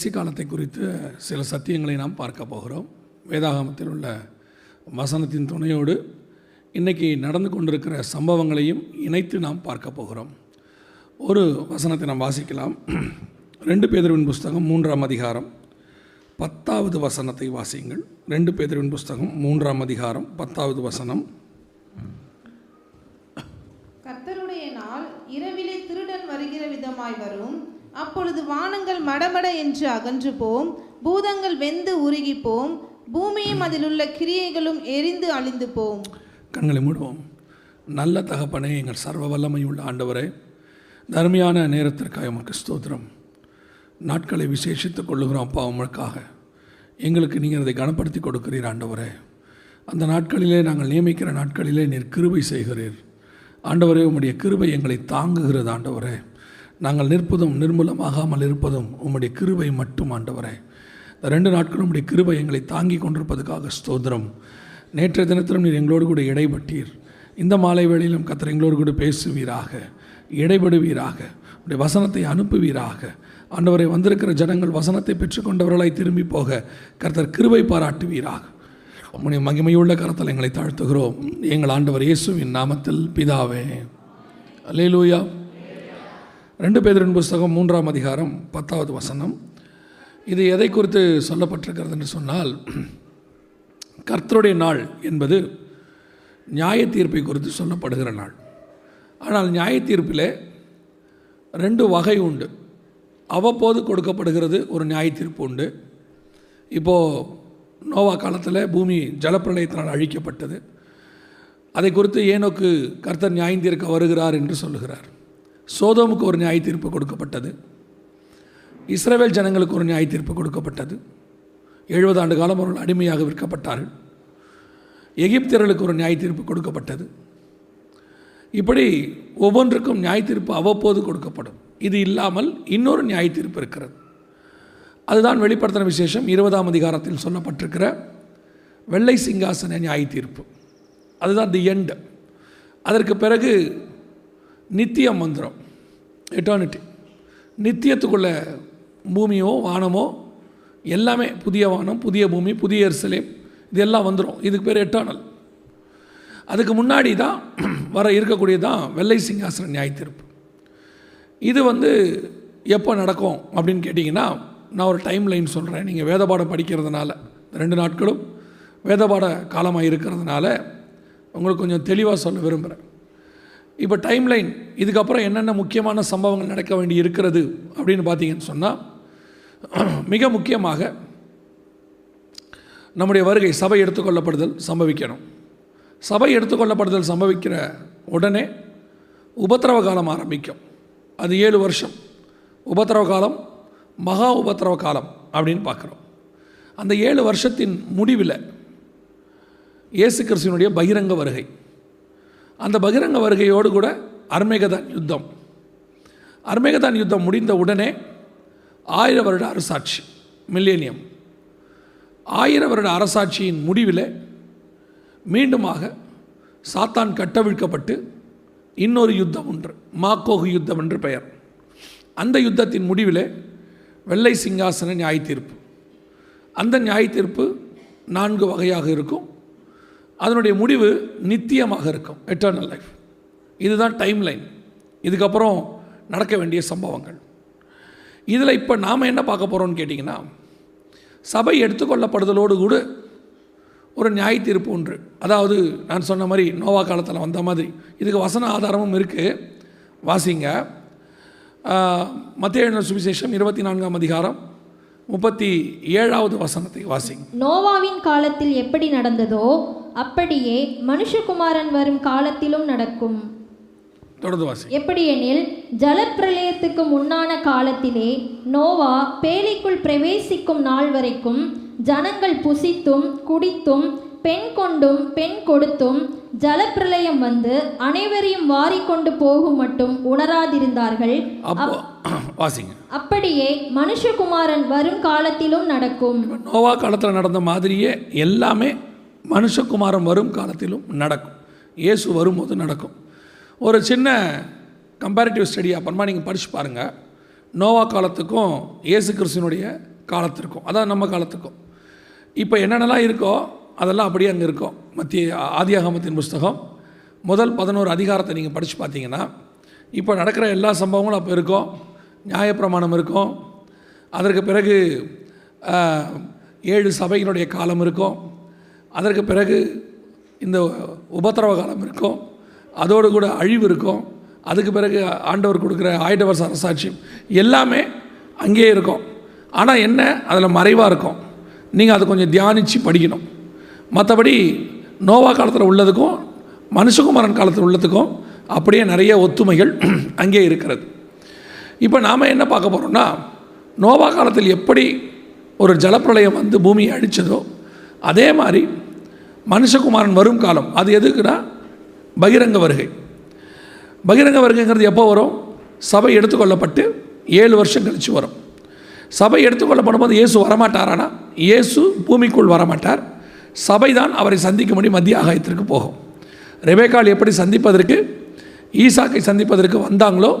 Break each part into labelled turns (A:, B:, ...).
A: கடைசி காலத்தை குறித்து சில சத்தியங்களை நாம் பார்க்க போகிறோம். வேதாகமத்தில் உள்ள வசனத்தின் துணையோடு இன்றைக்கி நடந்து கொண்டிருக்கிற சம்பவங்களையும் இணைத்து நாம் பார்க்க போகிறோம். ஒரு வசனத்தை நாம் வாசிக்கலாம். ரெண்டு பேதர்வின் புஸ்தகம் மூன்றாம் அதிகாரம் பத்தாவது வசனத்தை வாசியுங்கள். ரெண்டு பேதர்வின் புஸ்தகம் மூன்றாம் அதிகாரம் பத்தாவது வசனம்.
B: கத்தருடைய நாள் இரவிலே திருடன் வருகிற விதமாய் வரும். அப்பொழுது வானங்கள் மடமட என்று அகன்று போம் பூதங்கள் வெந்து உருகி போம் பூமியும் அதிலுள்ள கிரியைகளும் எரிந்து அழிந்து போம்
A: கண்களை மூடுவோம். நல்ல தகப்பனே எங்கள் சர்வ வல்லமையுள்ள ஆண்டவரே தர்மையான நேரத்திற்காக உமக்கு ஸ்தோத்திரம். நாட்களை விசேஷித்துக் கொள்ளுகிறோம் அப்பா உங்களுக்காக எங்களுக்கு நீங்கள் அதை கனப்படுத்தி கொடுக்கிறீர் ஆண்டவரே. அந்த நாட்களிலே நாங்கள் நியமிக்கிற நாட்களிலே நீர் கிருபை செய்கிறீர். ஆண்டவரே உம்முடைய கிருபை எங்களை தாங்குகிறது ஆண்டவரே. நாங்கள் நிற்பதும் நிர்மூலமாகாமல் இருப்பதும் உம்முடைய கிருபை மட்டும் ஆண்டவரே. இந்த ரெண்டு நாட்களும் உம்முடைய கிருபை எங்களை தாங்கி கொண்டிருப்பதற்காக ஸ்தோத்திரம். நேற்றைய தினத்திலும் நீர் எங்களோடு கூட இடைப்பட்டீர். இந்த மாலை வேளையிலும் கத்தர் எங்களோடு கூட பேசுவீராக இடைபடுவீராக உடைய வசனத்தை அனுப்புவீராக. ஆண்டவரை வந்திருக்கிற ஜனங்கள் வசனத்தை பெற்றுக்கொண்டவர்களாய் திரும்பி போக கர்த்தர் கிருபை பாராட்டுவீராக. உம்முடைய மகிமையுள்ள கரத்தில் எங்களை தாழ்த்துகிறோம். எங்கள் ஆண்டவர் இயேசுவின் நாமத்தில் பிதாவே. அல்லேலூயா ரெண்டு பேரின் புஸ்தகம் மூன்றாம் அதிகாரம் பத்தாவது வசனம். இது எதை குறித்து சொல்லப்பட்டிருக்கிறது என்று சொன்னால் கர்த்தருடைய நாள் என்பது நியாய தீர்ப்பை குறித்து சொல்லப்படுகிற நாள். ஆனால் நியாய தீர்ப்பில் ரெண்டு வகை உண்டு. அவ்வப்போது கொடுக்கப்படுகிறது ஒரு நியாய தீர்ப்பு உண்டு. இப்போது நோவா காலத்தில் பூமி ஜலப்பிரளயத்தினால் அழிக்கப்பட்டது. அதை குறித்து ஏனோக்கு கர்த்தர் நியாயந்தீர்க்க வருகிறார் என்று சொல்லுகிறார். சோதோமுக்கு ஒரு நியாய தீர்ப்பு கொடுக்கப்பட்டது. இஸ்ரேவேல் ஜனங்களுக்கு ஒரு நியாய தீர்ப்பு கொடுக்கப்பட்டது. எழுபது ஆண்டு காலம் அவர்கள் அடிமையாக விற்கப்பட்டார்கள். எகிப்தியர்களுக்கு ஒரு நியாய தீர்ப்பு கொடுக்கப்பட்டது. இப்படி ஒவ்வொன்றுக்கும் நியாய தீர்ப்பு அவ்வப்போது கொடுக்கப்படும். இது இல்லாமல் இன்னொரு நியாய தீர்ப்பு இருக்கிறது. அதுதான் வெளிப்படுத்தின விசேஷம். இருபதாம் அதிகாரத்தில் சொல்லப்பட்டிருக்கிற வெள்ளை சிங்காசன நியாய தீர்ப்பு. அதுதான் தி எண்டு அதற்கு பிறகு நித்தியம் மந்திரம் எட்டர்னிட்டி நித்தியத்துக்குள்ள பூமியோ வானமோ எல்லாமே புதிய வானம் புதிய பூமி புதிய எருசலேம் இதெல்லாம் வந்துடும் இதுக்கு பேர் எட்டர்னல் அதுக்கு முன்னாடி தான் வர இருக்கக்கூடியது தான் வெள்ளை சிங்காசன நியாய தீர்ப்பு. இது வந்து எப்போ நடக்கும் அப்படின்னு கேட்டிங்கன்னா நான் ஒரு டைம் லைன் சொல்கிறேன் நீங்கள் வேதபாடம் படிக்கிறதுனால ரெண்டு நாட்களும் வேதபாட காலமாக இருக்கிறதுனால உங்களுக்கு கொஞ்சம் தெளிவாக சொல்ல விரும்புகிறேன் இப்போ டைம் லைன் இதுக்கப்புறம் என்னென்ன முக்கியமான சம்பவங்கள் நடக்க வேண்டி இருக்கிறது அப்படின்னு பார்த்தீங்கன்னு சொன்னால் மிக முக்கியமாக நம்முடைய வருகை சபை எடுத்துக்கொள்ளப்படுதல் சம்பவிக்கணும். சபை எடுத்துக்கொள்ளப்படுதல் சம்பவிக்கிற உடனே உபத்திரவ காலம் ஆரம்பிக்கும். அது ஏழு வருஷம். உபத்திரவ காலம் மகா உபத்திரவ காலம் அப்படின்னு பார்க்குறோம். அந்த ஏழு வருஷத்தின் முடிவில் இயேசு கிறிஸ்துவனுடைய பகிரங்க வருகை. அந்த பகிரங்க வருகையோடு கூட அர்மேகதான் யுத்தம். அர்மேகதான் யுத்தம் முடிந்த உடனே ஆயிர வருட அரசாட்சி மில்லேனியம் ஆயிர வருட அரசாட்சியின் முடிவில் மீண்டுமாக சாத்தான் கட்டவிழ்க்கப்பட்டு இன்னொரு யுத்தம் ஒன்று மாக்கோகு யுத்தம் என்று பெயர். அந்த யுத்தத்தின் முடிவில் வெள்ளை சிங்காசன நியாய தீர்ப்பு அந்த நியாய தீர்ப்பு நான்கு வகையாக இருக்கும். அதனுடைய முடிவு நித்தியமாக இருக்கும். எட்டர்னல் லைஃப் இதுதான் டைம் லைன் இதுக்கப்புறம் நடக்க வேண்டிய சம்பவங்கள். இதில் இப்போ நாம் என்ன பார்க்க போகிறோம்னு கேட்டிங்கன்னா சபை எடுத்துக்கொள்ளப்படுதலோடு கூட ஒரு நியாய தீர்ப்பு ஒன்று அதாவது நான் சொன்ன மாதிரி நோவா காலத்தில் வந்த மாதிரி. இதுக்கு வசன ஆதாரமும் இருக்குது வாசிங்க. மத்திய சுவிசேஷம் இருபத்தி நான்காம் அதிகாரம் முப்பத்தி ஏழாவது வசனத்தை வாசிங்க.
C: நோவாவின் காலத்தில் எப்படி நடந்ததோ அப்படியே மனுஷகுமாரன் வரும் காலத்திலும் நடக்கும்.
A: தொடர்ந்து
C: எப்படியெனில் ஜலப்பிரளயத்துக்கு முன்னான காலத்திலே நோவா பேழைக்குள் பிரவேசிக்கும் நாள் வரைக்கும் ஜனங்கள் புசித்தும் குடித்தும் பெண் கொண்டும் பெண் கொடுத்தும் ஜலப்பிரளயம் வந்து அனைவரையும் வாரிக்கொண்டு போகும் மட்டும் உணராதிருந்தார்கள். அப்படியே மனுஷகுமாரன் வரும் காலத்திலும் நடக்கும்.
A: நோவா காலத்தில் நடந்த மாதிரியே எல்லாமே மனுஷகுமாரன் வரும் காலத்திலும் நடக்கும். இயேசு வரும்போது நடக்கும். ஒரு சின்ன கம்பேரிட்டிவ் ஸ்டடி அப்புறமா நீங்கள் படித்து பாருங்கள் நோவா காலத்துக்கும் இயேசு கிறிஸ்துவனுடைய காலத்திற்கும். அதான் நம்ம காலத்துக்கும். இப்போ என்னென்னலாம் இருக்கோ அதெல்லாம் அப்படியே அங்கே இருக்கும். மத்திய ஆதியாகமத்தின் புஸ்தகம். முதல் பதினோரு அதிகாரத்தை நீங்கள் படித்து பார்த்தீங்கன்னா இப்போ நடக்கிற எல்லா சம்பவங்களும் அப்போ இருக்கும். நியாயப்பிரமாணம் இருக்கும். அதற்கு பிறகு ஏழு சபையினுடைய காலம் இருக்கும். அதற்கு பிறகு இந்த உபத்திரவ காலம் இருக்கும். அதோடு கூட அழிவு இருக்கும். அதுக்கு பிறகு ஆண்டவர் கொடுக்குற ஆயிட வருஷ அரசாட்சியம் எல்லாமே அங்கேயே இருக்கும். ஆனால் என்ன? அதில் மறைவாக இருக்கும். நீங்கள் அதை கொஞ்சம் தியானித்து படிக்கணும். மற்றபடி நோவா காலத்தில் உள்ளதுக்கும் மனுஷகுமாரன் காலத்தில் உள்ளதுக்கும் அப்படியே நிறைய ஒத்துமைகள் அங்கே இருக்கிறது. இப்போ நாம் என்ன பார்க்க போகிறோம்னா நோவா காலத்தில் எப்படி ஒரு ஜலப்பிரளயம் வந்து பூமியை அழிச்சதோ அதே மாதிரி மனுஷகுமாரன் வரும் காலம். அது எதுக்குன்னா? பகிரங்க வருகை. பகிரங்க வருகைங்கிறது எப்போ வரும்? சபை எடுத்துக்கொள்ளப்பட்டு ஏழு வருஷம் கழித்து வரும். சபை எடுத்துக்கொள்ளப்படும் போது இயேசு வரமாட்டாரானா? இயேசு பூமிக்குள் வரமாட்டார். சபை தான் அவரை சந்திக்கும்படி மத்திய ஆகாயத்திற்கு போகும். ரெபேக்கால் எப்படி சந்திப்பதற்கு? ஈசாக்கை சந்திப்பதற்கு வந்தாங்களோ?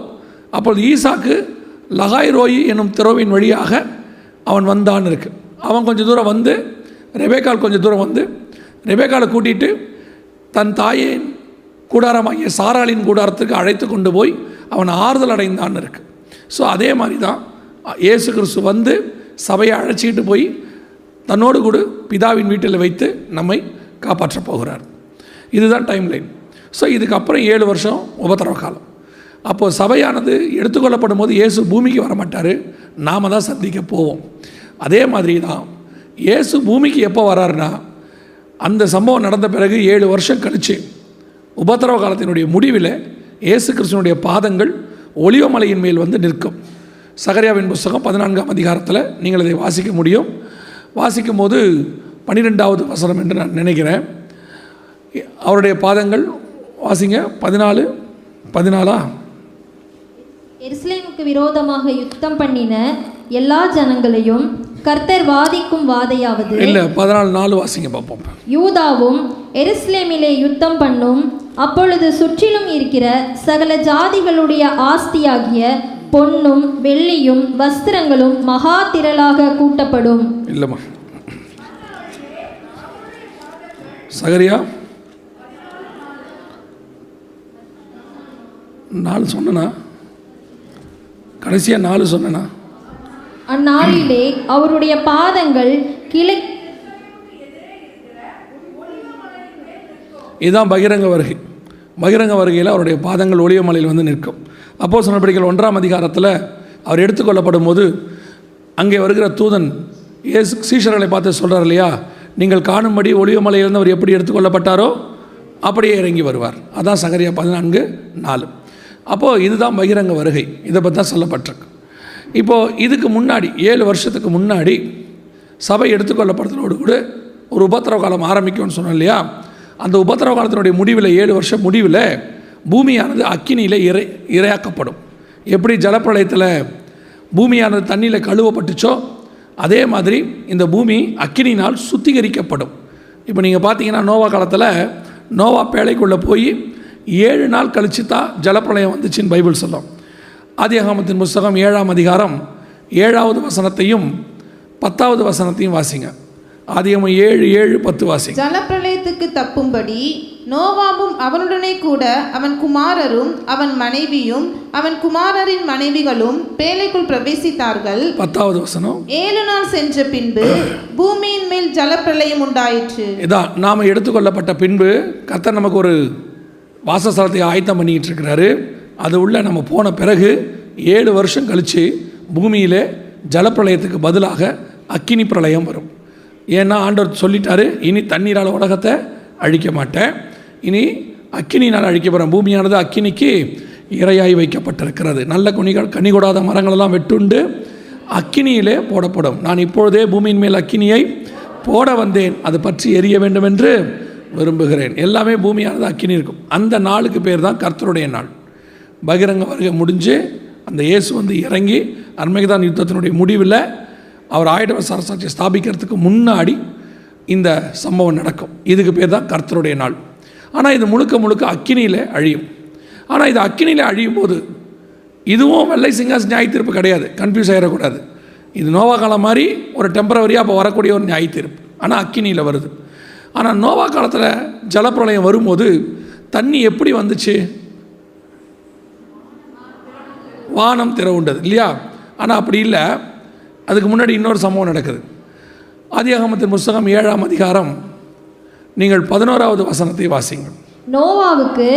A: அப்பொழுது ஈசாக்கு லகாய் ரோயி என்னும் திரோவின் வழியாக அவன் வந்தான் இருக்கு. அவன் கொஞ்சம் தூரம் வந்து ரெபேக்கால் கொஞ்சம் தூரம் வந்து ரெபேக்காலை கூட்டிட்டு தன் தாயின் கூடாரமாகிய சாராளின் கூடாரத்துக்கு அழைத்து கொண்டு போய் அவன் ஆறுதல் அடைந்தான்னு இருக்கு. ஸோ அதே மாதிரி தான் இயேசு கிறிஸ்து வந்து சபையை அழைச்சிக்கிட்டு போய் தன்னோடு கூட பிதாவின் வீட்டில் வைத்து நம்மை காப்பாற்றப் போகிறார். இதுதான் டைம் லைன் ஸோ இதுக்கப்புறம் ஏழு வருஷம் உபத்திரவ காலம். அப்போது சபையானது எடுத்துக்கொள்ளப்படும் போது இயேசு பூமிக்கு வரமாட்டார். நாம் தான் சந்திக்க போவோம். அதே மாதிரி தான் இயேசு பூமிக்கு எப்போ வராருன்னா அந்த சம்பவம் நடந்த பிறகு ஏழு வருஷம் கழிச்சு உபத்திரவ காலத்தினுடைய முடிவில் இயேசு கிருஷ்ணனுடைய பாதங்கள் ஒளிவமலையின் மேல் வந்து நிற்கும். சகரியாவின் புஸ்தகம் பதினான்காம் அதிகாரத்தில் நீங்கள் இதை வாசிக்க முடியும். வாசிக்கும் போது பன்னிரெண்டாவது வசனம் என்று நான் நினைக்கிறேன். அவருடைய பாதங்கள் வாசிங்க பதினாலு பதினாலா?
C: எருசலேமுக்கு விரோதமாக யுத்தம் பண்ணின எல்லா ஜனங்களையும் கர்த்தர் வாதிக்கும் வாதையாவது.
A: இல்லை பதினாலு நாலு வாசிங்க பார்ப்போம்.
C: யூதாவும் எருசலேமிலே யுத்தம் பண்ணும் அப்பொழுது சுற்றிலும் இருக்கிற சகல ஜாதிகளுடைய ஆஸ்தியாகிய பொன்னும் வெள்ளியும் வஸ்திரங்களும் மகா திரளாக கூட்டப்படும்.
A: இல்லைம்மா. சகரியா? நாலு சொன்னனா? கடைசியாக நாலு சொன்னனா?
C: அந்நாளிலே அவருடைய பாதங்கள் கிழ
A: இதுதான் பகிரங்க வருகை. பகிரங்க வருகையில் அவருடைய பாதங்கள் ஒளியமலையில் வந்து நிற்கும். அப்போ சொன்னபடிகள் ஒன்றாம் அதிகாரத்தில் அவர் எடுத்துக்கொள்ளப்படும் போது அங்கே வருகிற தூதன் இயேசு சீஷர்களை பார்த்து சொல்கிறார் இல்லையா நீங்கள் காணும்படி ஒளியமலையிலிருந்து அவர் எப்படி எடுத்துக்கொள்ளப்பட்டாரோ அப்படியே இறங்கி வருவார். அதான் சகரியா பதினான்கு நாலு. அப்போது இதுதான் பகிரங்க வருகை. இதை பற்றி தான் சொல்லப்பட்டிருக்கு. இப்போது இதுக்கு முன்னாடி ஏழு வருஷத்துக்கு முன்னாடி சபை எடுத்துக்கொள்ளப்படுறதோடு கூட ஒரு உபத்திரவ காலம் ஆரம்பிக்கும்னு சொன்னோம் இல்லையா? அந்த உபத்திரவ காலத்தினுடைய முடிவில் ஏழு வருஷம் முடிவில் பூமியானது அக்கினியில் இறை இரையாக்கப்படும். எப்படி ஜலப்பிரளயத்தில் பூமியானது தண்ணியில் கழுவப்பட்டுச்சோ அதே மாதிரி இந்த பூமி அக்கினினால் சுத்திகரிக்கப்படும். இப்போ நீங்கள் பார்த்தீங்கன்னா நோவா காலத்தில் நோவா பேழைக்குள்ளே போய் ஏழு நாள் கழிச்சு தான் ஜலப்பிரளயம் வந்துச்சுன்னு பைபிள் சொல்லும். ஆதியாகமத்தின் புஸ்தகம் ஏழாம் அதிகாரம் ஏழாவது வசனத்தையும் பத்தாவது வசனத்தையும் வாசிங்க. ஆதியாகமம் ஏழு ஏழு பத்து வாசிங்க.
B: ஜலப்பிரளயத்துக்கு தப்பும்படி நோவாவும் அவனுடனே கூட அவன் குமாரரும் அவன் மனைவியும் அவன் குமாரரின் மனைவிகளும் பேழைக்குள் பிரவேசித்தார்கள்.
A: பத்தாவது வசனம்.
B: ஏழு நாள் சென்ற பின்பு பூமியின் மேல் ஜலப்பிரளயம் உண்டாயிற்று.
A: இதான் நாம் எடுத்துக்கொள்ளப்பட்ட பின்பு கர்த்தர் நமக்கு ஒரு வாசஸ்தலத்தை ஆயத்தம் பண்ணிக்கிட்டு இருக்கிறாரு. அது உள்ளே நம்ம போன பிறகு ஏழு வருஷம் கழித்து பூமியிலே ஜலப்பிரளயத்துக்கு பதிலாக அக்கினி பிரளயம் வரும். ஏன்னா ஆண்டவர் சொல்லிட்டாரு இனி தண்ணீரால் உலகத்தை அழிக்க மாட்டேன். இனி அக்கினினால் அழிக்க போகிறேன் பூமியானது அக்கினிக்கு இரையாய் வைக்கப்பட்டிருக்கிறது. நல்ல கனிகள் கனி கொடாத மரங்களெல்லாம் வெட்டுண்டு அக்கினியிலே போடப்படும். நான் இப்பொழுதே பூமியின் மேல் அக்கினியை போட வந்தேன். அது பற்றி எரிய வேண்டும் என்று விரும்புகிறேன். எல்லாமே பூமியானது அக்கினி இருக்கும். அந்த நாளுக்கு பேர் தான் கர்த்தருடைய நாள். பகிரங்க வருகை முடிஞ்சு அந்த இயேசு வந்து இறங்கி அர்மேகதான் யுத்தத்தினுடைய முடிவில் அவர் ஆயுடவர் சரசாட்சியை ஸ்தாபிக்கிறதுக்கு முன்னாடி இந்த சம்பவம் நடக்கும். இதுக்கு பேர் தான் கர்த்தருடைய நாள். ஆனால் இது முழுக்க முழுக்க அக்கினியில் அழியும். ஆனால் இது அக்கினியில் அழியும் போது இதுவும் வெள்ளை சிங்காஸ் நியாய தீர்ப்பு கிடையாது. கன்ஃபியூஸ் ஆகிடக்கூடாது இது நோவா காலம் மாதிரி ஒரு டெம்பரவரியாக அப்போ வரக்கூடிய ஒரு நியாய தீர்ப்பு ஆனால் அக்கினியில் வருது. ஆனால் நோவா காலத்தில் ஜலப்பிரளயம் வரும்போது தண்ணி எப்படி வந்துச்சு? வானம் திறவுண்டது இல்லையா? ஆனால் அப்படி இல்லை. அதுக்கு முன்னாடி இன்னொரு சம்பவம் நடக்குது. ஆதியாகமத்தின் புஸ்தகம் ஏழாம் அதிகாரம். நீங்கள் பதினோராவது வசனத்தை வாசிங்கள்
C: நோவாவுக்கு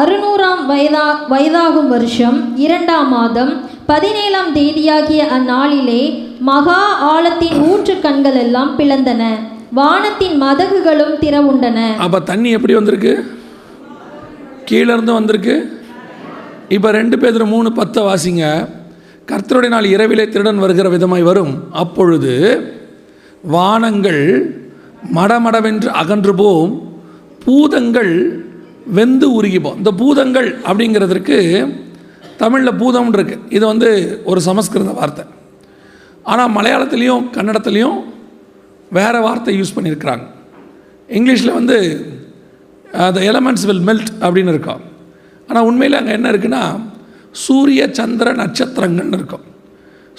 C: அறுநூறாம் வயதா வயதாகும் வருஷம் இரண்டாம் மாதம் பதினேழாம் தேதியாகிய அந்நாளிலே மகா ஆழத்தின் ஊற்று கண்கள் எல்லாம் பிளந்தன. வானத்தின் மதகுகளும் திறவுண்டன.
A: அப்போ தண்ணி எப்படி வந்திருக்கு? கீழே இருந்து வந்திருக்கு? இப்போ ரெண்டு பேர் மூணு பத்தை வாசிங்க கர்த்தருடைய நாள் இரவிலே திருடன் வருகிற விதமாய் வரும். அப்பொழுது வானங்கள் மடமடவென்று அகன்று போம். பூதங்கள் வெந்து உருகிப்போம் இந்த பூதங்கள் அப்படிங்கிறதுக்கு தமிழில் பூதம்னு இருக்கு. இது வந்து ஒரு சமஸ்கிருத வார்த்தை. ஆனால் மலையாளத்துலேயும் கன்னடத்துலேயும் வேறு வார்த்தை யூஸ் பண்ணியிருக்கிறாங்க. இங்கிலீஷில் வந்து த எலமெண்ட்ஸ் வில் மெல்ட் அப்படின்னு இருக்கான் ஆனால் உண்மையில் அங்கே என்ன இருக்குன்னா சூரிய சந்திர நட்சத்திரங்கள்னு இருக்கும்.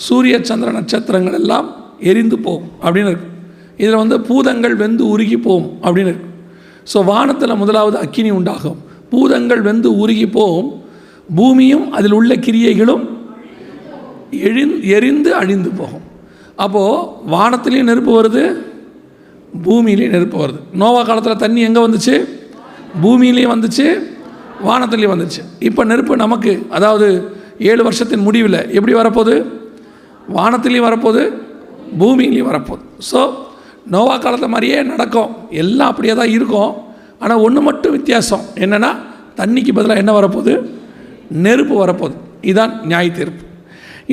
A: சூரிய சந்திர நட்சத்திரங்கள் எல்லாம் எரிந்து போகும் அப்படின்னு இருக்கும். இதில் வந்து பூதங்கள் வெந்து உருகி போகும் அப்படின்னு இருக்கும். ஸோ வானத்தில் முதலாவது அக்கினி உண்டாகும். பூதங்கள் வெந்து உருகி போகும். பூமியும் அதில் உள்ள கிரியைகளும் எழிந் எரிந்து அழிந்து போகும். அப்போது வானத்துலேயும் நெருப்பு வருது பூமியிலையும் நெருப்பு வருது. நோவா காலத்தில் தண்ணி எங்கே வந்துச்சு? பூமியிலையும் வந்துச்சு. வானத்துலேயும் வந்துச்சு இப்போ நெருப்பு நமக்கு அதாவது ஏழு வருஷத்தின் முடிவில் எப்படி வரப்போகுது? வானத்துலேயும் வரப்போகுது பூமியிலையும் வரப்போகுது. ஸோ நோவா காலத்தை மாதிரியே நடக்கும். எல்லாம் அப்படியே தான் இருக்கும். ஆனால் ஒன்று மட்டும் வித்தியாசம் என்னென்னா தண்ணிக்கு பதிலாக என்ன வரப்போகுது? நெருப்பு வரப்போகுது. இதுதான் நியாய தீர்ப்பு.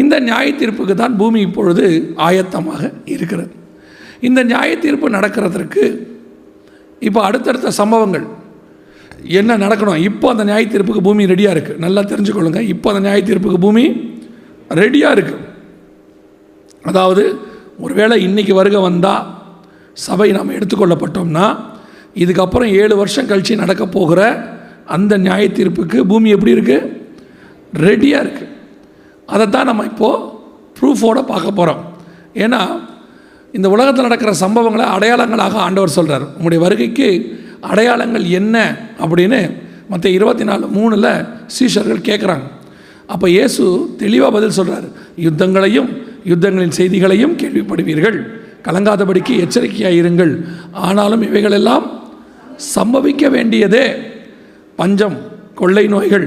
A: இந்த நியாய தீர்ப்புக்கு தான் பூமி இப்பொழுது ஆயத்தமாக இருக்கிறது. இந்த நியாய தீர்ப்பு நடக்கிறதற்கு இப்போ அடுத்தடுத்த சம்பவங்கள் என்ன நடக்கணும்? இப்போ அந்த நியாய தீர்ப்புக்கு பூமி ரெடியாக இருக்குது நல்லா தெரிஞ்சுக்கொள்ளுங்க. இப்போ அந்த நியாய தீர்ப்புக்கு பூமி ரெடியாக இருக்குது அதாவது ஒருவேளை இன்றைக்கி வருகை வந்தால் சபை நாம் எடுத்துக்கொள்ளப்பட்டோம்னா இதுக்கப்புறம் ஏழு வருஷம் கழித்து நடக்க போகிற அந்த நியாய தீர்ப்புக்கு பூமி எப்படி இருக்குது ரெடியாக இருக்குது அதைத்தான் நம்ம இப்போது ப்ரூஃபோடு பார்க்க போகிறோம் ஏன்னா இந்த உலகத்தில் நடக்கிற சம்பவங்களை அடையாளங்களாக ஆண்டவர் சொல்கிறார் உங்களுடைய வருகைக்கு அடையாளங்கள் என்ன அப்படின்னு மற்ற இருபத்தி நாலு மூணில் சீஷர்கள் கேட்குறாங்க அப்போ இயேசு தெளிவாக பதில் சொல்கிறார் யுத்தங்களையும் யுத்தங்களின் செய்திகளையும் கேள்விப்படுவீர்கள். கலங்காதபடிக்கு எச்சரிக்கையாக இருங்கள். ஆனாலும் இவைகளெல்லாம் சம்பவிக்க வேண்டியதே பஞ்சம் கொள்ளை நோய்கள்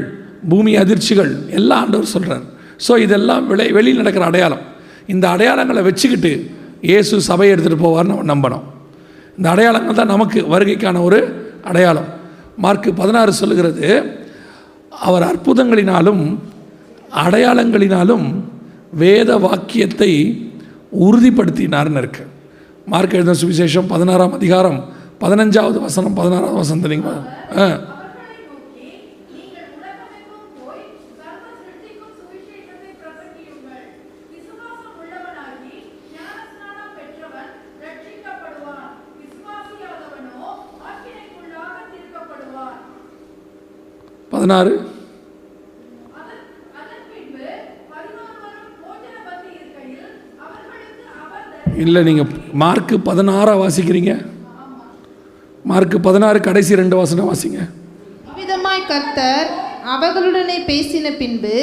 A: பூமி அதிர்ச்சிகள் எல்லாம் ஆண்டவர் சொல்கிறார் ஸோ இதெல்லாம் விளை வெளியில் நடக்கிற அடையாளம். இந்த அடையாளங்களை வச்சுக்கிட்டு இயேசு சபையை எடுத்துகிட்டு போவார்னு நம்பணும். இந்த அடையாளங்கள் தான் நமக்கு வருகைக்கான ஒரு அடையாளம். மார்க்கு பதினாறு சொல்லுகிறது அவர் அற்புதங்களினாலும் அடையாளங்களினாலும் வேத வாக்கியத்தை உறுதிப்படுத்தினார்னு இருக்கு. மார்க் எழுதின சுவிசேஷம் பதினாறாம் அதிகாரம் பதினஞ்சாவது வசனம் பதினாறாவது வசனம் தெரியுங்களா ஆ
D: நீங்கள் உலகமெங்கும் போய் சர்வ சிருஷ்டிக்கும் சுவிசேஷத்தை பிரசங்கியுங்கள் விசுவாசம் உள்ளவனாகி ஞானஸ்நானம் பெற்றவன் ரட்சிக்கப்படுவான் விசுவாசியாதவனோ ஆக்கினைக்குள்ளாக தீர்க்கப்படுவான்
A: பதினாறு
D: அதன் அதன் பின்பு பதினோருவரும் போஜன பந்தி இருக்கையில் அவர்களுக்கு அவர் பதினாறு.
A: இல்லை நீங்கள் மார்க்கு பதினாறா வாசிக்கிறீங்க. மார்க்கு பதினாறு கடைசி ரெண்டு வாசனை வாசிங்க.
B: இவ்விதமாய் கர்த்தர் அவர்களுடனே பேசின பின்பு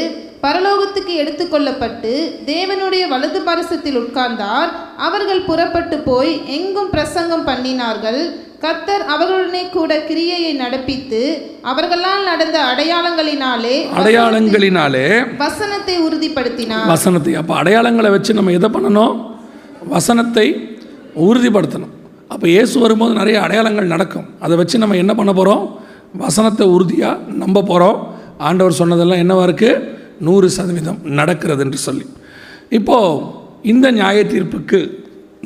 B: பரலோகத்துக்கு எடுத்துக்கொள்ளப்பட்டு தேவனுடைய வலது பரசத்தில் உட்கார்ந்தார். அவர்கள் புறப்பட்டு போய் எங்கும் பிரசங்கம் பண்ணினார்கள். கர்த்தர் அவர்களுடனே கூட கிரியையை நடப்பித்து அவர்களால் நடந்த அடையாளங்களினாலே
A: அடையாளங்களினாலே
B: வசனத்தை உறுதிப்படுத்தினார்.
A: வசனத்தை அப்போ அடையாளங்களை வச்சு நம்ம எதை பண்ணணும்? வசனத்தை உறுதிப்படுத்தணும். அப்போ இயேசு வரும்போது நிறைய அடையாளங்கள் நடக்கும். அதை வச்சு நம்ம என்ன பண்ண போகிறோம் வசனத்தை உறுதியாக நம்ப போகிறோம் ஆண்டவர் சொன்னதெல்லாம் என்னவா இருக்குது நூறு சதவீதம் நடக்கிறது என்று சொல்லி. இப்போது இந்த நியாய தீர்ப்புக்கு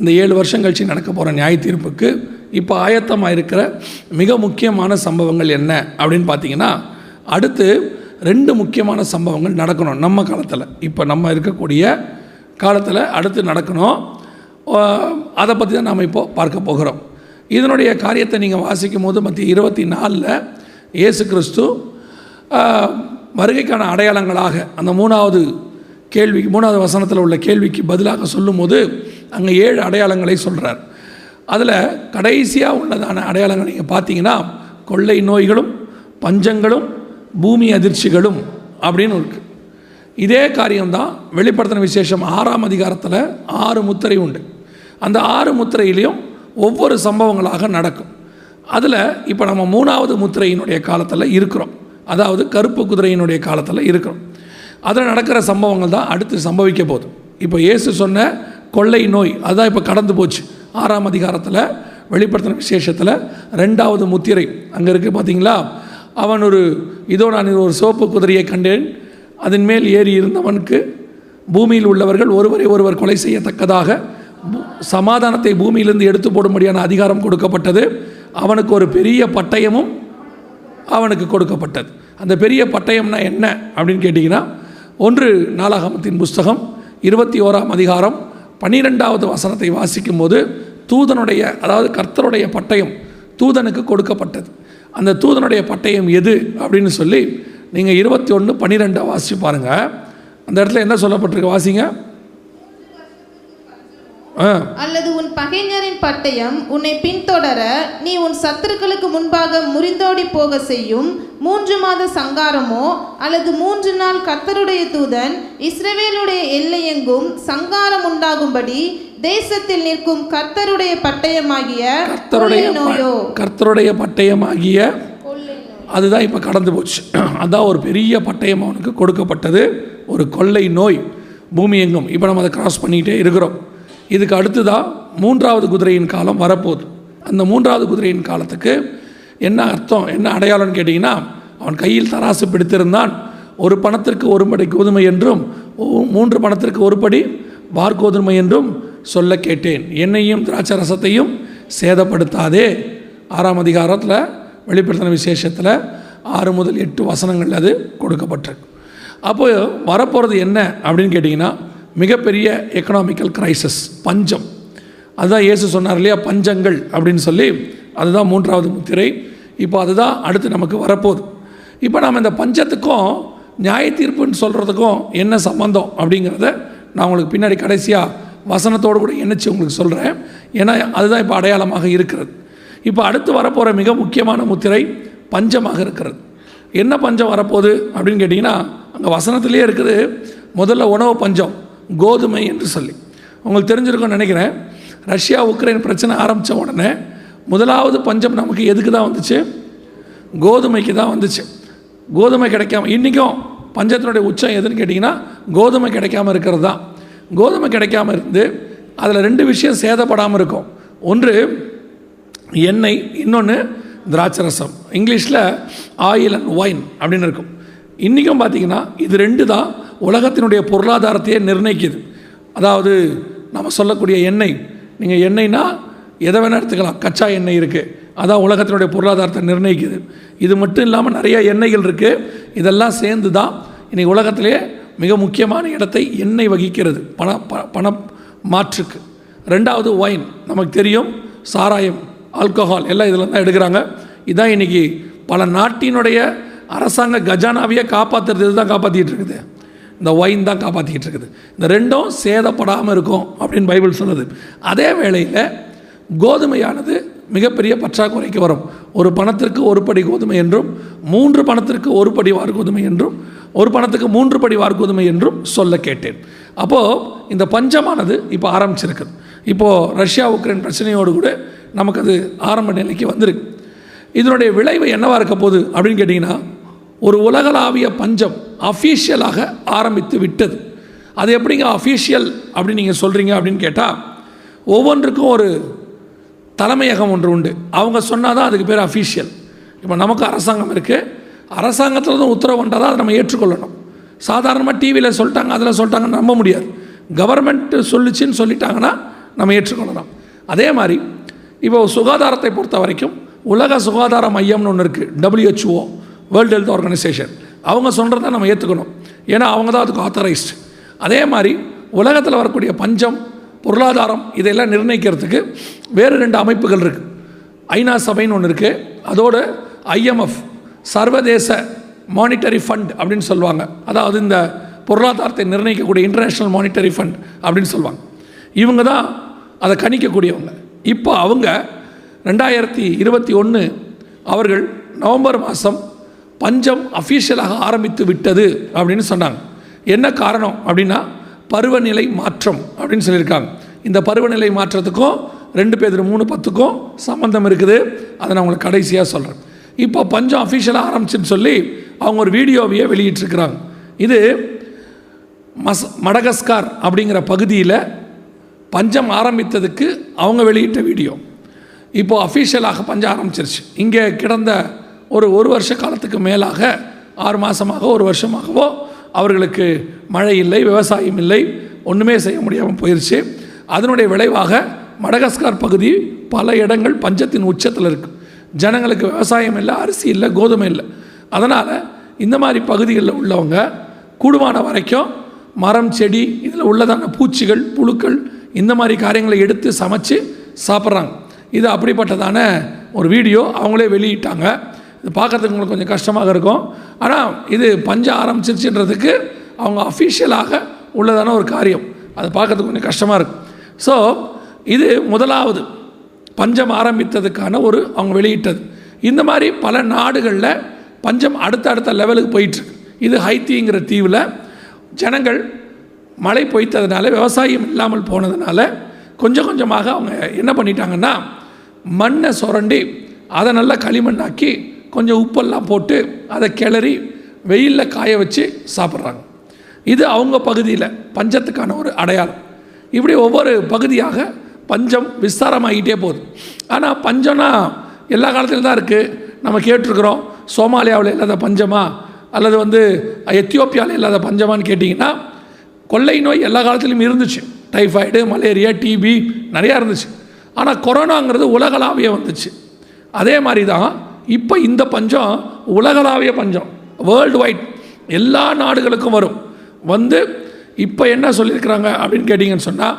A: இந்த ஏழு வருஷம் கழிச்சு நடக்க போகிற நியாய தீர்ப்புக்கு இப்போ ஆயத்தமாக இருக்கிற மிக முக்கியமான சம்பவங்கள் என்ன அப்படின்னு பார்த்தீங்கன்னா அடுத்து ரெண்டு முக்கியமான சம்பவங்கள் நடக்கணும் நம்ம காலத்தில். இப்போ நம்ம இருக்கக்கூடிய காலத்தில் அடுத்து நடக்கணும். அதை பற்றி தான் நாம் இப்போ பார்க்க போகிறோம். இதனுடைய காரியத்தை நீங்கள் வாசிக்கும் போது மத்திய இருபத்தி நாலில் இயேசு கிறிஸ்து வருகைக்கான அடையாளங்களாக அந்த மூணாவது கேள்வி மூணாவது வசனத்தில் உள்ள கேள்விக்கு பதிலாக சொல்லும்போது அங்கே ஏழு அடையாளங்களை சொல்கிறார் அதில் கடைசியாக உள்ளதான அடையாளங்கள் நீங்கள் பார்த்தீங்கன்னா கொள்ளை நோய்களும் பஞ்சங்களும் பூமி அதிர்ச்சிகளும் அப்படின்னு இருக்குது இதே காரியம்தான் வெளிப்படுத்தின விசேஷம் ஆறாம் அதிகாரத்தில் ஆறு முத்திரை உண்டு. அந்த ஆறு முத்திரையிலையும் ஒவ்வொரு சம்பவங்களாக நடக்கும். அதில் இப்போ நம்ம மூணாவது முத்திரையினுடைய காலத்தில் இருக்கிறோம். அதாவது கருப்பு குதிரையினுடைய காலத்தில் இருக்கிறோம் அதில் நடக்கிற சம்பவங்கள் தான் அடுத்து சம்பவிக்க போகுது. இப்போ இயேசு சொன்ன கொள்ளை நோய் அதுதான் இப்போ கடந்து போச்சு. ஆறாம் அதிகாரத்தில் வெளிப்படுத்தின விசேஷத்தில் ரெண்டாவது முத்திரை. அங்கே இருக்குது பார்த்தீங்களா அவன் ஒரு இதோ நான் ஒரு சோப்பு குதிரையை கண்டேன். அதன் மேல் ஏறி இருந்தவனுக்கு பூமியில் உள்ளவர்கள் ஒருவரை ஒருவர் கொலை செய்யத்தக்கதாக சமாதானத்தை பூமியிலிருந்து எடுத்து போடும்படியான அதிகாரம் கொடுக்கப்பட்டது. அவனுக்கு ஒரு பெரிய பட்டயமும் அவனுக்கு கொடுக்கப்பட்டது. அந்த பெரிய பட்டயம்னா என்ன அப்படின்னு கேட்டிங்கன்னா ஒன்று நாளாகமத்தின் புஸ்தகம் இருபத்தி ஓராம் அதிகாரம் பன்னிரெண்டாவது வசனத்தை வாசிக்கும்போது தூதனுடைய அதாவது கர்த்தருடைய பட்டயம் தூதனுக்கு கொடுக்கப்பட்டது. அந்த தூதனுடைய பட்டயம் எது அப்படின்னு சொல்லி நீங்கள் இருபத்தி ஒன்று பன்னிரெண்டை வாசிச்சு பாருங்கள் அந்த இடத்துல என்ன சொல்லப்பட்டிருக்கு? வாசிங்க.
B: அல்லது உன் பகைஞரின் பட்டயம் உன்னை பின்தொடர நீ உன் சத்துருக்களுக்கு முன்பாக முறிந்தோடி போக செய்யும் மூன்று மாத சங்காரமோ அல்லது மூன்று நாள் கர்த்தருடைய தூதன் இஸ்ரவேலுடைய எல்லையெங்கும் சங்காரம் உண்டாகும்படி தேசத்தில் நிற்கும் கர்த்தருடைய பட்டயமாகிய
A: கர்த்தருடைய
B: நோயோ.
A: கர்த்தருடைய பட்டயமாகிய அதுதான் இப்போ கடந்து போச்சு. அதான் ஒரு பெரிய பட்டயம் அவனுக்கு கொடுக்கப்பட்டது. ஒரு கொள்ளை நோய். பூமி எங்கும் இப்போ நம்ம அதை கிராஸ் பண்ணிக்கிட்டே இருக்கிறோம். இதுக்கு அடுத்ததாக மூன்றாவது குதிரையின் காலம் வரப்போகுது. அந்த மூன்றாவது குதிரையின் காலத்துக்கு என்ன அர்த்தம் என்ன அடையாளம்னு கேட்டிங்கன்னா அவன் கையில் தராசு பிடித்திருந்தான். ஒரு பணத்திற்கு ஒரு படி கோதுமை என்றும் மூன்று பணத்திற்கு ஒரு படி வார்கோதுமை என்றும் சொல்ல கேட்டேன். என்னையும் திராட்சை ரசத்தையும் சேதப்படுத்தாதே. ஆறாம் அதிகாரத்தில் வெளிப்படுத்தின விசேஷத்தில் ஆறு முதல் எட்டு வசனங்கள் அது கொடுக்கப்பட்டிருக்கு. அப்போது வரப்போகிறது என்ன அப்படின்னு கேட்டிங்கன்னா மிகப்பெரிய எக்கனாமிக்கல் கிரைசஸ் பஞ்சம். அதுதான் இயேசு சொன்னார் இல்லையா? பஞ்சங்கள் அப்படின்னு சொல்லி அதுதான் மூன்றாவது முத்திரை. இப்போ அதுதான் அடுத்து நமக்கு வரப்போகுது. இப்போ நம்ம இந்த பஞ்சத்துக்கும் நியாய தீர்ப்புன்னு சொல்கிறதுக்கும் என்ன சம்பந்தம் அப்படிங்கிறத நான் உங்களுக்கு பின்னாடி கடைசியாக வசனத்தோடு கூட என்னச்சு உங்களுக்கு சொல்கிறேன் ஏன்னா அதுதான் இப்போ அடையாளமாக இருக்கிறது. இப்போ அடுத்து வரப்போகிற மிக முக்கியமான முத்திரை பஞ்சமாக இருக்கிறது. என்ன பஞ்சம் வரப்போகுது அப்படின்னு கேட்டிங்கன்னா அங்கே வசனத்திலே இருக்குது முதல்ல உணவு பஞ்சம். கோதுமை என்று சொல்லி. உங்களுக்கு தெரிஞ்சிருக்கும்னு நினைக்கிறேன். ரஷ்யா உக்ரைன் பிரச்சனை ஆரம்பித்த உடனே முதலாவது பஞ்சம் நமக்கு எதுக்கு தான் வந்துச்சு? கோதுமைக்கு தான் வந்துச்சு. கோதுமை கிடைக்காம இன்றைக்கும் பஞ்சத்தினுடைய உச்சம் எதுன்னு கேட்டிங்கன்னா கோதுமை கிடைக்காம இருக்கிறது தான். கோதுமை கிடைக்காம இருந்து அதில் ரெண்டு விஷயம் சேதப்படாமல் இருக்கும். ஒன்று எண்ணெய் இன்னொன்று திராட்சை ரசம் இங்கிலீஷில் ஆயில் அண்ட் ஒயின் அப்படின்னு இருக்கும். இன்றைக்கும் பார்த்தீங்கன்னா இது ரெண்டு தான். உலகத்தினுடைய பொருளாதாரத்தையே நிர்ணயிக்குது. அதாவது நம்ம சொல்லக்கூடிய எண்ணெய். நீங்கள் எண்ணெய்னா எதை வேணால் எடுத்துக்கலாம். கச்சா எண்ணெய் இருக்குது அதான் உலகத்தினுடைய பொருளாதாரத்தை நிர்ணயிக்குது. இது மட்டும் இல்லாமல் நிறைய எண்ணெய்கள் இருக்குது இதெல்லாம் சேர்ந்து தான் இன்றைக்கி உலகத்திலேயே மிக முக்கியமான இடத்தை எண்ணெய் வகிக்கிறது. பண ப பண மாற்றுக்கு. ரெண்டாவது ஒயின். நமக்கு தெரியும் சாராயம் ஆல்கஹால் எல்லாம் இதில் தான் எடுக்கிறாங்க. இதான் இன்றைக்கி பல நாட்டினுடைய அரசாங்க கஜானாவையே காப்பாற்றுறது தான் காப்பாற்றிட்டு இருக்குது. இந்த ஒயின் தான் காப்பாற்றிக்கிட்டு இருக்குது. இந்த ரெண்டும் சேதப்படாமல் இருக்கும் அப்படின்னு பைபிள் சொல்லுது. அதே வேளையில் கோதுமையானது மிகப்பெரிய பற்றாக்குறைக்கு வரும். ஒரு பணத்திற்கு ஒரு படி கோதுமை என்றும் மூன்று பணத்திற்கு ஒரு படி வார்கோதுமை என்றும் ஒரு பணத்துக்கு மூன்று படி வார்கோதுமை என்றும் சொல்ல கேட்டேன். அப்போது இந்த பஞ்சமானது இப்போ ஆரம்பிச்சிருக்குது. இப்போது ரஷ்யா உக்ரைன் பிரச்சனையோடு கூட நமக்கு அது ஆரம்ப நிலைக்கு வந்திருக்கு. இதனுடைய விளைவு என்னவாக இருக்க போகுது அப்படின்னு கேட்டிங்கன்னா ஒரு உலகளாவிய பஞ்சம் அஃபீஷியலாக ஆரம்பித்து விட்டது. அது எப்படிங்க அஃபீஷியல் அப்படின்னு நீங்கள் சொல்கிறீங்க அப்படின்னு கேட்டால் ஒவ்வொன்றுக்கும் ஒரு தலைமையகம் ஒன்று உண்டு. அவங்க சொன்னால் தான் அதுக்கு பேர் அஃபீஷியல் இப்போ நமக்கு அரசாங்கம் இருக்குது அரசாங்கத்தில் தான் உத்தரவு வந்தால் தான் அதை நம்ம ஏற்றுக்கொள்ளணும். சாதாரணமாக டிவியில் சொல்லிட்டாங்க அதில் சொல்லிட்டாங்கன்னு நம்ப முடியாது. கவர்மெண்ட்டு சொல்லிச்சின்னு சொல்லிட்டாங்கன்னா நம்ம ஏற்றுக்கொள்ளலாம். அதே மாதிரி இப்போ சுகாதாரத்தை பொறுத்த வரைக்கும் உலக சுகாதார மையம்னு ஒன்று இருக்குது டபிள்யூஹெச்ஓ வேர்ல்டு ஹெல்த் ஆர்கனைசேஷன் அவங்க சொல்கிறத நம்ம ஏற்றுக்கணும் ஏன்னா அவங்க தான் அதுக்கு ஆத்தரைஸ்டு அதே மாதிரி உலகத்தில் வரக்கூடிய பஞ்சம் பொருளாதாரம் இதையெல்லாம் நிர்ணயிக்கிறதுக்கு வேறு ரெண்டு அமைப்புகள் இருக்குது ஐநா சபைன்னு ஒன்று இருக்குது அதோடு ஐஎம்எஃப் சர்வதேச மானிட்டரி ஃபண்ட் அப்படின்னு சொல்லுவாங்க. அதாவது இந்த பொருளாதாரத்தை நிர்ணயிக்கக்கூடிய இன்டர்நேஷ்னல் மானிட்டரி ஃபண்ட் அப்படின்னு சொல்லுவாங்க. இவங்க தான் அதை கணிக்கக்கூடியவங்க. இப்போ அவங்க ரெண்டாயிரத்தி இருபத்தி ஒன்று அவர்கள் நவம்பர் மாதம் பஞ்சம் அஃபீஷியலாக ஆரம்பித்து விட்டது அப்படின்னு சொன்னாங்க. என்ன காரணம் அப்படின்னா பருவநிலை மாற்றம் அப்படின்னு சொல்லியிருக்காங்க. இந்த பருவநிலை மாற்றத்துக்கும் ரெண்டு பேர் மூணு பத்துக்கும் சம்மந்தம் இருக்குது. அதை நான் உங்களுக்கு கடைசியாக சொல்கிறேன் இப்போ பஞ்சம் அஃபீஷியலாக ஆரம்பிச்சுன்னு சொல்லி அவங்க ஒரு வீடியோவையே வெளியிட்டிருக்கிறாங்க. இது மஸ் மடகஸ்கார் அப்படிங்கிற பகுதியில் பஞ்சம் ஆரம்பித்ததுக்கு அவங்க வெளியிட்ட வீடியோ. இப்போது அஃபீஷியலாக பஞ்சம் ஆரம்பிச்சிருச்சு. இங்கே கிடந்த ஒரு ஒரு வருஷ காலத்துக்கு மேலாக ஆறு மாதமாக ஒரு வருஷமாகவோ அவர்களுக்கு மழை இல்லை விவசாயம் இல்லை ஒன்றுமே செய்ய முடியாமல் போயிடுச்சு அதனுடைய விளைவாக மடகஸ்கார் பகுதி பல இடங்கள் பஞ்சத்தின் உச்சத்தில் இருக்குது ஜனங்களுக்கு விவசாயம் இல்லை அரிசி இல்லை கோதுமை இல்லை. அதனால் இந்த மாதிரி பகுதிகளில் உள்ளவங்க கூடுமான வரைக்கும் மரம் செடி இதில் உள்ளதான பூச்சிகள் புழுக்கள் இந்த மாதிரி காரியங்களை எடுத்து சமைச்சு சாப்பிட்றாங்க. இது அப்படிப்பட்டதான ஒரு வீடியோ. அவங்களே வெளியிட்டாங்க. இது பார்க்கறதுக்கு உங்களுக்கு கொஞ்சம் கஷ்டமாக இருக்கும். ஆனால் இது பஞ்சம் ஆரம்பிச்சிருச்சுன்றதுக்கு அவங்க அஃபிஷியலாக உள்ளதான ஒரு காரியம். அதை பார்க்கறதுக்கு கொஞ்சம் கஷ்டமாக இருக்கும் ஸோ இது முதலாவது பஞ்சம் ஆரம்பித்ததுக்கான ஒரு அவங்க வெளியிட்டது. இந்த மாதிரி பல நாடுகளில் பஞ்சம் அடுத்த அடுத்த லெவலுக்கு போயிட்டுருக்கு. இது ஹைத்திங்கிற தீவில் ஜனங்கள் மழை பொய்த்ததுனால விவசாயம் இல்லாமல் போனதுனால கொஞ்சம் கொஞ்சமாக அவங்க என்ன பண்ணிட்டாங்கன்னா மண்ணை சுரண்டி அதை நல்லா களிமண்ணாக்கி கொஞ்சம் உப்பெல்லாம் போட்டு அதை கிளறி வெயிலில் காய வச்சு சாப்பிட்றாங்க. இது அவங்க பகுதியில் பஞ்சத்துக்கான ஒரு அடையாளம். இப்படி ஒவ்வொரு பகுதியாக பஞ்சம் விஸ்தாரமாகிட்டே போகுது. ஆனால் பஞ்சம்னா எல்லா காலத்துலையும் தான் இருக்குது நம்ம கேட்டிருக்கிறோம் சோமாலியாவில் இல்லாத பஞ்சமா? அல்லது வந்து எத்தியோப்பியாவில் இல்லாத பஞ்சமான்னு கேட்டிங்கன்னா கொள்ளை நோய் எல்லா காலத்துலையும் இருந்துச்சு. டைஃபாய்டு மலேரியா டிபி நிறையா இருந்துச்சு. ஆனால் கொரோனாங்கிறது உலகளாவிய வந்துச்சு. அதே மாதிரி தான் இப்போ இந்த பஞ்சம் உலகளாவிய பஞ்சம் வேர்ல்டு வைட் எல்லா நாடுகளுக்கும் வரும். வந்து இப்போ என்ன சொல்லியிருக்கிறாங்க அப்படின்னு கேட்டிங்கன்னு சொன்னால்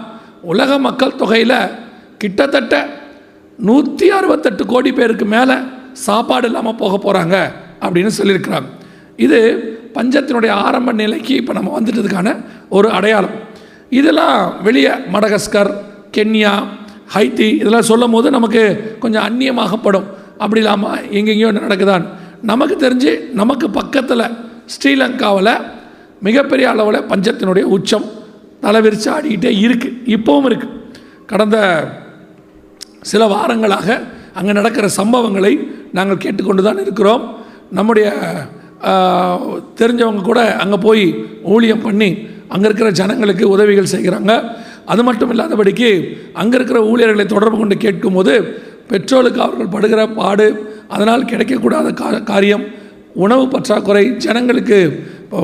A: உலக மக்கள் தொகையில் கிட்டத்தட்ட நூற்றி அறுபத்தெட்டு கோடி பேருக்கு மேலே சாப்பாடு இல்லாமல் போக போகிறாங்க அப்படின்னு சொல்லியிருக்கிறாங்க. இது பஞ்சத்தினுடைய ஆரம்ப நிலைக்கு இப்போ நம்ம வந்துட்டதுக்கான ஒரு அடையாளம். இதெல்லாம் வெளியே மடகஸ்கர் கென்யா ஹைத்தி இதெல்லாம் சொல்லும் போது நமக்கு கொஞ்சம் அந்நியமாகப்படும். அப்படி இல்லாமல் எங்கெங்கேயோ நடக்குதான்? நமக்கு தெரிஞ்சு நமக்கு பக்கத்தில் ஸ்ரீலங்காவில் மிகப்பெரிய அளவில் பஞ்சத்தினுடைய உச்சம் தலைவிரிச்சு ஆடிக்கிட்டே இருக்குது இப்போவும் இருக்குது கடந்த சில வாரங்களாக அங்கே நடக்கிற சம்பவங்களை நாங்கள் கேட்டுக்கொண்டு தான் இருக்கிறோம். நம்முடைய தெரிஞ்சவங்க கூட அங்கே போய் ஊழியம் பண்ணி அங்கே இருக்கிற ஜனங்களுக்கு உதவிகள் செய்கிறாங்க. அது மட்டும் இல்லாதபடிக்கு அங்கே இருக்கிற ஊழியர்களை தொடர்பு கொண்டு கேட்கும்போது பெட்ரோலுக்கு அவர்கள் படுகிற பாடு அதனால் கிடைக்கக்கூடாத கா காரியம் உணவு பற்றாக்குறை ஜனங்களுக்கு இப்போ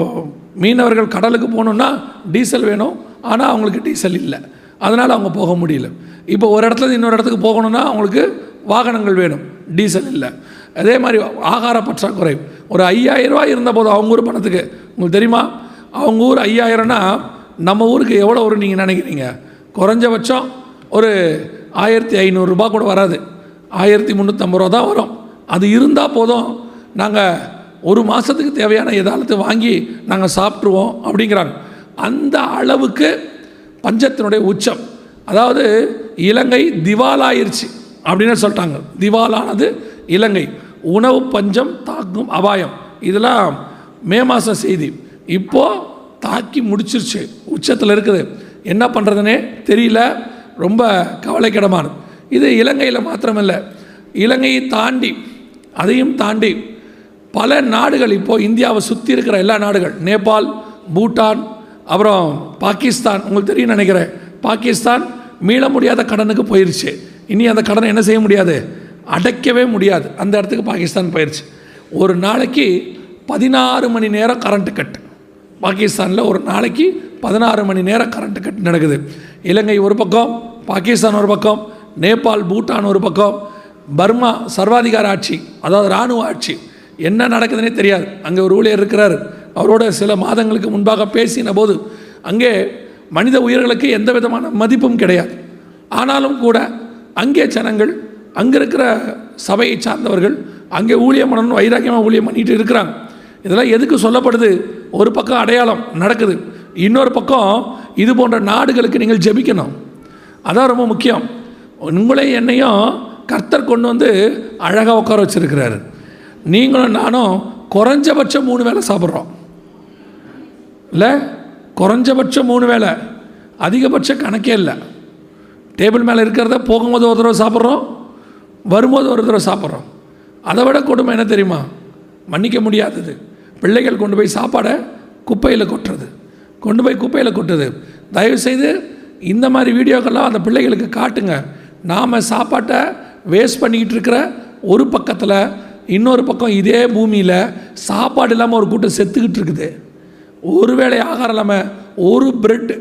A: மீனவர்கள் கடலுக்கு போகணுன்னா டீசல் வேணும் ஆனால் அவங்களுக்கு டீசல் இல்லை. அதனால் அவங்க போக முடியல. இப்போ ஒரு இடத்துல இன்னொரு இடத்துக்கு போகணுன்னா அவங்களுக்கு வாகனங்கள் வேணும் டீசல் இல்லை. அதே மாதிரி ஆகார பற்றாக்குறை. ஒரு ஐயாயிரம் ரூபாய் இருந்தபோது அவங்க ஊர் பணத்துக்கு உங்களுக்கு தெரியுமா? அவங்க ஊர் ஐயாயிரம்னா நம்ம ஊருக்கு எவ்வளோ வரும் நீங்கள் நினைக்கிறீங்க? குறைஞ்சபட்சம் ஒரு ஆயிரத்தி ஐநூறுரூபா கூட வராது. ஆயிரத்தி முந்நூற்றம்பது ரூபா தான் வரும். அது இருந்தால் போதும். நாங்கள் ஒரு மாதத்துக்கு தேவையான எதாலத்தை வாங்கி நாங்கள் சாப்பிட்ருவோம் அப்படிங்கிறாங்க. அந்த அளவுக்கு பஞ்சத்தினுடைய உச்சம். அதாவது இலங்கை திவாலாயிருச்சு அப்படின்னு சொல்லிட்டாங்க. திவாலானது இலங்கை. உணவு பஞ்சம் தாக்கும் அபாயம். இதெல்லாம் மே மாத செய்தி. இப்போது தாக்கி முடிச்சிருச்சு. உச்சத்தில் இருக்குது. என்ன பண்ணுறதுனே தெரியல. ரொம்ப கவலைக்கிடமானது. இது இலங்கையில் மாத்திரமில்லை. இலங்கையை தாண்டி அதையும் தாண்டி பல நாடுகள் இப்போது இந்தியாவை சுற்றி இருக்கிற எல்லா நாடுகள் நேபாள் பூட்டான் அப்புறம் பாகிஸ்தான் உங்களுக்கு தெரியும் நினைக்கிறேன். பாகிஸ்தான் மீள முடியாத கடனுக்கு போயிருச்சு. இனி அந்த கடனை என்ன செய்ய முடியாது? அடைக்கவே முடியாது. அந்த இடத்துக்கு பாகிஸ்தான் போயிருச்சு. ஒரு நாளைக்கு பதினாறு மணி நேரம் கரண்ட்டு கட் பாகிஸ்தானில் ஒரு நாளைக்கு பதினாறு மணி நேரம் கரண்ட்டு கட் நடக்குது. இலங்கை ஒரு பக்கம் பாகிஸ்தான் ஒரு பக்கம் நேபாள் பூட்டான் ஒரு பக்கம் பர்மா சர்வாதிகார ஆட்சி அதாவது இராணுவ ஆட்சி. என்ன நடக்குதுன்னே தெரியாது. அங்கே ஒரு ஊழியர் இருக்கிறார். அவரோட சில மாதங்களுக்கு முன்பாக பேசின போது அங்கே மனித உயிர்களுக்கு எந்த விதமான மதிப்பும் கிடையாது. ஆனாலும் கூட அங்கே ஜனங்கள் அங்கே இருக்கிற சபையை சார்ந்தவர்கள் அங்கே ஊழியம் பண்ணணும் வைராக்கியமாக ஊழியம் பண்ணிட்டு இருக்கிறாங்க. இதெல்லாம் எதுக்கு சொல்லப்படுது? ஒரு பக்கம் அடையாளம் நடக்குது. இன்னொரு பக்கம் இது போன்ற நாடுகளுக்கு நீங்கள் ஜெபிக்கணும். அதான் ரொம்ப முக்கியம். உங்களை என்னையும் கர்த்தர் கொண்டு வந்து அழகாக உட்கார வச்சுருக்கிறாரு. நீங்களும் நானும் குறைஞ்சபட்சம் மூணு வேளை சாப்பிட்றோம். இல்லை? குறைஞ்சபட்சம் மூணு வேளை. அதிகபட்ச கணக்கே இல்லை. டேபிள் மேலே இருக்கிறத போகும்போது ஒரு தடவை சாப்பிட்றோம் வரும்போது ஒரு தடவை சாப்பிட்றோம். அதை விட கொடுமை என்ன தெரியுமா? மன்னிக்க முடியாதது. பிள்ளைகள் கொண்டு போய் சாப்பாடை குப்பையில் கொட்டுறது. கொண்டு போய் குப்பையில் கொட்டுறது தயவுசெய்து இந்த மாதிரி வீடியோக்கெல்லாம் அந்த பிள்ளைகளுக்கு காட்டுங்க. நாம் சாப்பாட்டை வேஸ்ட் பண்ணிக்கிட்டு இருக்கிற ஒரு பக்கத்தில் இன்னொரு பக்கம் இதே பூமியில் சாப்பாடு இல்லாமல் ஒரு கூட்டம் செத்துக்கிட்டு இருக்குது. ஒருவேளை ஆகாரம் இல்லாமல் ஒரு பிரெட்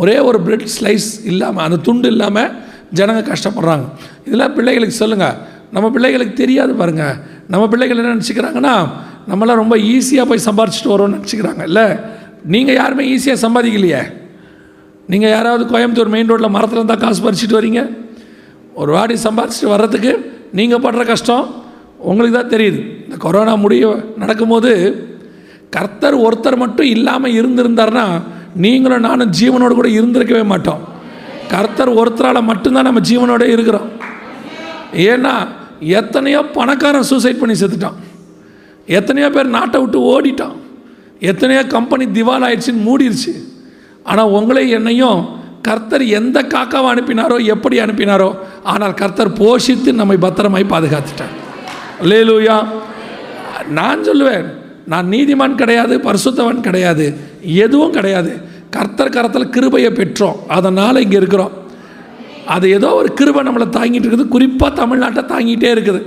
A: ஒரே ஒரு பிரெட் ஸ்லைஸ் இல்லாமல் அந்த துண்டு இல்லாமல் ஜனங்க கஷ்டப்படுறாங்க. இதெல்லாம் பிள்ளைகளுக்கு சொல்லுங்கள் நம்ம பிள்ளைகளுக்கு தெரியாது பாருங்கள் நம்ம பிள்ளைகள் என்ன நினச்சிக்கிறாங்கன்னா நம்மளாம் ரொம்ப ஈஸியாக போய் சம்பாரிச்சிட்டு வரோம்னு நினச்சிக்கிறாங்க. இல்லை நீங்கள் யாருமே ஈஸியாக சம்பாதிக்கலையே? நீங்கள் யாராவது கோயம்புத்தூர் மெயின் ரோட்டில் மரத்தில் இருந்தால் காசு பறிச்சிட்டு வரீங்க? ஒரு வாடி சம்பாரிச்சிட்டு வர்றதுக்கு நீங்கள் படுற கஷ்டம் உங்களுக்கு தான் தெரியுது. இந்த கொரோனா முடிய நடக்கும்போது கர்த்தர் ஒருத்தர் மட்டும் இல்லாமல் இருந்திருந்தாருன்னா நீங்களும் நானும் ஜீவனோடு கூட இருந்திருக்கவே மாட்டோம். கர்த்தர் ஒருத்தரால் மட்டும்தான் நம்ம ஜீவனோட இருக்கிறோம். ஏன்னா எத்தனையோ பணக்காரன் சூசைட் பண்ணி செத்துட்டான். எத்தனையோ பேர் நாட்டை விட்டு ஓடிட்டான். எத்தனையோ கம்பெனி திவால் ஆயிடுச்சின்னு மூடிடுச்சு ஆனால் உங்களே என்னையும் கர்த்தர் எந்த காக்காவை அனுப்பினாரோ எப்படி அனுப்பினாரோ ஆனால் கர்த்தர் போஷித்து நம்மை பத்திரமாய் பாதுகாத்துட்டார். லேலூயா நான் சொல்லுவேன் நான் நீதிமான் கிடையாது பரிசுத்தவன் கிடையாது எதுவும் கிடையாது. கர்த்தர் கரத்தில் கிருபையை பெற்றோம் அதனால் இங்கே இருக்கிறோம். அது ஏதோ ஒரு கிருபை நம்மளை தாங்கிட்டு இருக்குது குறிப்பாக தமிழ்நாட்டை தாங்கிட்டே இருக்குது.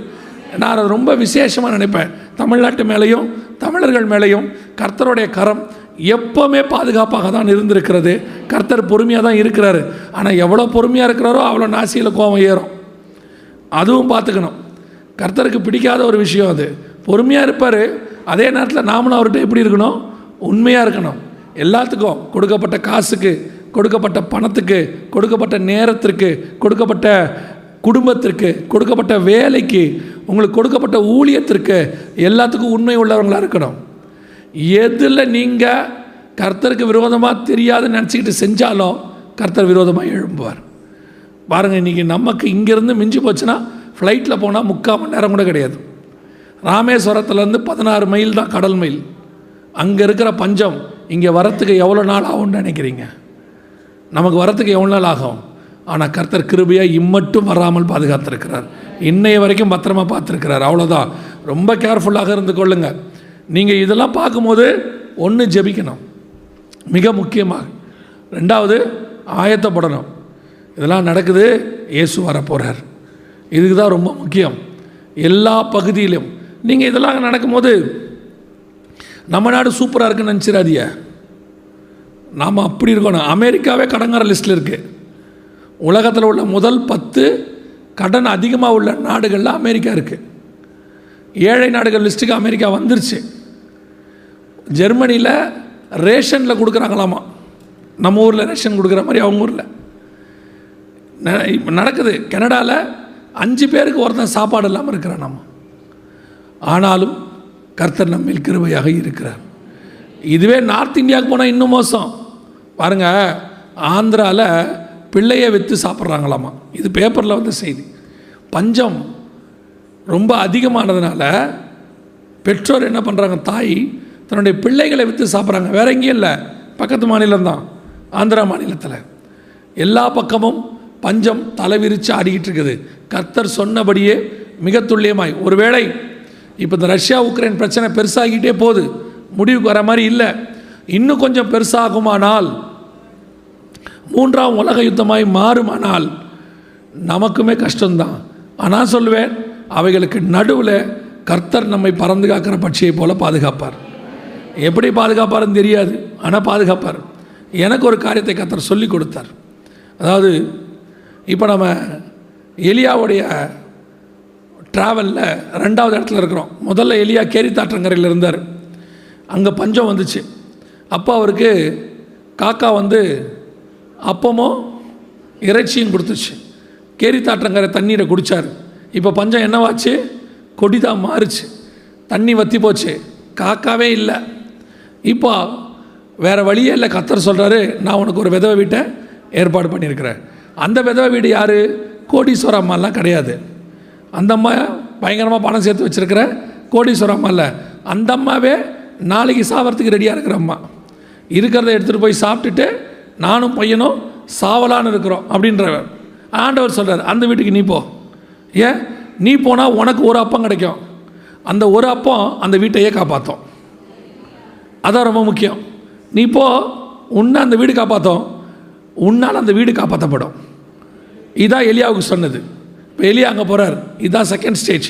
A: நான் அதை ரொம்ப விசேஷமாக நினைப்பேன். தமிழ்நாட்டு மேலேயும் தமிழர்கள் மேலேயும் கர்த்தருடைய கரம் எப்போவுமே பாதுகாப்பாக தான் இருந்திருக்கிறது. கர்த்தர் பொறுமையாக தான் இருக்கிறாரு. ஆனால் எவ்வளோ பொறுமையாக இருக்கிறாரோ அவ்வளோ நாசியில் கோபம் ஏறும். அதுவும் பார்த்துக்கணும். கர்த்தருக்கு பிடிக்காத ஒரு விஷயம் அது. பொறுமையாக இருப்பார். அதே நேரத்தில் நாமளும் அவர்கிட்ட எப்படி இருக்கணும்? உண்மையாக இருக்கணும். எல்லாத்துக்கும் கொடுக்கப்பட்ட காசுக்கு கொடுக்கப்பட்ட பணத்துக்கு கொடுக்கப்பட்ட நேரத்திற்கு கொடுக்கப்பட்ட குடும்பத்திற்கு கொடுக்கப்பட்ட வேலைக்கு உங்களுக்கு கொடுக்கப்பட்ட ஊழியத்திற்கு எல்லாத்துக்கும் உண்மை உள்ளவங்களாக இருக்கணும். எதில் நீங்கள் கர்த்தருக்கு விரோதமாக தெரியாதுன்னு நினச்சிக்கிட்டு செஞ்சாலும் கர்த்தர் விரோதமாக எழும்புவார். பாருங்கள் இன்றைக்கி நமக்கு இங்கேருந்து மிஞ்சி போச்சுன்னா ஃப்ளைட்டில் போனால் முக்கால் மணி நேரம் கூட கிடையாது. ராமேஸ்வரத்துலேருந்து பதினாறு மைல் தான் கடல் மைல். அங்கே இருக்கிற பஞ்சம் இங்கே வரத்துக்கு எவ்வளோ நாள் ஆகும்னு நினைக்கிறீங்க? நமக்கு வரத்துக்கு எவ்வளோ நாள் ஆகும்? ஆனால் கர்த்தர் கிருபையாக இம்மட்டும் வராமல் பாதுகாத்திருக்கிறார். இன்னைய வரைக்கும் பத்திரமா பார்த்துருக்கிறார். அவ்வளோதான் ரொம்ப கேர்ஃபுல்லாக இருந்து கொள்ளுங்கள் நீங்கள் இதெல்லாம் பார்க்கும்போது ஒன்று ஜெபிக்கணும். மிக முக்கியமாக. ரெண்டாவது ஆயத்தப்படணும். இதெல்லாம் நடக்குது இயேசு வரப்போகிறார் இதுக்கு தான் ரொம்ப முக்கியம். எல்லா பகுதியிலும். நீங்கள் இதெல்லாம் நடக்கும்போது நம்ம நாடு சூப்பராக இருக்குன்னு நினச்சிடாதிய நாம் அப்படி இருக்கணும். அமெரிக்காவே கடங்கார லிஸ்ட்டில் இருக்குது உலகத்தில் உள்ள முதல் பத்து கடன் அதிகமாக உள்ள நாடுகளில் அமெரிக்கா இருக்குது ஏழை நாடுகள் லிஸ்ட்டுக்கு அமெரிக்கா வந்துருச்சு. ஜெர்மனியில் ரேஷனில் கொடுக்குறாங்களாமா? நம்ம ஊரில் ரேஷன் கொடுக்குற மாதிரி அவங்க ஊரில். ந- நடக்குது. கனடாவில் அஞ்சு பேருக்கு ஒருத்தன் சாப்பாடு இல்லாமல் இருக்கிறான் நம்ம ஆனாலும் கர்த்தர் நம்மில் கிருபையாக இருக்கிறார். இதுவே நார்த் இந்தியாவுக்கு போனால் இன்னும் மோசம். பாருங்க ஆந்திராவில் பிள்ளையை விற்று சாப்பிட்றாங்களாமா? இது பேப்பரில் வந்த செய்தி. பஞ்சம் ரொம்ப அதிகமானதுனால பெற்றோர் என்ன பண்ணுறாங்க தாய் தன்னுடைய பிள்ளைகளை விற்று சாப்பிட்றாங்க. வேற எங்கேயும் இல்லை. பக்கத்து மாநிலம்தான். ஆந்திரா மாநிலத்தில். எல்லா பக்கமும் பஞ்சம் தலைவிரித்து ஆடிக்கிட்டு இருக்குது. கர்த்தர் சொன்னபடியே மிக துல்லியமாய். ஒருவேளை இப்போ இந்த ரஷ்யா உக்ரைன் பிரச்சனை பெருசாகிட்டே போகுது. முடிவுக்கு வர மாதிரி இல்லை. இன்னும் கொஞ்சம் பெருசாகுமானால் மூன்றாம் உலக யுத்தமாய் மாறுமானால் நமக்குமே கஷ்டம்தான். ஆனால் சொல்லுவேன் அவைகளுக்கு நடுவில் கர்த்தர் நம்மை பறந்து காக்கிற பட்சியை போல பாதுகாப்பார். எப்படி பாதுகாப்பாருன்னு தெரியாது ஆனால் பாதுகாப்பார். எனக்கு ஒரு காரியத்தை கத்தர் சொல்லி கொடுத்தார். அதாவது இப்போ நம்ம எலியாவுடைய ட்ராவலில் ரெண்டாவது இடத்துல இருக்கிறோம். முதல்ல எலியா கேரித்தாற்றங்கரையில் இருந்தார். அங்கே பஞ்சம் வந்துச்சு. அப்போ அவருக்கு காக்கா வந்து அப்பமும் இறைச்சியும் கொடுத்துச்சு. கேரித்தாற்றங்கரை தண்ணீரை குடித்தார் இப்போ பஞ்சம் என்னவாச்சு? கொடிதான் மாறுச்சு. தண்ணி வற்றி போச்சு. காக்காவே இல்லை. இப்போ வேறு வழியே இல்லை. கத்தர் சொல்கிறாரு நான் உனக்கு ஒரு விதவை வீட்டை ஏற்பாடு பண்ணியிருக்கிறேன். அந்த விதவை வீடு யார்? கோடீஸ்வர அம்மாலாம் கிடையாது. அந்த அம்மா பயங்கரமாக பணம் சேர்த்து வச்சுருக்கிற கோடீஸ்வர அம்மா இல்லை. அந்த அம்மாவே நாளைக்கு சாவறதுக்கு ரெடியாக இருக்கிற அம்மா. இருக்கிறத எடுத்துகிட்டு போய் சாப்பிட்டுட்டு நானும் பையனும் சாவலான்னு இருக்கிறோம் அப்படின்றவர் ஆண்டவர் சொல்கிறார் அந்த வீட்டுக்கு நீ போ. ஏன்? நீ போனால் உனக்கு ஒரு அப்பம் கிடைக்கும். அந்த ஒரு அப்பம் அந்த வீட்டையே காப்பாற்றும் அதான் ரொம்ப முக்கியம். நீ இப்போது உன்னை அந்த வீடு காப்பாற்றும் உன்னால் அந்த வீடு காப்பாற்றப்படும் இதான் எலியாவுக்கு சொன்னது. இப்போ எலியா அங்கே போகிறார் இதுதான் செகண்ட் ஸ்டேஜ்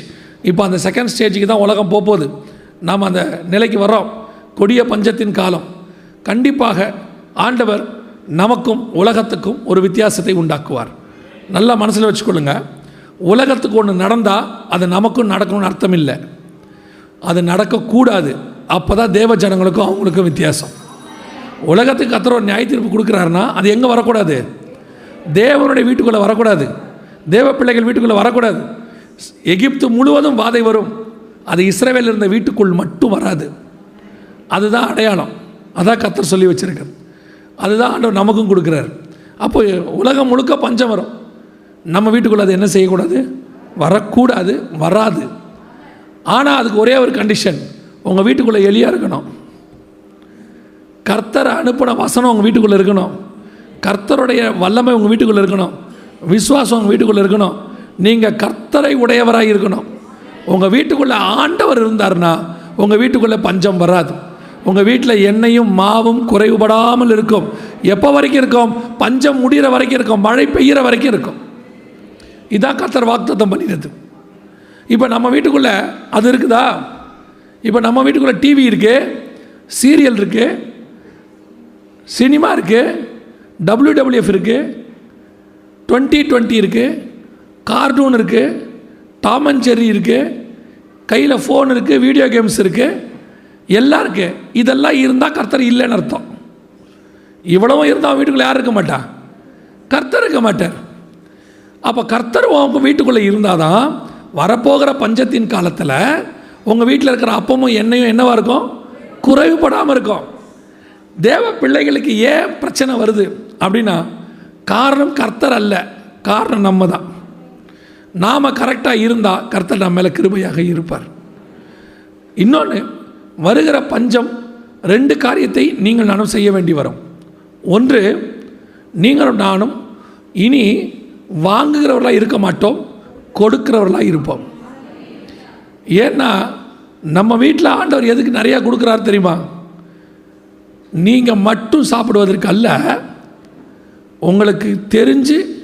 A: இப்போ அந்த செகண்ட் ஸ்டேஜுக்கு தான் உலகம் போக போகுது நாம் அந்த நிலைக்கு வர்றோம். கொடிய பஞ்சத்தின் காலம். கண்டிப்பாக ஆண்டவர் நமக்கும் உலகத்துக்கும் ஒரு வித்தியாசத்தை உண்டாக்குவார். நல்லா மனசில் வச்சுக்கொள்ளுங்க. உலகத்துக்கு ஒன்று நடந்தால் அது நமக்கும் நடக்கணும்னு அர்த்தம் இல்லை. அது நடக்கக்கூடாது. அப்போ தான் தேவ ஜனங்களுக்கும் அவங்களுக்கும் வித்தியாசம். உலகத்துக்கு கத்தர் ஒரு நியாய தீர்ப்பு கொடுக்குறாருன்னா அது எங்கே வரக்கூடாது? தேவனுடைய வீட்டுக்குள்ளே வரக்கூடாது. தேவ பிள்ளைகள் வீட்டுக்குள்ளே வரக்கூடாது. எகிப்து முழுவதும் வாதை வரும். அது இஸ்ரேவேல் இருந்த வீட்டுக்குள் மட்டும் வராது. அதுதான் அடையாளம். அதான் கத்தர் சொல்லி வச்சுருக்கார் அதுதான் ஆண்டவர் நமக்கும் கொடுக்குறார். அப்போ உலகம் முழுக்க பஞ்சம் வரும். நம்ம வீட்டுக்குள்ளே அது என்ன செய்யக்கூடாது? வரக்கூடாது வராது. ஆனால் அதுக்கு ஒரே ஒரு கண்டிஷன் உங்கள் வீட்டுக்குள்ளே எலியாக இருக்கணும். கர்த்தரை அனுப்பின வசனம் உங்கள் வீட்டுக்குள்ளே இருக்கணும். கர்த்தருடைய வல்லமை உங்கள் வீட்டுக்குள்ளே இருக்கணும். விசுவாசம் உங்கள் வீட்டுக்குள்ளே இருக்கணும். நீங்கள் கர்த்தரை உடையவராக இருக்கணும். உங்கள் வீட்டுக்குள்ளே ஆண்டவர் இருந்தார்னா உங்கள் வீட்டுக்குள்ளே பஞ்சம் வராது. உங்கள் வீட்டில் எண்ணெயும் மாவும் குறைவுபடாமல் இருக்கும். எப்போ வரைக்கும் இருக்கும்? பஞ்சம் முடிகிற வரைக்கும் இருக்கும். மழை பெய்கிற வரைக்கும் இருக்கும். இதான் கர்த்தர் வாக்குத்தம் பண்ணினது. இப்போ நம்ம வீட்டுக்குள்ளே அது இருக்குதா? இப்போ நம்ம வீட்டுக்குள்ளே டிவி இருக்குது சீரியல் இருக்குது சினிமா இருக்குது டபிள்யூடபிள்யூஎஃப் இருக்குது டுவெண்ட்டி டுவெண்ட்டி இருக்குது கார்ட்டூன் இருக்குது டாம் அண்ட் செர்ரி இருக்குது கையில் ஃபோன் இருக்குது வீடியோ கேம்ஸ் இருக்குது எல்லாம் இருக்குது இதெல்லாம் இருந்தால் கர்த்தர் இல்லைன்னு அர்த்தம். இவ்வளவும் இருந்தால் அவன் வீட்டுக்குள்ளே யார் இருக்க மாட்டான் கர்த்தர் இருக்க மாட்டார். அப்போ கர்த்தர் உன் வீட்டுக்குள்ளே இருந்தால் தான் வரப்போகிற பஞ்சத்தின் காலத்தில் உங்கள் வீட்டில் இருக்கிற அப்பமும் எண்ணெயும் என்னவாக இருக்கும்? குறைவுபடாமல் இருக்கும். தேவ பிள்ளைகளுக்கு ஏன் பிரச்சனை வருது அப்படின்னா காரணம் கர்த்தர் அல்ல. காரணம் நம்ம தான் நாம் கரெக்டாக இருந்தால் கர்த்தர் நம்ம மேலே கிருபையாக இருப்பார். இன்னொன்று வருகிற பஞ்சம் ரெண்டு காரியத்தை நீங்கள் நானும் செய்ய வேண்டி வரும். ஒன்று நீங்களும் நானும் இனி வாங்குகிறவர்களாக இருக்க மாட்டோம் கொடுக்கிறவர்களாக இருப்போம். ஏன்னா நம்ம வீட்டில் ஆண்டவர் எதுக்கு நிறையா கொடுக்குறாரு தெரியுமா? நீங்கள் மட்டும் சாப்பிடுவதற்கு அல்ல உங்களுக்கு தெரிஞ்சு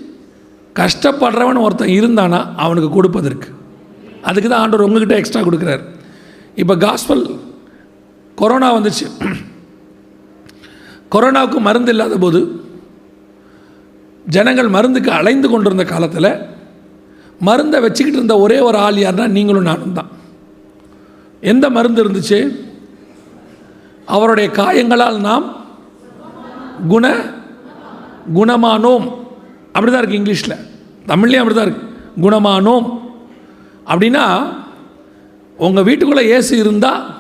A: கஷ்டப்படுறவன் ஒருத்தன் இருந்தானா அவனுக்கு கொடுப்பதற்கு. அதுக்கு தான் ஆண்டவர் உங்ககிட்ட எக்ஸ்ட்ரா கொடுக்குறாரு. இப்போ காஸ்பல் கொரோனா வந்துச்சு. கொரோனாவுக்கு மருந்து இல்லாத போது ஜனங்கள் மருந்துக்கு அலைந்து கொண்டிருந்த காலத்தில் மருந்தை வச்சுக்கிட்டு இருந்த ஒரே ஒரு ஆள் யாருன்னா நீங்களும் நானும் தான். எந்த மருந்து இருந்துச்சு? அவருடைய காயங்களால் நாம் குண குணமானோம். அப்படி தான் இருக்குது இங்கிலீஷில். தமிழ்லேயும் அப்படி தான் இருக்குது குணமானோம். அப்படின்னா உங்கள் வீட்டுக்குள்ளே ஏசு இருந்தால்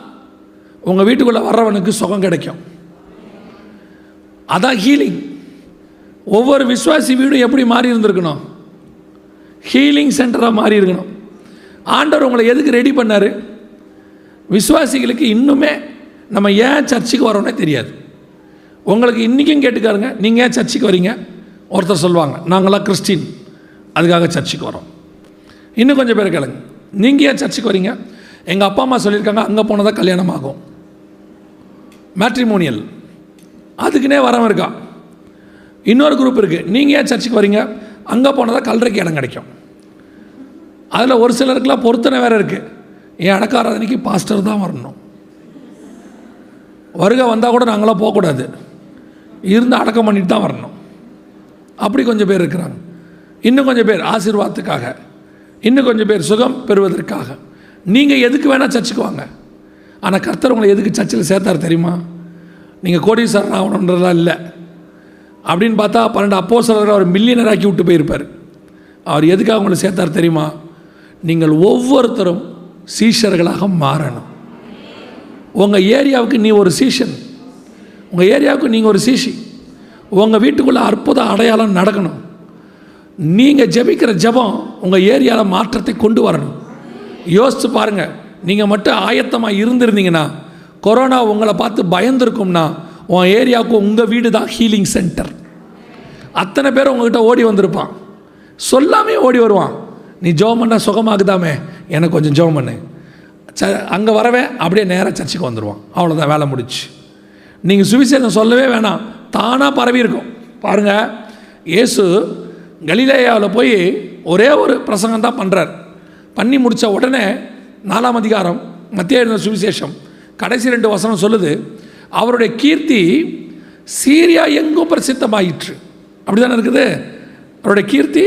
A: உங்கள் வீட்டுக்குள்ளே வர்றவனுக்கு சுகம் கிடைக்கும். அதான் ஹீலிங் ஒவ்வொரு விஸ்வாசி வீடும் எப்படி மாறி இருந்திருக்கணும்? ஹீலிங் சென்டராக மாறி இருக்கணும். ஆண்டவர் உங்களை எதுக்கு ரெடி பண்ணார்? விசுவாசிகளுக்கு இன்னுமே நம்ம ஏன் சர்ச்சுக்கு வரோன்னே தெரியாது. உங்களுக்கு இன்றைக்கும் கேட்டுக்காருங்க நீங்கள் ஏன் சர்ச்சுக்கு வரீங்க? ஒருத்தர் சொல்லுவாங்க நாங்களாம் கிறிஸ்டின் அதுக்காக சர்ச்சுக்கு வரோம். இன்னும் கொஞ்சம் பேர் கேளுங்க நீங்கள் ஏன் சர்ச்சுக்கு வரீங்க? எங்கள் அப்பா அம்மா சொல்லியிருக்காங்க அங்கே போனால் தான் கல்யாணம் ஆகும். மேட்ரிமோனியல் அதுக்குன்னே வரவன் இருக்கா? இன்னொரு குரூப் இருக்குது நீங்கள் ஏன் சர்ச்சுக்கு வரீங்க? அங்கே போனால் தான் கல்றைக்கு இடம் கிடைக்கும். அதில் ஒரு சிலருக்குலாம் பொருத்தனை வேறு இருக்குது என் அடக்காராதனைக்கு பாஸ்டர் தான் வரணும். வருகை வந்தால் கூட நாங்களாம் போகக்கூடாது இருந்து அடக்கம் பண்ணிட்டு தான் வரணும். அப்படி கொஞ்சம் பேர் இருக்கிறாங்க. இன்னும் கொஞ்சம் பேர் ஆசீர்வாதத்துக்காக. இன்னும் கொஞ்சம் பேர் சுகம் பெறுவதற்காக. நீங்கள் எதுக்கு வேணால் சர்ச்சுக்கு வாங்க. ஆனால் கர்த்தர் உங்களை எதுக்கு சர்ச்சில் சேர்த்தார் தெரியுமா? நீங்கள் கோடீஸ்வரன் ஆகணுன்றதெல்லாம் இல்லை. அப்படின்னு பார்த்தா பன்னெண்டு அப்போ அவர் மில்லியனர் ஆக்கி விட்டு போயிருப்பார். அவர் எதுக்காக உங்களை சேர்த்தார் தெரியுமா? நீங்கள் ஒவ்வொருத்தரும் சீஷர்களாக மாறணும். உங்கள் ஏரியாவுக்கு நீ ஒரு சீஷன். உங்கள் ஏரியாவுக்கு நீங்கள் ஒரு சீஷி. உங்கள் வீட்டுக்குள்ளே அற்புத அடையாளம் நடக்கணும். நீங்கள் ஜெபிக்கிற ஜெபம் உங்கள் ஏரியாவில் மாற்றத்தை கொண்டு வரணும். யோசித்து பாருங்கள் நீங்கள் மட்டும் ஆயத்தமாக இருந்திருந்தீங்கன்னா கொரோனா உங்களை பார்த்து பயந்துருக்கும்னா உன் ஏரியாவுக்கு உங்கள் வீடு தான் ஹீலிங் சென்டர் அத்தனை பேர் உங்ககிட்ட ஓடி வந்திருப்பான். சொல்லாமே ஓடி வருவான். நீ ஜெபம் பண்ணால் சுகமாகுதாமே? எனக்கு கொஞ்சம் ஜெபம் பண்ணு. ச அங்கே வரவே அப்படியே நேராக சர்ச்சுக்கு வந்துடுவான் அவ்வளோதான் வேலை முடிச்சு நீங்கள் சுவிசேஷம் சொல்லவே வேணாம். தானாக பரவி இருக்கும். பாருங்கள் இயேசு கலிலேயாவில் போய் ஒரே ஒரு பிரசங்கம் தான் பண்ணுறார் பண்ணி முடித்த உடனே நாலாம் அதிகாரம் மத்திய எழுதின சுவிசேஷம் கடைசி ரெண்டு வசனம் சொல்லுது அவருடைய கீர்த்தி சீரியா எங்கும் பிரசித்தமாயிற்று. அப்படி தானே இருக்குது? அவருடைய கீர்த்தி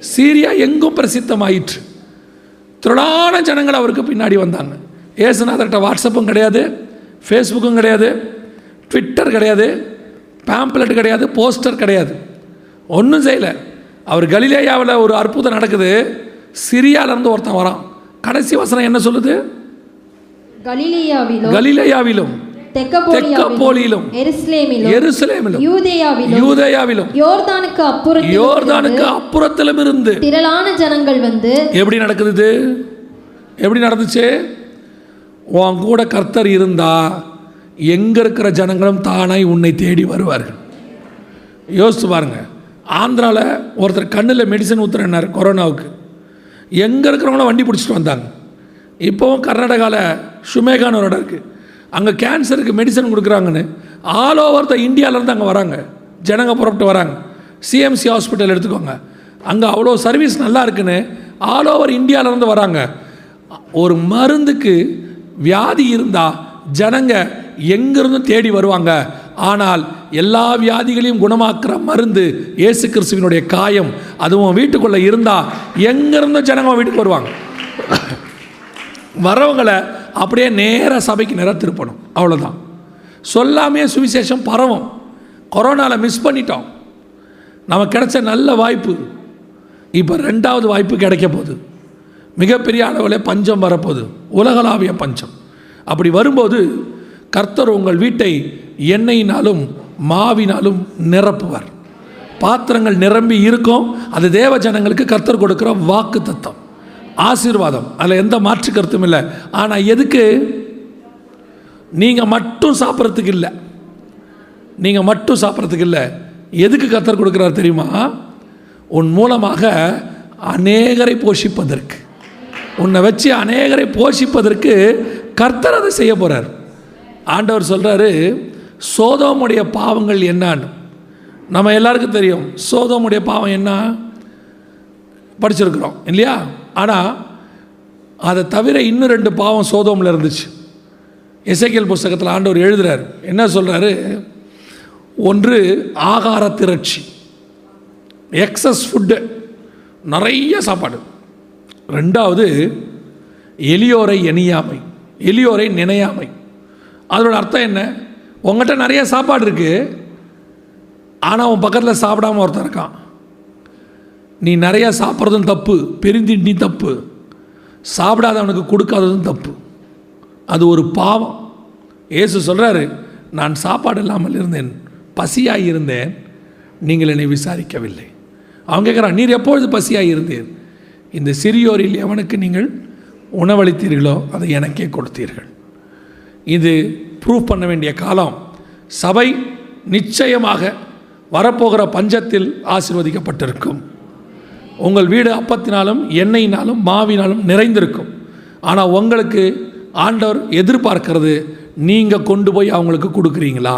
A: சீரியா எங்கும் பிரசித்தமாயிற்று. திரளான ஜனங்கள் அவருக்கு பின்னாடி வந்தாங்க. ஏசுநாதர்கிட்ட வாட்ஸ்அப்பும் கிடையாது ஃபேஸ்புக்கும் கிடையாது ட்விட்டர் கிடையாது பேம்ப்லெட் கிடையாது போஸ்டர் கிடையாது. ஒன்றும் செய்யலை. அவர் கலிலேயாவில் ஒரு அற்புதம் நடக்குது. சிரியாவிலேருந்து ஒருத்தன் வரான். கடைசி வசனம் என்ன சொல்லுது?
C: கலிலேயாவிலும்
A: கலிலேயாவிலும். தெக்கப்போலியிலும்
C: எருசலேமிலும் யூதேயாவிலும்
A: யூதேயாவிலும்
C: யோர்தானுக்கு அப்புறத்தில்
A: யோர்தானுக்கு அப்புறத்திலும் இருந்து
C: திரளான ஜனங்கள் வந்து
A: எப்படி நடக்குது? எப்படி நடந்துச்சு? உன் கூட கர்த்தர் இருந்தா எங்க இருக்கிற ஜனங்களும் தானாய் உன்னை தேடி வருவார்கள். யோசிச்சு பாருங்க. ஆந்திராவில் ஒருத்தர் கண்ணில் மெடிசன் ஊத்துறேன்னாரு கொரோனாவுக்கு. எங்கே இருக்கிறவங்களும் வண்டி பிடிச்சிட்டு வந்தாங்க. இப்போவும் கர்நாடகாவில் ஷுமேகான்னு ஒரு இடம் இருக்குது அங்கே கேன்சருக்கு மெடிசன் கொடுக்குறாங்கன்னு ஆல் ஓவர் த இந்தியாவிலேருந்து அங்கே வராங்க. ஜனங்க புறப்பட்டு வராங்க. சிஎம்சி ஹாஸ்பிட்டல் எடுத்துக்கோங்க. அங்கே அவ்வளோ சர்வீஸ் நல்லா இருக்குன்னு ஆல் ஓவர் இந்தியாவிலேருந்து வராங்க. ஒரு மருந்துக்கு வியாதி இருந்தால் ஜனங்க எங்கேருந்து தேடி வருவாங்க? ஆனால் எல்லா வியாதிகளையும் குணமாக்குற மருந்து இயேசு கிறிஸ்துவினுடைய காயம். அதுவும் வீட்டுக்குள்ளே இருந்தால் எங்கேருந்து ஜனங்க வீட்டுக்கு வருவாங்க? வரவங்களை அப்படியே நேராக சபைக்கு நேராக திருப்பணும் அவ்வளோதான் சொல்லாமே சுவிசேஷம் பரவும். கொரோனாவில் மிஸ் பண்ணிட்டோம். நமக்கு கிடைச்ச நல்ல வாய்ப்பு. இப்போ ரெண்டாவது வாய்ப்பு கிடைக்க போகுது. மிகப்பெரிய அளவில் பஞ்சம் வரப்போகுது. உலகளாவிய பஞ்சம். அப்படி வரும்போது கர்த்தர் உங்கள் வீட்டை எண்ணெயினாலும் மாவினாலும் நிரப்புவார். பாத்திரங்கள் நிரம்பி இருக்கும். அது தேவ ஜனங்களுக்கு கர்த்தர் கொடுக்குற வாக்கு தத்தம். ஆசீர்வாதம். அதில் எந்த மாற்று கருத்தும் இல்லை. ஆனால் எதுக்கு? நீங்கள் மட்டும் சாப்பிட்றதுக்கு இல்லை. நீங்கள் மட்டும் சாப்பிட்றதுக்கு இல்லை. எதுக்கு கத்தர் கொடுக்குறாரு தெரியுமா? உன் மூலமாக அநேகரை போஷிப்பதற்கு. உன்னை வச்சு அநேகரை போஷிப்பதற்கு கர்த்தர் அதை செய்ய போகிறார் ஆண்டவர் சொல்கிறாரு சோதோமுடைய பாவங்கள் என்னான்னு. நம்ம எல்லாருக்கும் தெரியும். சோதோமுடைய பாவம் என்ன? படிச்சிருக்கிறோம். இல்லையா? ஆனால் அதை தவிர இன்னும் ரெண்டு பாவம் சோதோமில் இருந்துச்சு. இசைக்கல் புஸ்தகத்தில் ஆண்டவர் எழுதுகிறார் என்ன சொல்கிறாரு ஒன்று ஆகார திரட்சி. எக்ஸஸ் ஃபுட்டு நிறைய சாப்பாடு. ரெண்டாவது எளியோரை எணியாமை எளியோரை நினையாமை. அதோட அர்த்தம் என்ன? உங்கள்கிட்ட நிறைய சாப்பாடு இருக்குது ஆனால் உன் பக்கத்தில் சாப்பிடாம ஒருத்தன் இருக்கான். நீ நிறையா சாப்பிட்றதும் தப்பு பெருந்திண்டி தப்பு. சாப்பிடாதவனுக்கு கொடுக்காததும் தப்பு. அது ஒரு பாவம். இயேசு சொல்கிறாரு நான் சாப்பாடு இல்லாமல் இருந்தேன் பசியாக இருந்தேன் நீங்கள் என்னை விசாரிக்கவில்லை. அவங்க கேட்குறான் நீர் எப்பொழுது பசியாக இருந்தீர்? இந்த சிறியோரில் எவனுக்கு நீங்கள் உணவளித்தீர்களோ அதை எனக்கே கொடுத்தீர்கள். இது ப்ரூவ் பண்ண வேண்டிய காலம். சபை நிச்சயமாக வரப்போகிற பஞ்சத்தில் ஆசிர்வதிக்கப்பட்டிருக்கும். உங்கள் வீடு அப்பத்தினாலும் எண்ணெயினாலும் மாவினாலும் நிறைந்திருக்கும். ஆனால் உங்களுக்கு ஆண்டவர் எதிர்பார்க்கிறது நீங்கள் கொண்டு போய் அவங்களுக்கு கொடுக்குறீங்களா?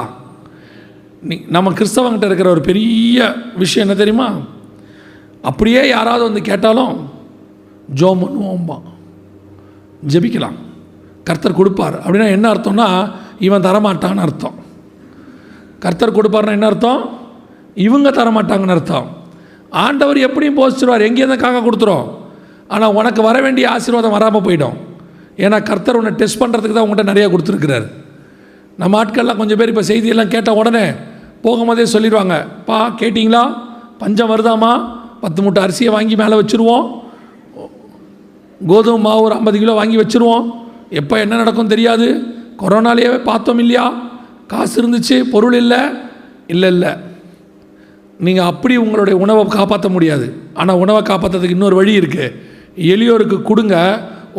A: நீ நம்ம கிறிஸ்தவங்கிட்ட இருக்கிற ஒரு பெரிய விஷயம் என்ன தெரியுமா? அப்படியே யாராவது வந்து கேட்டாலும் ஜோம் பண்ணுவோம்பா ஜெபிக்கலாம். கர்த்தர் கொடுப்பார். அப்படின்னா என்ன அர்த்தம்னா இவன் தரமாட்டான்னு அர்த்தம். கர்த்தர் கொடுப்பார்னா என்ன அர்த்தம்? இவங்க தரமாட்டாங்கன்னு அர்த்தம். ஆண்டவர் எப்படியும் போசிச்சிருவார் எங்கேயும் காக்க கொடுத்துரும். ஆனால் உனக்கு வர வேண்டிய ஆசீர்வாதம் வராமல் போயிடும். ஏன்னா கர்த்தர் உன்னை டெஸ்ட் பண்ணுறதுக்கு தான் உங்கள்கிட்ட நிறையா கொடுத்துருக்கிறார். நம்ம ஆட்கள்லாம் கொஞ்சம் பேர் இப்போ செய்தியெல்லாம் கேட்ட உடனே போகும்போதே சொல்லிடுவாங்க பா கேட்டிங்களா? பஞ்சம் வருதாமா பத்து மூட்டை அரிசியை வாங்கி மேலே வச்சுருவோம். கோதுமை மாவு ஒரு ஐம்பது கிலோ வாங்கி வச்சுருவோம். எப்போ என்ன நடக்கும் தெரியாது. கொரோனாலேயே பார்த்தோம் இல்லையா? காசு இருந்துச்சு பொருள் இல்லை. இல்லை இல்லை. நீங்கள் அப்படி உங்களுடைய உணவை காப்பாற்ற முடியாது. ஆனால் உணவை காப்பாற்றுறதுக்கு இன்னொரு வழி இருக்குது எளியோருக்கு கொடுங்க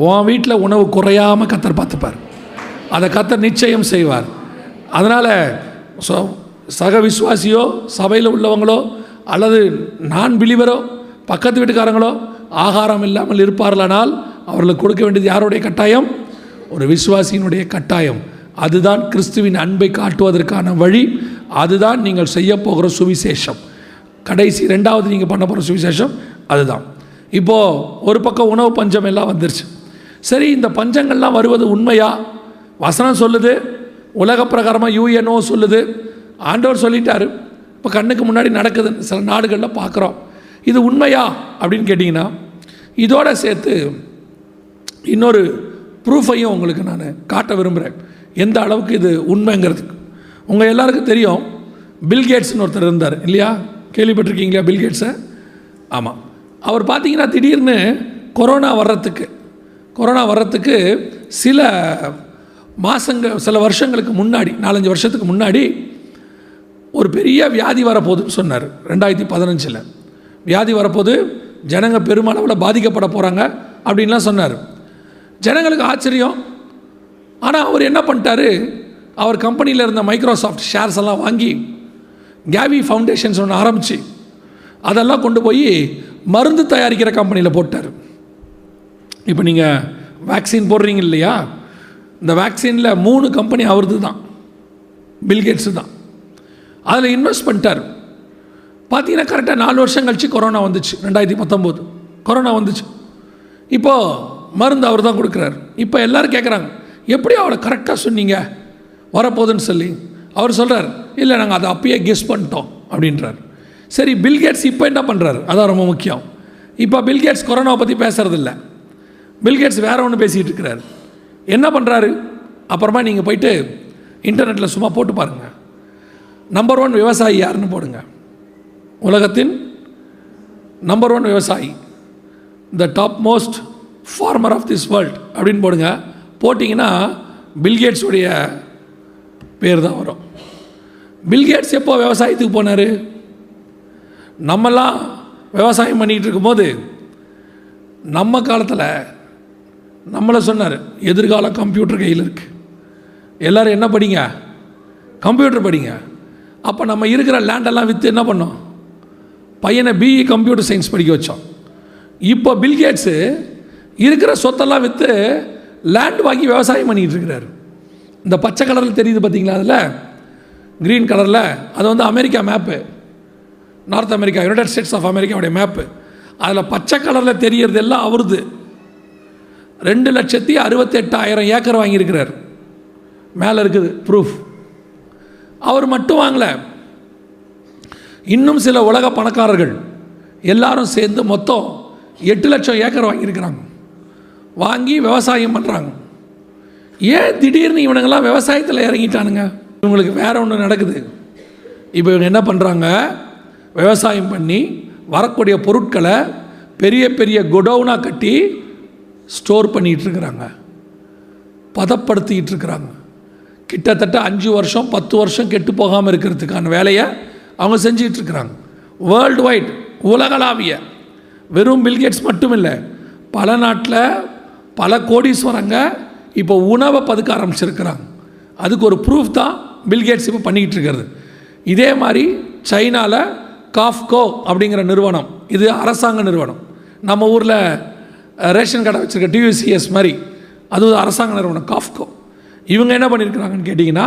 A: உன் வீட்டில் உணவு குறையாமல் கத்தர் பார்த்துப்பார். அதை கத்தர் நிச்சயம் செய்வார். அதனால் ஸோ சக விசுவாசியோ சபையில் உள்ளவங்களோ அல்லது நான் பிலிவரோ பக்கத்து வீட்டுக்காரங்களோ ஆகாரம் இல்லாமல் இருப்பார்களானால் அவர்களுக்கு கொடுக்க வேண்டியது யாருடைய கட்டாயம்? ஒரு விசுவாசியினுடைய கட்டாயம். அதுதான் கிறிஸ்துவின் அன்பை காட்டுவதற்கான வழி. அதுதான் நீங்கள் செய்ய போகிற சுவிசேஷம். கடைசி ரெண்டாவது நீங்கள் பண்ண போகிற சுவிசேஷம் அதுதான். இப்போது ஒரு பக்கம் உணவு பஞ்சம் எல்லாம் வந்துருச்சு. சரி இந்த பஞ்சங்கள்லாம் வருவது உண்மையா? வசனம் சொல்லுது உலக பிரகாரமாக யூஎன்ஓ சொல்லுது. ஆண்டவர் சொல்லிட்டாரு. இப்போ கண்ணுக்கு முன்னாடி நடக்குது சில நாடுகளில் பார்க்குறோம் இது உண்மையா அப்படின்னு கேட்டிங்கன்னா இதோடு சேர்த்து இன்னொரு ப்ரூஃபையும் உங்களுக்கு நான் காட்ட விரும்புகிறேன் எந்த அளவுக்கு இது உண்மைங்கிறதுக்கு. உங்கள் எல்லாருக்கும் தெரியும் பில்கேட்ஸ்னு ஒருத்தர் இருந்தார். இல்லையா? கேள்விப்பட்டிருக்கீங்களா பில்கேட்ஸை ஆமாம் அவர் பார்த்தீங்கன்னா திடீர்னு கொரோனா வர்றதுக்கு கொரோனா வர்றதுக்கு சில மாதங்கள் சில வருஷங்களுக்கு முன்னாடி நாலஞ்சு வருஷத்துக்கு முன்னாடி ஒரு பெரிய வியாதி வரப்போகுதுன்னு சொன்னார் ரெண்டாயிரத்தி பதினஞ்சில். வியாதி வரப்போது ஜனங்க பெருமளவில் பாதிக்கப்பட போகிறாங்க அப்படின்லாம் சொன்னார். ஜனங்களுக்கு ஆச்சரியம். ஆனால் அவர் என்ன பண்ணிட்டாரு? அவர் கம்பெனியில் இருந்த மைக்ரோசாஃப்ட் ஷேர்ஸ் எல்லாம் வாங்கி கேவி ஃபவுண்டேஷன்ஸ் ஒன்று ஆரம்பித்து அதெல்லாம் கொண்டு போய் மருந்து தயாரிக்கிற கம்பெனியில் போட்டார். இப்போ நீங்கள் வேக்சின் போடுறீங்க இல்லையா? இந்த வேக்சினில் மூணு கம்பெனி அவரது தான். பில்கேட்ஸு தான். அதில் இன்வெஸ்ட் பண்ணிட்டார். பார்த்தீங்கன்னா கரெக்டாக நாலு வருஷம் கழிச்சு கொரோனா வந்துச்சு ரெண்டாயிரத்தி பத்தொம்போது. கொரோனா வந்துச்சு. இப்போது மருந்து அவர் தான் கொடுக்குறாரு. இப்போ எல்லோரும் கேட்குறாங்க எப்படி அவளை கரெக்டாக சொன்னீங்க? வரப்போகுதுன்னு சொல்லி அவர் சொல்கிறார் இல்லை நாங்கள் அதை அப்பயே கெஸ் பண்ணிட்டோம் அப்படின்றார். சரி பில்கேட்ஸ் இப்போ என்ன பண்ணுறாரு அதான் ரொம்ப முக்கியம். இப்போ பில்கேட்ஸ் கொரோனாவை பற்றி பேசுகிறதில்ல பில்கேட்ஸ் வேற ஒன்று பேசிகிட்டு இருக்கிறார். என்ன பண்ணுறாரு அப்புறமா நீங்கள் போயிட்டு இன்டர்நெட்டில் சும்மா போட்டு பாருங்கள் நம்பர் ஒன் விவசாயி யாருன்னு போடுங்க. உலகத்தின் நம்பர் ஒன் விவசாயி the topmost farmer of this world அப்படின்னு போடுங்க. போட்டிங்கன்னா பில்கேட்ஸுடைய பேர் தான் வரும் பில்கேட்ஸ் எப்போ விவசாயத்துக்கு போனார்? நம்மெல்லாம் விவசாயம் பண்ணிகிட்டு இருக்கும்போது நம்ம காலத்தில் நம்மளை சொன்னார் எதிர்கால கம்ப்யூட்டர் கையில் இருக்குது எல்லோரும் என்ன படிங்க? கம்ப்யூட்டர் படிங்க. அப்போ நம்ம இருக்கிற லேண்டெல்லாம் விற்று என்ன பண்ணோம்? பையனை பிஇ கம்ப்யூட்டர் சயின்ஸ் படிக்க வச்சோம். இப்போ பில்கேட்ஸு இருக்கிற சொத்தெல்லாம் விற்று லேண்ட் வாங்கி விவசாயம் பண்ணிக்கிட்டு இருக்கிறாரு. இந்த பச்சை கலரில் தெரியுது பார்த்தீங்களா அதில்? க்ரீன் கலரில். அது வந்து America map North America United States of அமெரிக்காவுடைய மேப்பு அதில் பச்சை கலரில் தெரியறது எல்லாம் அவருது. ரெண்டு லட்சத்தி அறுபத்தெட்டாயிரம் ஏக்கர் வாங்கியிருக்கிறார். மேலே இருக்குது ப்ரூஃப் அவர் மட்டும் வாங்கலை. இன்னும் சில உலக பணக்காரர்கள் எல்லாரும் சேர்ந்து மொத்தம் எட்டு லட்சம் ஏக்கர் வாங்கியிருக்கிறாங்க. வாங்கி விவசாயம் பண்ணுறாங்க ஏன் திடீர்னு இவனுங்கெல்லாம் விவசாயத்தில் இறங்கிட்டானுங்க? இவங்களுக்கு வேற ஒன்று நடக்குது. இப்போ இவங்க என்ன பண்ணுறாங்க விவசாயம் பண்ணி வரக்கூடிய பொருட்களை பெரிய பெரிய குடவுனாக கட்டி ஸ்டோர் பண்ணிகிட்டு இருக்கிறாங்க. பதப்படுத்திக்கிட்டு இருக்கிறாங்க. கிட்டத்தட்ட அஞ்சு வருஷம் பத்து வருஷம் கெட்டு போகாமல் இருக்கிறதுக்கான வேலையை அவங்க செஞ்சிகிட்டு இருக்கிறாங்க. வேர்ல்டு வைட் உலகளாவிய. வெறும் பில்கேட்ஸ் மட்டும் இல்லை பல நாட்டில் பல கோடீஸ்வரங்க இப்போ உணவை பதுக்க ஆரம்பிச்சிருக்கிறாங்க. அதுக்கு ஒரு ப்ரூஃப் தான் பில்கேட்ஸ் இப்போ பண்ணிக்கிட்டு இருக்கிறது. இதே மாதிரி சைனாவில் காஃப்கோ அப்படிங்கிற நிறுவனம் இது அரசாங்க நிறுவனம். நம்ம ஊரில் ரேஷன் கடை வச்சுருக்க டியூசிஎஸ் மாதிரி அது ஒரு அரசாங்க நிறுவனம் காஃப்கோ இவங்க என்ன பண்ணியிருக்கிறாங்கன்னு கேட்டிங்கன்னா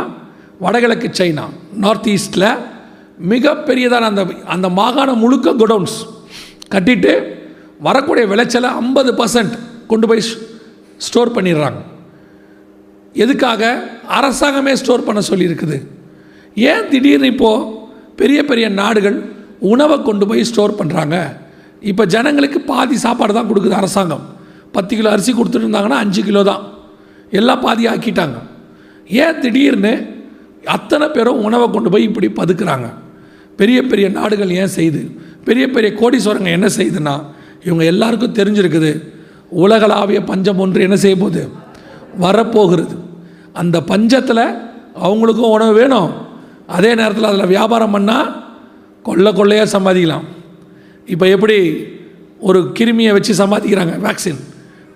A: வடகிழக்கு சைனா நார்த் ஈஸ்டில் மிகப்பெரியதான அந்த அந்த மாகாணம் முழுக்க குடவுன்ஸ் கட்டிட்டு வரக்கூடிய விளைச்சலை ஐம்பது பர்சன்ட் கொண்டு போய் ஸ்டோர் பண்ணிடுறாங்க. எதுக்காக? அரசாங்கமே ஸ்டோர் பண்ண சொல்லியிருக்குது. ஏன் திடீர்னு இப்போது பெரிய பெரிய நாடுகள் உணவை கொண்டு போய் ஸ்டோர் பண்ணுறாங்க இப்போ ஜனங்களுக்கு பாதி சாப்பாடு தான் கொடுக்குது அரசாங்கம். பத்து கிலோ அரிசி கொடுத்துட்டு இருந்தாங்கன்னா அஞ்சு கிலோ தான். எல்லாம் பாதி ஆக்கிட்டாங்க. ஏன் திடீர்னு அத்தனை பேரும் உணவை கொண்டு போய் இப்படி பதுக்குறாங்க? பெரிய பெரிய நாடுகள் ஏன் செய்யுது? பெரிய பெரிய கோடீஸ்வரங்க என்ன செய்யுதுன்னா இவங்க எல்லாருக்கும் தெரிஞ்சிருக்குது. உலகளாவிய பஞ்சம் ஒன்று என்ன செய்ய போகுது? வரப்போகிறது. அந்த பஞ்சத்தில் அவங்களுக்கும் உணவு வேணும். அதே நேரத்தில் அதில் வியாபாரம் பண்ணால் கொள்ள கொள்ளையாக சம்பாதிக்கலாம். இப்போ எப்படி ஒரு கிருமியை வச்சு சம்பாதிக்கிறாங்க வேக்சின்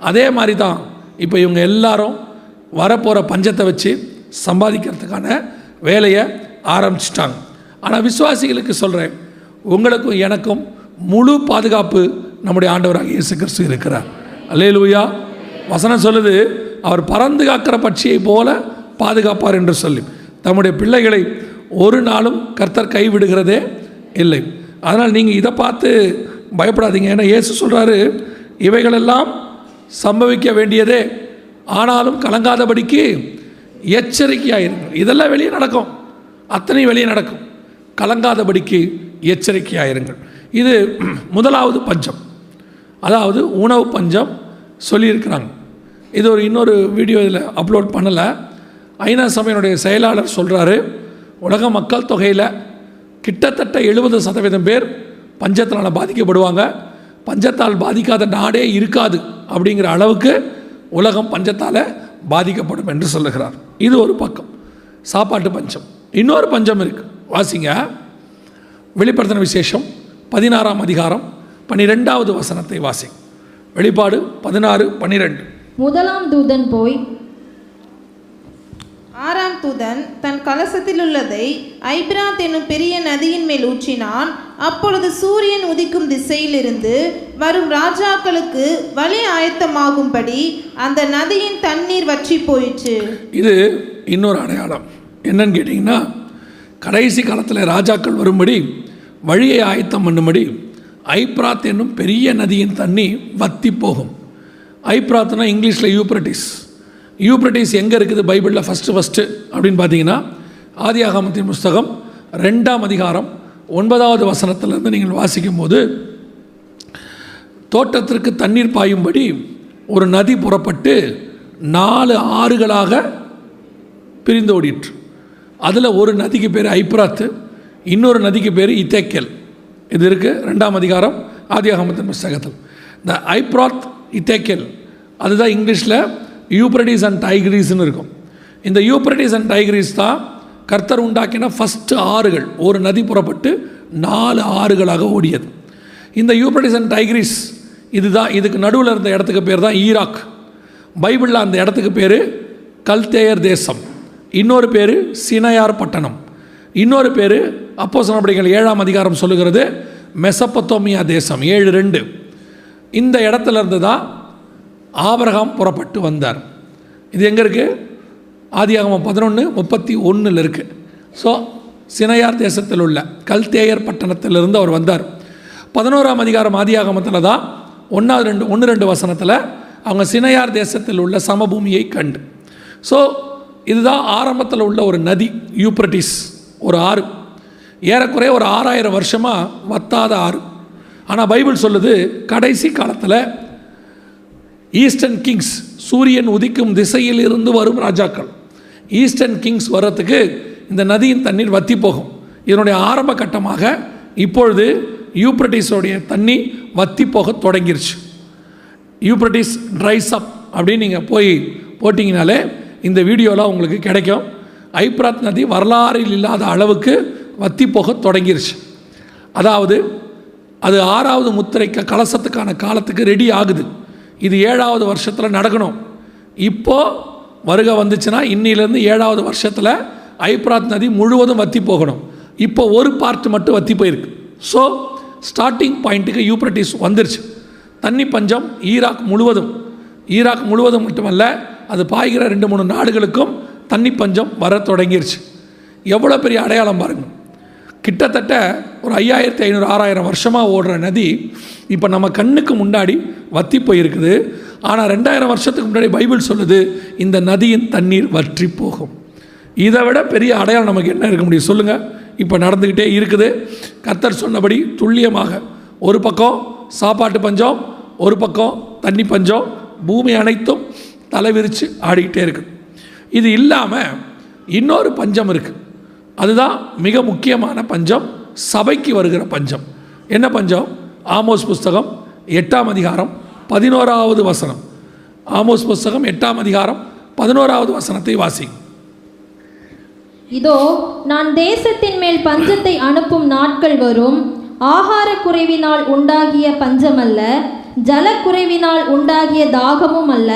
A: அதே மாதிரி தான் இப்போ இவங்க எல்லாரும் வரப்போகிற பஞ்சத்தை வச்சு சம்பாதிக்கிறதுக்கான வேலையை ஆரம்பிச்சிட்டாங்க. ஆனால் விசுவாசிகளுக்கு சொல்கிறேன் உங்களுக்கும் எனக்கும் முழு பாதுகாப்பு நம்முடைய ஆண்டவராக இயேசு கிறிஸ்து இருக்கிறார். அல்லேலூயா. வசனம் சொல்லுது அவர் பறந்து காக்கிற பட்சியை போல பாதுகாப்பார் என்று சொல்லி. தம்முடைய பிள்ளைகளை ஒரு நாளும் கர்த்தர் கைவிடுகிறதே இல்லை. அதனால் நீங்கள் இதை பார்த்து பயப்படாதீங்க. ஏன்னா இயேசு சொல்கிறாரு இவைகளெல்லாம் சம்பவிக்க வேண்டியதே. ஆனாலும் கலங்காதபடிக்கு எச்சரிக்கையாயிருங்கள். இதெல்லாம் வெளியே நடக்கும். அத்தனை வெளியே நடக்கும். கலங்காதபடிக்கு எச்சரிக்கையாயிருங்கள். இது முதலாவது பஞ்சம். அதாவது உணவு பஞ்சம் சொல்லியிருக்கிறாங்க. இது ஒரு இன்னொரு வீடியோ இதில் அப்லோட் பண்ணலை. ஐநா சபையினுடைய செயலாளர் சொல்கிறாரு உலக மக்கள் தொகையில் கிட்டத்தட்ட எழுபது சதவீதம் பேர் பஞ்சத்தினால் பாதிக்கப்படுவாங்க. பஞ்சத்தால் பாதிக்காத நாடே இருக்காது அப்படிங்கிற அளவுக்கு உலகம் பஞ்சத்தால் பாதிக்கப்படும் என்று சொல்லுகிறார். இது ஒரு பக்கம். சாப்பாட்டு பஞ்சம். இன்னொரு பஞ்சம் இருக்குது வாசிங்க. வெளிப்படுத்தின விசேஷம் பதினாறாம் அதிகாரம் பன்னிரெண்டாவது வசனத்தை வாசி வெளிப்பாடு பதினாறு பன்னிரெண்டு
C: முதலாம் தூதன் போய்
B: ஆறாம் தூதன் தன் கலசத்தில் உள்ளதை ஐபிராத் என்னும் பெரிய நதியின் மேல் ஊற்றினான். அப்பொழுது சூரியன் உதிக்கும் திசையிலிருந்து வரும் ராஜாக்களுக்கு வழி ஆயத்தமாகும்படி அந்த நதியின் தண்ணீர் வற்றி போயிற்று.
A: இது இன்னொரு அடையாளம். என்னன்னு கேட்டிங்கன்னா கடைசி காலத்தில் ராஜாக்கள் வரும்படி வழியை ஆயத்தம் பண்ணும்படி ஐப்ராத் என்னும் பெரிய நதியின் தண்ணி வத்தி போகும். ஐப்ராத்னா இங்கிலீஷில் யூப்ரட்டிஸ். யூப்ரட்டிஸ் எங்கே இருக்குது? பைபிளில் ஃபஸ்ட்டு ஃபஸ்ட்டு அப்படின்னு பார்த்தீங்கன்னா ஆதியாகமத்தின் புஸ்தகம் ரெண்டாம் அதிகாரம் ஒன்பதாவது வசனத்திலேருந்து நீங்கள் வாசிக்கும்போது தோட்டத்திற்கு தண்ணீர் பாயும்படி ஒரு நதி புறப்பட்டு நாலு ஆறுகளாக பிரிந்து ஓடிற்று. அதில் ஒரு நதிக்கு பேர் ஐப்ராத்து இன்னொரு நதிக்கு பேர் இத்தேக்கல் இது இருக்குது ரெண்டாம் அதிகாரம் ஆதியாகமத்தின் புஸ்தகத்தில். இந்த ஐப்ராத் இத்தேக்கல். அதுதான் இங்கிலீஷில் யூப்ரடிஸ் அண்ட் டைக்ரீஸ்னு இருக்கும். இந்த யூப்ரடிஸ் அண்ட் டைக்ரீஸ் தான் கர்த்தர் உண்டாக்கின ஃபஸ்ட்டு ஆறுகள். ஒரு நதி புறப்பட்டு நாலு ஆறுகளாக ஓடியது. இந்த யூப்ரடிஸ் அண்ட் டைக்ரீஸ் இதுதான் இதுக்கு நடுவில் இருந்த இடத்துக்கு பேர் தான் ஈராக். பைபிளில் அந்த இடத்துக்கு பேர் கல்தேயர் தேசம். இன்னொரு பேர் சினையார் பட்டணம். இன்னொரு பேர் அப்போ சொன்னபடிகள் ஏழாம் அதிகாரம் சொல்லுகிறது மெசப்பத்தோமியா தேசம். ஏழு ரெண்டு. இந்த இடத்துல இருந்து தான் ஆபரகம் புறப்பட்டு வந்தார். இது எங்கே இருக்குது ஆதியாகமம் பதினொன்று முப்பத்தி ஒன்றில் இருக்குது ஸோ சினையார் தேசத்தில் உள்ள கல்தேயர் பட்டணத்திலிருந்து அவர் வந்தார். பதினோராம் அதிகாரம் ஆதியாகமத்தில் தான் ஒன்றாவது ரெண்டு ஒன்று ரெண்டு வசனத்தில் அவங்க சினையார் தேசத்தில் உள்ள சமபூமியை கண்டு. ஸோ இதுதான் ஆரம்பத்தில் உள்ள ஒரு நதி யூப்ரட்டிஸ் ஒரு ஆறு. ஏறக்குறைய ஒரு ஆறாயிரம் வருஷமாக வத்தாத ஆறு. ஆனால் பைபிள் சொல்லுது கடைசி காலத்தில் ஈஸ்டர்ன் கிங்ஸ் சூரியன் உதிக்கும் திசையில் இருந்து வரும் ராஜாக்கள். ஈஸ்டர்ன் கிங்ஸ் வர்றதுக்கு இந்த நதியின் தண்ணீர் வத்தி போகும். இதனுடைய ஆரம்ப கட்டமாக இப்பொழுது யூப்ரட்டிஸோடைய தண்ணி வத்தி போக தொடங்கிருச்சு. யூப்ரட்டிஸ் ட்ரைஸ் அப் அப்படின்னு நீங்கள் போய் போட்டிங்கனாலே இந்த வீடியோலாம் உங்களுக்கு கிடைக்கும். ஐப்ராத் நதி வரலாறில் இல்லாத அளவுக்கு வத்தி போக தொடங்கிருச்சு. அதாவது அது ஆறாவது முத்திரைக்க கலசத்துக்கான காலத்துக்கு ரெடி ஆகுது. இது ஏழாவது வருஷத்தில் நடக்கணும். இப்போது வருகை வந்துச்சுன்னா இன்னிலேருந்து ஏழாவது வருஷத்தில் ஐப்ராத் நதி முழுவதும் வத்தி போகணும். இப்போ ஒரு பார்ட் மட்டும் வத்தி போயிருக்கு. ஸோ ஸ்டார்டிங் பாயிண்ட்டுக்கு யூப்ரட்டிஸ் வந்துருச்சு. தண்ணி பஞ்சம் ஈராக் முழுவதும். ஈராக் முழுவதும் மட்டுமல்ல அது பாய்கிற ரெண்டு மூணு நாடுகளுக்கும் தண்ணி பஞ்சம் வர தொடங்கிருச்சு. எவ்வளோ பெரிய அடையாளம் பாருங்கள் கிட்டத்தட்ட ஒரு ஐயாயிரத்தி ஐநூறு ஆறாயிரம் வருஷமாக ஓடுற நதி இப்போ நம்ம கண்ணுக்கு முன்னாடி வத்தி போயிருக்குது. ஆனால் ரெண்டாயிரம் வருஷத்துக்கு முன்னாடி பைபிள் சொல்லுது இந்த நதியின் தண்ணீர் வற்றி போகும். இதை விட பெரிய அடையாளம் நமக்கு என்ன இருக்க முடியும் சொல்லுங்கள் இப்போ நடந்துக்கிட்டே இருக்குது. கத்தர் சொன்னபடி துல்லியமாக ஒரு பக்கம் சாப்பாட்டு பஞ்சம் ஒரு பக்கம் தண்ணி பஞ்சம் பூமி அனைத்தும் தலைவிரித்து ஆடிக்கிட்டே இருக்குது. இது இல்லாமல் இன்னொரு பஞ்சம் இருக்குது அதுதான் மிக முக்கியமான பஞ்சம். சபைக்கு வருகிற பஞ்சம். என்ன பஞ்சம்? ஆமோஸ் புஸ்தகம் எட்டாம் அதிகாரம் பதினோராவது வசனம். ஆமோஸ் புஸ்தகம் எட்டாம் அதிகாரம் பதினோராவது வசனத்தை வாசி.
C: இதோ நான் தேசத்தின் மேல் பஞ்சத்தை அனுப்பும் நாட்கள் வரும். ஆகார குறைவினால் உண்டாகிய பஞ்சமல்ல ஜலக்குறைவினால் உண்டாகிய தாகமும் அல்ல.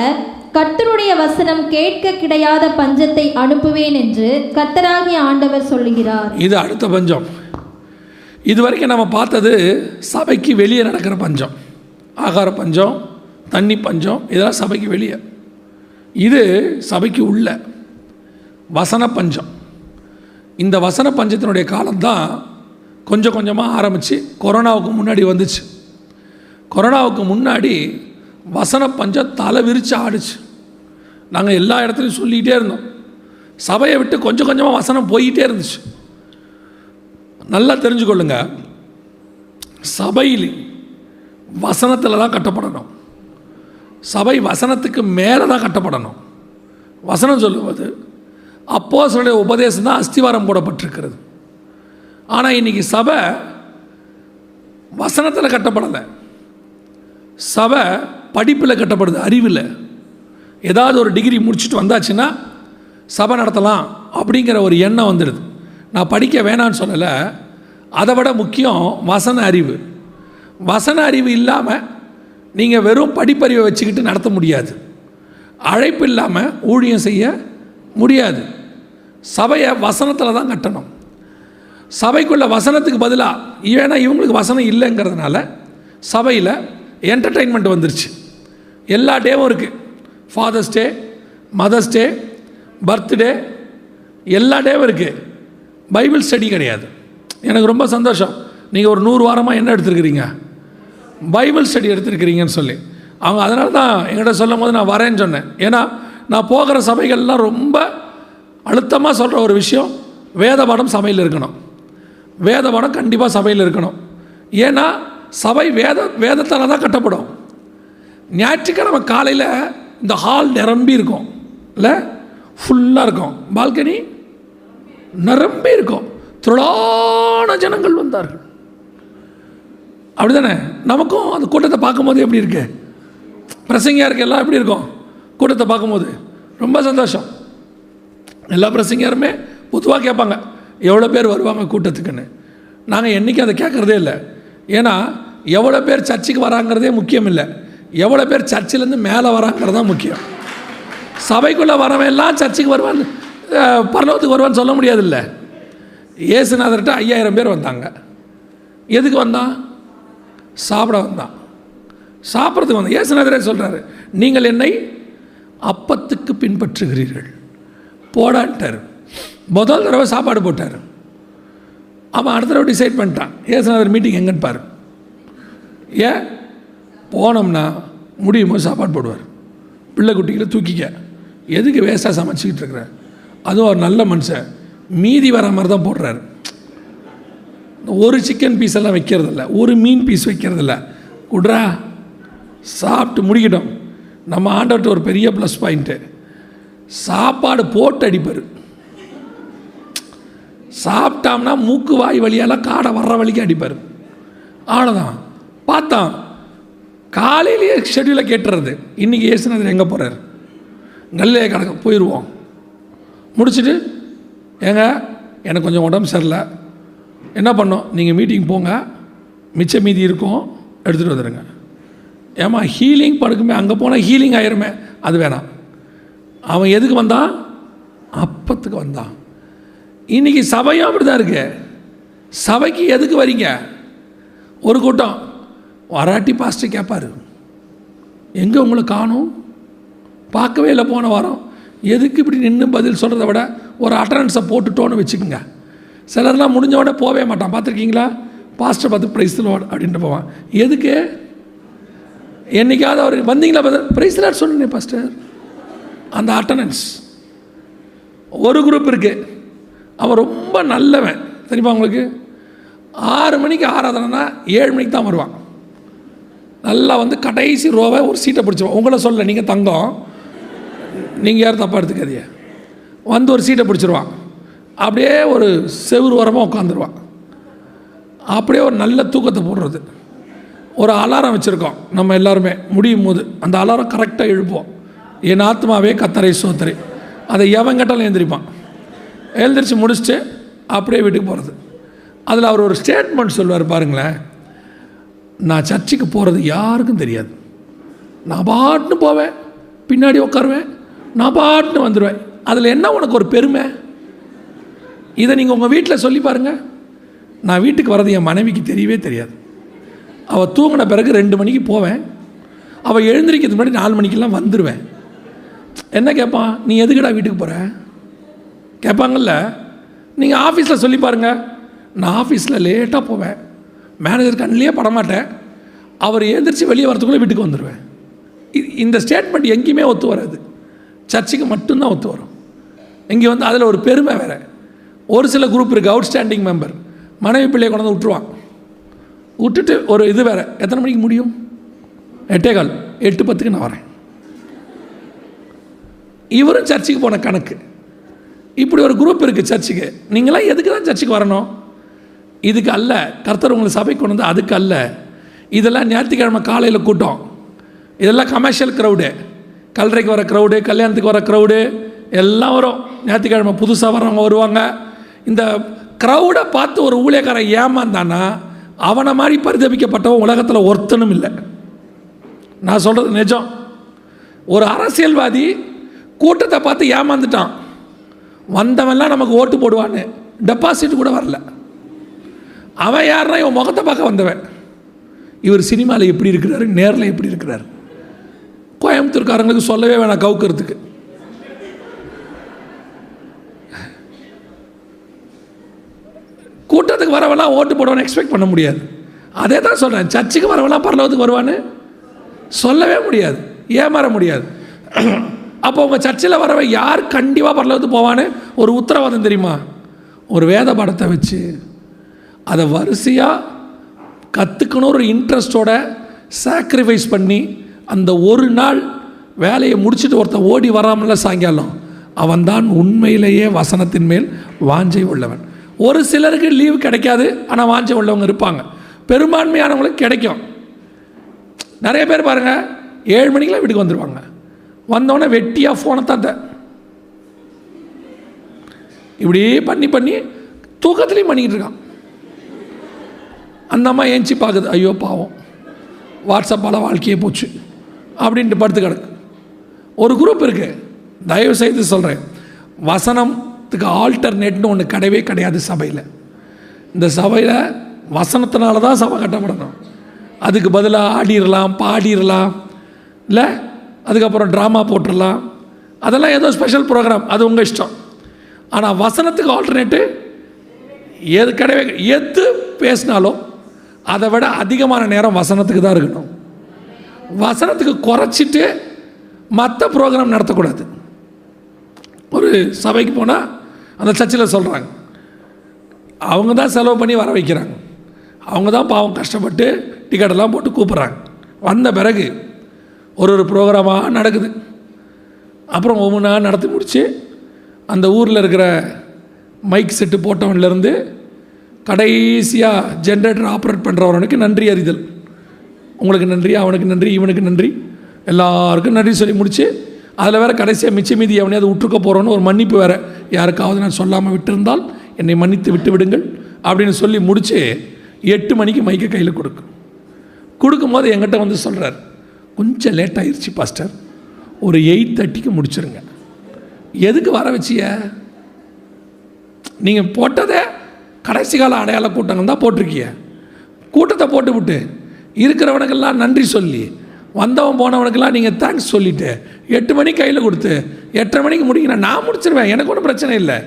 C: கர்த்தருடைய வசனம் கேட்க கிடையாத பஞ்சத்தை அனுப்புவேன் என்று கர்த்தராகிய ஆண்டவர் சொல்லுகிறார்.
A: இது அடுத்த பஞ்சம். இது வரைக்கும் நம்ம பார்த்தது சபைக்கு வெளியே நடக்கிற பஞ்சம். ஆகார பஞ்சம் தண்ணி பஞ்சம் இதெல்லாம் சபைக்கு வெளியே. இது சபைக்கு உள்ள வசன பஞ்சம். இந்த வசன பஞ்சத்தினுடைய காலம்தான் கொஞ்சம் கொஞ்சமாக ஆரம்பித்து கொரோனாவுக்கு முன்னாடி வந்துச்சு. கொரோனாவுக்கு முன்னாடி வசன பஞ்சம் தலை விரித்து ஆடுச்சு. நாங்கள் எல்லா இடத்துலையும் சொல்லிகிட்டே இருந்தோம். சபையை விட்டு கொஞ்சம் கொஞ்சமாக வசனம் போயிட்டே இருந்துச்சு. நல்லா தெரிஞ்சுக்கொள்ளுங்க. சபையில் வசனத்தில் தான் கட்டப்படணும். சபை வசனத்துக்கு மேலே தான் கட்டப்படணும். வசனம் சொல்லுவது அப்போ உபதேசம் தான் அஸ்திவாரம் போடப்பட்டிருக்கிறது. ஆனால் இன்னைக்கு சபை வசனத்தில் கட்டப்படலை. சபை படிப்பில் கட்டப்படுது அறிவில். ஏதாவது ஒரு டிகிரி முடிச்சுட்டு வந்தாச்சுன்னா சபை நடத்தலாம் அப்படிங்கிற ஒரு எண்ணம் வந்துடுது. நான் படிக்க வேணான்னு சொல்லலை. அதை விட முக்கியம் வசன அறிவு. வசன அறிவு இல்லாமல் நீங்கள் வெறும் படிப்பறிவை வச்சுக்கிட்டு நடத்த முடியாது. அழைப்பு இல்லாமல் ஊழியம் செய்ய முடியாது. சபையை வசனத்தில் தான் கட்டணும். சபைக்குள்ள வசனத்துக்கு பதிலாக ஏன்னா இவங்களுக்கு வசனம் இல்லைங்கிறதுனால சபையில் என்டர்டெயின்மெண்ட் வந்துருச்சு. எல்லா டேவும் இருக்குது father's day mother's day birthday எல்லா டேவும் இருக்குது பைபிள் ஸ்டடி கிடையாது. எனக்கு ரொம்ப சந்தோஷம். நீங்கள் ஒரு நூறு வாரமாக என்ன எடுத்துருக்கிறீங்க? பைபிள் ஸ்டடி எடுத்துருக்கிறீங்கன்னு சொல்லி. அவங்க அதனால தான் எங்கிட்ட சொல்லும் போது நான் வரேன்னு சொன்னேன். ஏன்னா நான் போகிற சபைகள்லாம் ரொம்ப அழுத்தமாக சொல்கிற ஒரு விஷயம் வேத பாடம் சபையில் இருக்கணும். வேத பாடம் கண்டிப்பாக சபையில் இருக்கணும். ஏன்னா சபை வேத வேதத்தால் தான் கட்டப்படும். ஞாயிற்றுக்கிழமை காலையில் இந்த ஹால் நிரம்பி இருக்கும். இல்லை? ஃபுல்லாக இருக்கும். பால்கனி நிரம்பி இருக்கும். திரளான ஜனங்கள் வந்தார்கள். அப்படிதானே? நமக்கும் அந்த கூட்டத்தை பார்க்கும்போது எப்படி இருக்கு? பிரசங்கியாக இருக்க எல்லாம் எப்படி இருக்கும்? கூட்டத்தை பார்க்கும்போது ரொம்ப சந்தோஷம். எல்லா பிரசங்கியாருமே பொதுவாக கேட்பாங்க எவ்வளோ பேர் வருவாங்க கூட்டத்துக்குன்னு? நாங்கள் என்றைக்கும் அதை கேட்குறதே இல்லை. ஏன்னா எவ்வளோ பேர் சர்ச்சுக்கு வராங்கிறதே முக்கியம் இல்லை. எவ்வளோ பேர் சர்ச்சிலேருந்து மேலே வராங்கிறது தான் முக்கியம். சபைக்குள்ளே வரவன் எல்லாம் சர்ச்சுக்கு வருவான் பரலோகத்துக்கு வருவான்னு சொல்ல முடியாதுல்ல. ஏசுநாதர்கிட்ட ஐயாயிரம் பேர் வந்தாங்க. எதுக்கு வந்தான்? சாப்பிட வந்தான். சாப்பிட்றதுக்கு வந்தான். ஏசுநாதரே சொல்கிறாரு நீங்கள் என்னை அப்பத்துக்கு பின்பற்றுகிறீர்கள். போடான்ட்டார். முதல் தடவை சாப்பாடு போட்டார். அவன் அடுத்த தடவை டிசைட் பண்ணிட்டான். ஏசுநாதர் மீட்டிங் எங்கன்னு பாரு. ஏன்? போனோம்னா முடியும் போது சாப்பாடு போடுவார். பிள்ளை குட்டிகளை தூக்கிக்க. எதுக்கு வேஸ்ட்டாக சமைச்சிக்கிட்டு இருக்கிற? அதுவும் ஒரு நல்ல மனுஷன். மீதி வர மாதிரி தான் போடுறாரு. ஒரு சிக்கன் பீஸ் எல்லாம் வைக்கிறதில்ல. ஒரு மீன் பீஸ் வைக்கிறதில்ல. குட்ரா சாப்பிட்டு முடிக்கட்டும். நம்ம ஆண்டவர்கிட்ட ஒரு பெரிய ப்ளஸ் பாயிண்ட்டு சாப்பாடு போட்டு அடிப்பார். சாப்பிட்டோம்னா மூக்கு வாய் வழியெல்லாம் காடை வர்ற வழிக்கு அடிப்பார். அவ்வளோதான் பார்த்தான். காலையிலேயே ஷெட்யூலை கேட்டுறது. இன்றைக்கி ஏசுனது எங்கே போகிறார் நல்லே கணக்கு போயிடுவோம் முடிச்சுட்டு ஏங்க எனக்கு கொஞ்சம் உடம்பு சரியில்லை. என்ன பண்ணோம்? நீங்கள் மீட்டிங் போங்க. மிச்ச மீதி இருக்கும். எடுத்துகிட்டு வந்துடுங்க ஏமா ஹீலிங் படுக்குமே அங்கே போனால் ஹீலிங் ஆயிருமே. அது வேணாம். அவன் எதுக்கு வந்தான்? அப்பத்துக்கு வந்தான். இன்னைக்கு சபையும் அப்படி தான் இருக்கு. சபைக்கு எதுக்கு வரீங்க? ஒரு கூட்டம். வராட்டி பாஸ்டர் கேட்பாரு எங்கே உங்களை காணும்? பார்க்கவே இல்லை போன வாரம். எதுக்கு இப்படி நின்று பதில் சொல்கிறத விட ஒரு அட்டண்டன்ஸை போட்டுட்டோன்னு வச்சுக்கோங்க. சிலர்லாம் முடிஞ்ச உடனே போகவே மாட்டான். பார்த்துருக்கீங்களா? பாஸ்டர் பார்த்து ப்ரைஸ் அப்படின்ட்டு போவான். எதுக்கு? என்னைக்காவது அவர் வந்தீங்களா ப்ரைஸ் சொன்னேன் பாஸ்டர். அந்த அட்டண்டன்ஸ் ஒரு குரூப் இருக்குது அவன் ரொம்ப நல்லவன். தெரியுமா உங்களுக்கு? ஆறு மணிக்கு ஆராதனைனா ஏழு மணிக்கு தான் வருவான். நல்லா வந்து கடைசி ரோவை ஒரு சீட்டை பிடிச்சிப்போம் உங்களை சொல்ல நீங்கள் தங்கம். நீங்கள் யாரும் தப்பாக எடுத்துக்காதீங்க. வந்து ஒரு சீட்டை பிடிச்சிருவான் அப்படியே ஒரு செவுரு ஓரமாக உட்காந்துருவான் அப்படியே ஒரு நல்ல தூக்கத்தை போடுறது. ஒரு அலாரம் வச்சுருக்கோம் நம்ம எல்லாருமே. முடியும் போது அந்த அலாரம் கரெக்டாக எழுப்போம் என் ஆத்மாவே கத்தரை சோத்தரை. அதை எவன் கேட்டாலும் எழுந்திரிப்பான் எழுந்திரிச்சு முடிச்சுட்டு அப்படியே வீட்டுக்கு போகிறது அதில் அவர் ஒரு ஸ்டேட்மெண்ட் சொல்லுவார் பாருங்களேன். நான் சர்ச்சுக்கு போகிறது யாருக்கும் தெரியாது. நான் பாட்டுன்னு போவேன் பின்னாடி உட்காருவேன் நான் பாட்டுன்னு வந்துடுவேன் அதில் என்ன உனக்கு ஒரு பெருமை? இதை நீங்கள் உங்கள் வீட்டில் சொல்லி பாருங்கள் நான் வீட்டுக்கு வர்றது என் மனைவிக்கு தெரியவே தெரியாது. அவள் தூங்கின பிறகு ரெண்டு மணிக்கு போவேன். அவள் எழுந்திரிக்கிறதுக்கு முன்னாடி நாலு மணிக்கெல்லாம் வந்துடுவேன் என்ன கேட்பான் நீ எதுக்குடா வீட்டுக்கு போகிற கேட்பாங்கல்ல நீங்கள் ஆஃபீஸில் சொல்லி பாருங்கள் நான் ஆஃபீஸில் லேட்டாக போவேன். மேனேஜர் கண்ணிலே படமாட்டேன். அவர் எழுந்திரிச்சு வெளியே வரத்துக்குள்ளே வீட்டுக்கு வந்துடுவேன் இந்த ஸ்டேட்மெண்ட் எங்கேயுமே ஒத்து வராது. சர்ச்சுக்கு மட்டும்தான் ஒத்து வரும். இங்கே வந்து அதில் ஒரு பெருமை வேறு. ஒரு சில குரூப் இருக்குது அவுட்ஸ்டாண்டிங் மெம்பர் மனைவி பிள்ளையை கொண்டு வந்து விட்டுருவான் விட்டுட்டு ஒரு இது வேறு. எத்தனை மணிக்கு முடியும்? எட்டே கால். எட்டு பத்துக்கு நான் வரேன். இவரும் சர்ச்சுக்கு போன கணக்கு. இப்படி ஒரு குரூப் இருக்குது சர்ச்சுக்கு. நீங்களாம் எதுக்கு தான் சர்ச்சுக்கு வரணும்? இதுக்கு அல்ல கர்த்தர் உங்களை சபைக்கு கொண்டு வந்து அதுக்கு அல்ல இதெல்லாம் ஞாயிற்றுக்கிழமை காலையில் கூட்டம். இதெல்லாம் கமர்ஷியல் க்ரௌடு கல்லறைக்கு வர க்ரௌடு கல்யாணத்துக்கு வர க்ரௌடு எல்லாம் வரும். ஞாயிற்றுக்கிழமை புதுசாக வரவங்க வருவாங்க. இந்த க்ரௌடை பார்த்து ஒரு ஊழியக்காரன் ஏமாந்தானா அவனை மாதிரி பரிதபிக்கப்பட்டவன் உலகத்தில் ஒருத்தனும் இல்லை. நான் சொல்கிறது நிஜம். ஒரு அரசியல்வாதி கூட்டத்தை பார்த்து ஏமாந்துட்டான். வந்தவன்லாம் நமக்கு ஓட்டு போடுவான்னு. டெபாசிட் கூட வரல. அவன் யாருன்னா இவன் முகத்தை பார்க்க வந்தவன். இவர் சினிமாவில் எப்படி இருக்கிறாரு? நேரில் எப்படி இருக்கிறாரு? கோயம்புத்தூர்காரங்களுக்கு சொல்லவே வேணாம் கவுக்கிறதுக்கு. கூட்டத்துக்கு வரவெல்லாம் ஓட்டு போடுவான்னு எக்ஸ்பெக்ட் பண்ண முடியாது. அதே தான் சொல்கிறேன் சர்ச்சுக்கு வரவெல்லாம் பரலோகத்துக்கு வருவான்னு சொல்லவே முடியாது. ஏமாற முடியாது. அப்போ உங்கள் சர்ச்சில் வரவன் யார் கண்டிப்பாக பரலோகத்துக்கு போவான்னு ஒரு உத்தரவாதம் தெரியுமா? ஒரு வேத படத்தை வச்சு அதை வரிசையாக கற்றுக்கணும் ஒரு இன்ட்ரெஸ்டோட சாக்ரிஃபைஸ் பண்ணி அந்த ஒரு நாள் வேலையை முடிச்சுட்டு ஒருத்தன் ஓடி வராமல சாயங்காலம் அவன்தான் உண்மையிலேயே வசனத்தின் மேல் வாஞ்சை உள்ளவன். ஒரு சிலருக்கு லீவு கிடைக்காது ஆனால் வாஞ்சை உள்ளவங்க இருப்பாங்க. பெரும்பான்மையானவங்களுக்கு கிடைக்கும். நிறைய பேர் பாருங்கள் ஏழு மணிக்கெலாம் வீட்டுக்கு வந்துடுவாங்க வந்தோடனே வெட்டியாக ஃபோனை தான் இப்படி பண்ணி பண்ணி தூக்கத்துலேயும் பண்ணிக்கிட்டு இருக்கான். அந்த அம்மா ஏஞ்சி பார்க்குது ஐயோ பாவம். வாட்ஸ்அப்பால் வாழ்க்கையே போச்சு. அப்படின்ட்டு படுத்து கிடக்கு. ஒரு குரூப் இருக்குது தயவு செய்து சொல்கிறேன் வசனத்துக்கு ஆல்டர்னேட்னு ஒன்று கிடையவே கிடையாது சபையில். இந்த சபையில் வசனத்தினால தான் சபை கட்டப்படணும். அதுக்கு பதிலாக ஆடிடலாம் பாடிடலாம். இல்லை அதுக்கப்புறம் ட்ராமா போட்டுடலாம். அதெல்லாம் ஏதோ ஸ்பெஷல் ப்ரோக்ராம் அது உங்கள் இஷ்டம். ஆனால் வசனத்துக்கு ஆல்டர்னேட்டு எது கிடையவே எது பேசினாலும் அதை விட அதிகமான நேரம் வசனத்துக்கு தான் இருக்கணும். வசனத்துக்கு குறைச்சிட்டு மற்ற ப்ரோக்ராம் நடத்தக்கூடாது. ஒரு சபைக்கு போனால் அந்த சர்ச்சில் சொல்கிறாங்க அவங்க தான் செலவு பண்ணி வர வைக்கிறாங்க. அவங்க தான் பாவம் கஷ்டப்பட்டு டிக்கெட்டெல்லாம் போட்டு கூப்பிட்றாங்க. வந்த பிறகு ஒரு ஒரு ப்ரோக்ராமாக நடக்குது. அப்புறம் ஒவ்வொன்றா நடத்தி முடித்து அந்த ஊரில் இருக்கிற மைக் செட்டு போட்டவன்லேருந்து கடைசியாக ஜென்ரேட்டர் ஆப்ரேட் பண்ணுறவனுக்கு நன்றி அறிதல். உங்களுக்கு நன்றி அவனுக்கு நன்றி இவனுக்கு நன்றி. எல்லாருக்கும் நன்றி சொல்லி முடிச்சு அதில் வேறு கடைசியாக மிச்ச மீதி எவனையாவது விட்டுருக்க போகிறோன்னு ஒரு மன்னிப்பு வேறு. யாருக்காவது நான் சொல்லாமல் விட்டிருந்தால் என்னை மன்னித்து விட்டு விடுங்கள் அப்படின்னு சொல்லி முடிச்சு எட்டு மணிக்கு மைக்கை கையில் கொடுக்கும் கொடுக்கும்போது எங்கிட்ட வந்து சொல்கிறார் கொஞ்சம் லேட் ஆயிடுச்சு பாஸ்டர் ஒரு எயிட் தேர்ட்டிக்கு முடிச்சிருங்க. எதுக்கு வர வச்சிய? நீங்கள் போட்டதே கடைசி கால அடையாள கூட்டங்கள் தான் போட்டிருக்கீங்க கூட்டத்தை போட்டு விட்டு இருக்கிறவனுக்கெல்லாம் நன்றி சொல்லி வந்தவன் போனவனுக்கெல்லாம் நீங்கள் தேங்க்ஸ் சொல்லிவிட்டு எட்டு மணிக்கு கையில் கொடுத்து எட்டரை மணிக்கு முடிக்கணும் நான் முடிச்சிருவேன் எனக்கு ஒன்றும் பிரச்சனை இல்லை.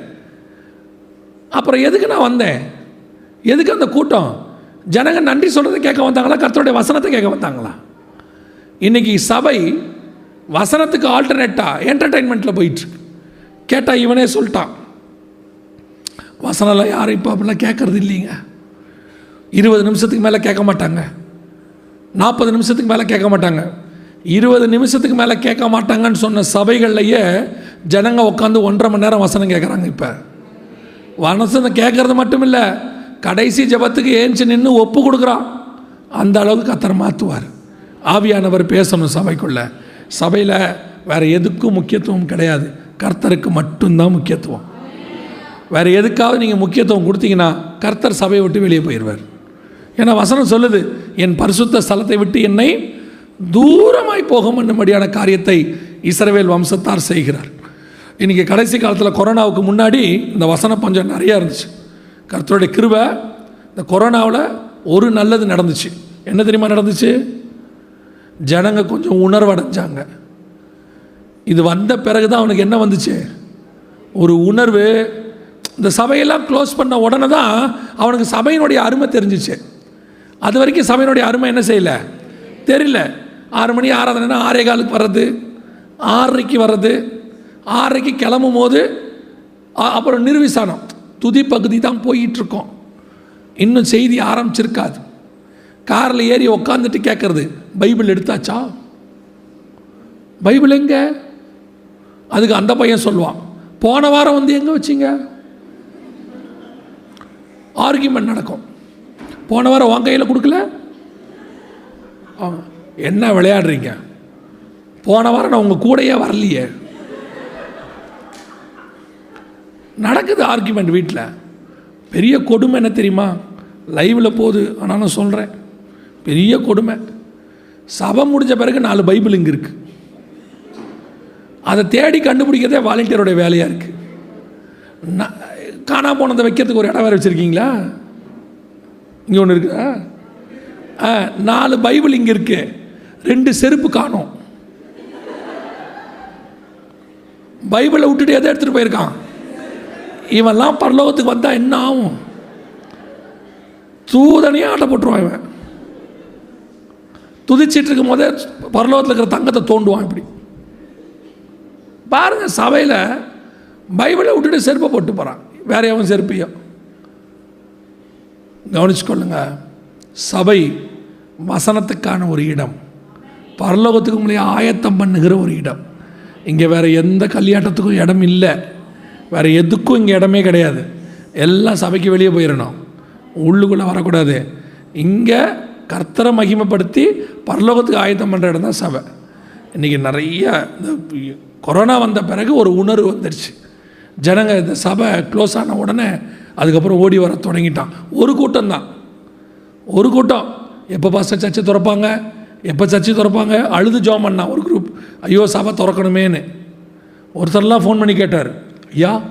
A: அப்புறம் எதுக்கு நான் வந்தேன்? எதுக்கு அந்த கூட்டம்? ஜனங்க நன்றி சொல்கிறத கேட்க வந்தாங்களா? கர்த்தருடைய வசனத்தை கேட்க வந்தாங்களா? இன்னைக்கு சபை வசனத்துக்கு ஆல்டர்னேட்டாக என்டர்டெயின்மெண்ட்டில் போயிட்டுருக்கு கேட்டால் இவனே சொல்லிட்டான். வசனம்லாம் யாரும் இப்போ அப்படிலாம் கேட்குறது இல்லைங்க. இருபது நிமிஷத்துக்கு மேலே கேட்க மாட்டாங்க. நாற்பது நிமிஷத்துக்கு மேலே கேட்க மாட்டாங்க. இருபது நிமிஷத்துக்கு மேலே கேட்க மாட்டாங்கன்னு சொன்ன சபைகள்லையே ஜனங்க உட்காந்து ஒன்றரை மணி நேரம் வசனம் கேட்குறாங்க இப்போ. வசனம் கேட்குறது மட்டும் இல்லை கடைசி ஜெபத்துக்கு ஏஞ்சி நின்று ஒப்பு கொடுக்குறான். அந்த அளவுக்கு கத்தரை மாற்றுவார் ஆவியானவர் பேசணும் சபைக்குள்ள. சபையில் வேறு எதுக்கும் முக்கியத்துவம் கிடையாது. கர்த்தருக்கு மட்டும்தான் முக்கியத்துவம். வேறு எதுக்காவது நீங்கள் முக்கியத்துவம் கொடுத்தீங்கன்னா கர்த்தர் சபையை விட்டு வெளியே போயிடுவார் ஏன்னா வசனம் சொல்லுது என் பரிசுத்த ஸ்தலத்தை விட்டு என்னை தூரமாய் போக என்னும்படியான காரியத்தை இஸ்ரவேல் வம்சத்தார் செய்கிறார். இன்றைக்கி கடைசி காலத்தில் கொரோனாவுக்கு முன்னாடி இந்த வசனம் கொஞ்சம் நிறையா இருந்துச்சு. கர்த்தருடைய கிருபை இந்த கொரோனாவில் ஒரு நல்லது நடந்துச்சு. என்ன தெரியுமா நடந்துச்சு? ஜனங்க கொஞ்சம் உணர்வடைஞ்சாங்க. இது வந்த பிறகு தான் அவனுக்கு என்ன வந்துச்சு? ஒரு உணர்வு இந்த சபையெல்லாம் க்ளோஸ் பண்ண உடனே தான் அவனுக்கு சபையினுடைய அருமை தெரிஞ்சிச்சு. அது வரைக்கும் சபையினுடைய அருமை என்ன செய்யல? தெரியல. ஆறு மணி ஆராதனைனா ஆறே காலுக்கு வர்றது ஆறரைக்கு வர்றது ஆறரைக்கு கிளம்பும் போது அப்புறம் நிர்விசானம். துதி பகுதி தான் போயிட்டுருக்கோம். இன்னும் செய்தி ஆரம்பிச்சிருக்காது. காரில் ஏறி உக்காந்துட்டு கேட்குறது பைபிள் எடுத்தாச்சா? பைபிள் எங்கே? அதுக்கு அந்த பையன் சொல்லுவான் போன வாரம் வந்து எங்கே வச்சீங்க? ஆர்கியூமெண்ட் நடக்கும். போன வாரம் உன் கையில் கொடுக்கல? ஆ, என்ன விளையாடுறீங்க? போன வாரம் நான் உங்கள் கூடையே வரலையே. நடக்குது ஆர்கியூமெண்ட் வீட்டில் பெரிய கொடுமை என்ன தெரியுமா? லைவில் போகுது. ஆனால் நான் சொல்கிறேன் பெரிய கொடுமை. சபை முடிஞ்ச பிறகு நாலு பைபிள் இங்கே இருக்குது அதை தேடி கண்டுபிடிக்கிறதே வாலண்டியரோட வேலையாக இருக்குது நான் காணாம போனதை வைக்கிறதுக்கு ஒரு இடம் வேறு வச்சுருக்கீங்களா? இங்கே ஒன்று இருக்குதா ஆ. நாலு பைபிள் இங்கே இருக்கு. ரெண்டு செருப்பு காணோம். பைபிளை விட்டுட்டு எதை எடுத்துகிட்டு போயிருக்கான்? இவன்லாம் பரலோகத்துக்கு வந்தால் என்ன ஆகும்? தூதனையே ஆட்ட போட்டுருவான் இவன். துதிச்சிட்டு இருக்கும் போதே பரலோகத்தில் இருக்கிற தங்கத்தை தோண்டுவான் இப்படி. பாருங்க சபையில் பைபிளை விட்டுட்டு செருப்பை போட்டு போகிறான் வேற எவன் செருப்பியோ. கவனிச்சுக்கொள்ளுங்க. சபை வசனத்துக்கான ஒரு இடம். பரலோகத்துக்கு முன்னாடி ஆயத்தம் பண்ணுகிற ஒரு இடம். இங்கே வேறு எந்த கல்யாட்டத்துக்கும் இடம் இல்லை. வேறு எதுக்கும் இங்கே இடமே கிடையாது. எல்லாம் சபைக்கு வெளியே போயிடணும் உள்ளுக்குள்ளே வரக்கூடாது. இங்கே கர்த்தரை மகிமைப்படுத்தி பரலோகத்துக்கு ஆயத்தம் பண்ணுற இடம் தான் சபை. இன்றைக்கி நிறைய இந்த கொரோனா வந்த பிறகு ஒரு உணர்வு வந்துடுச்சு ஜனங்க இந்த சபை க்ளோஸ் ஆன உடனே அதுக்கப்புறம் ஓடி வர தொடங்கிட்டான். ஒரு கூட்டம் தான் ஒரு கூட்டம். எப்போ பாஸ்டர் சர்ச்சை திறப்பாங்க? எப்போ சர்ச்சை திறப்பாங்க? அழுது ஜோம் பண்ணா ஒரு குரூப் ஐயோ சபை திறக்கணுமேன்னு. ஒருத்தர்லாம் ஃபோன் பண்ணி கேட்டார். ஐயா